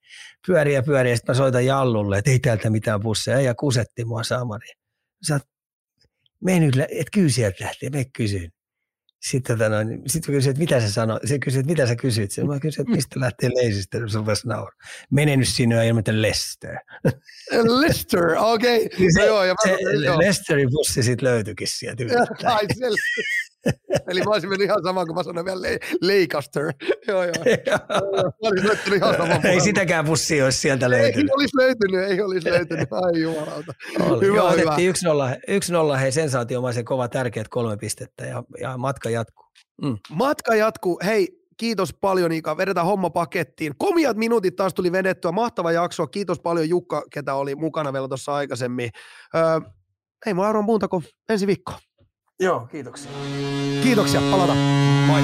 Pyöriä pyöriä, sitten mä soitan Jallulle, että ei täältä mitään busseja, ja kusetti mua samari. Sä me nyt, et kyllä sieltä lähtee, me kysyn. Sitten tota noin, sit mä kysyin, että mitä sä sanoit. Se kysyi, että mitä sä kysyit. Mä kysyin, että mistä lähtee leisistä. Se rupesi naura. Mene nyt sinne ja ilmeisesti Lester. Lester, okei. Okay. Niin se, no, joo, se, Lesterin bussi sitten löytyikin sieltä. Ai, Eli mä olisin mennyt ihan sama, kun mä sanoin vielä Le- Leikaster. joo, joo. olisin ihan. Ei sitäkään bussia olisi sieltä löytynyt. Ei olisi löytynyt, ei olisi löytynyt. Ai jumalauta. Oli. Hyvä, joo, hyvä. 1-0, 1-0, hei sensaatiomaisen kova tärkeät kolme pistettä ja, ja matka jatkuu. Mm. Matka jatkuu. Hei, kiitos paljon Ika, vedetään homma pakettiin. Komiat minuutit taas tuli vedettyä, mahtava jakso. Kiitos paljon Jukka, ketä oli mukana vielä tuossa aikaisemmin. Öö, ei mulla arvoa muuta kuin ensi viikko. Joo, kiitoksia. Kiitoksia, palata. Moi.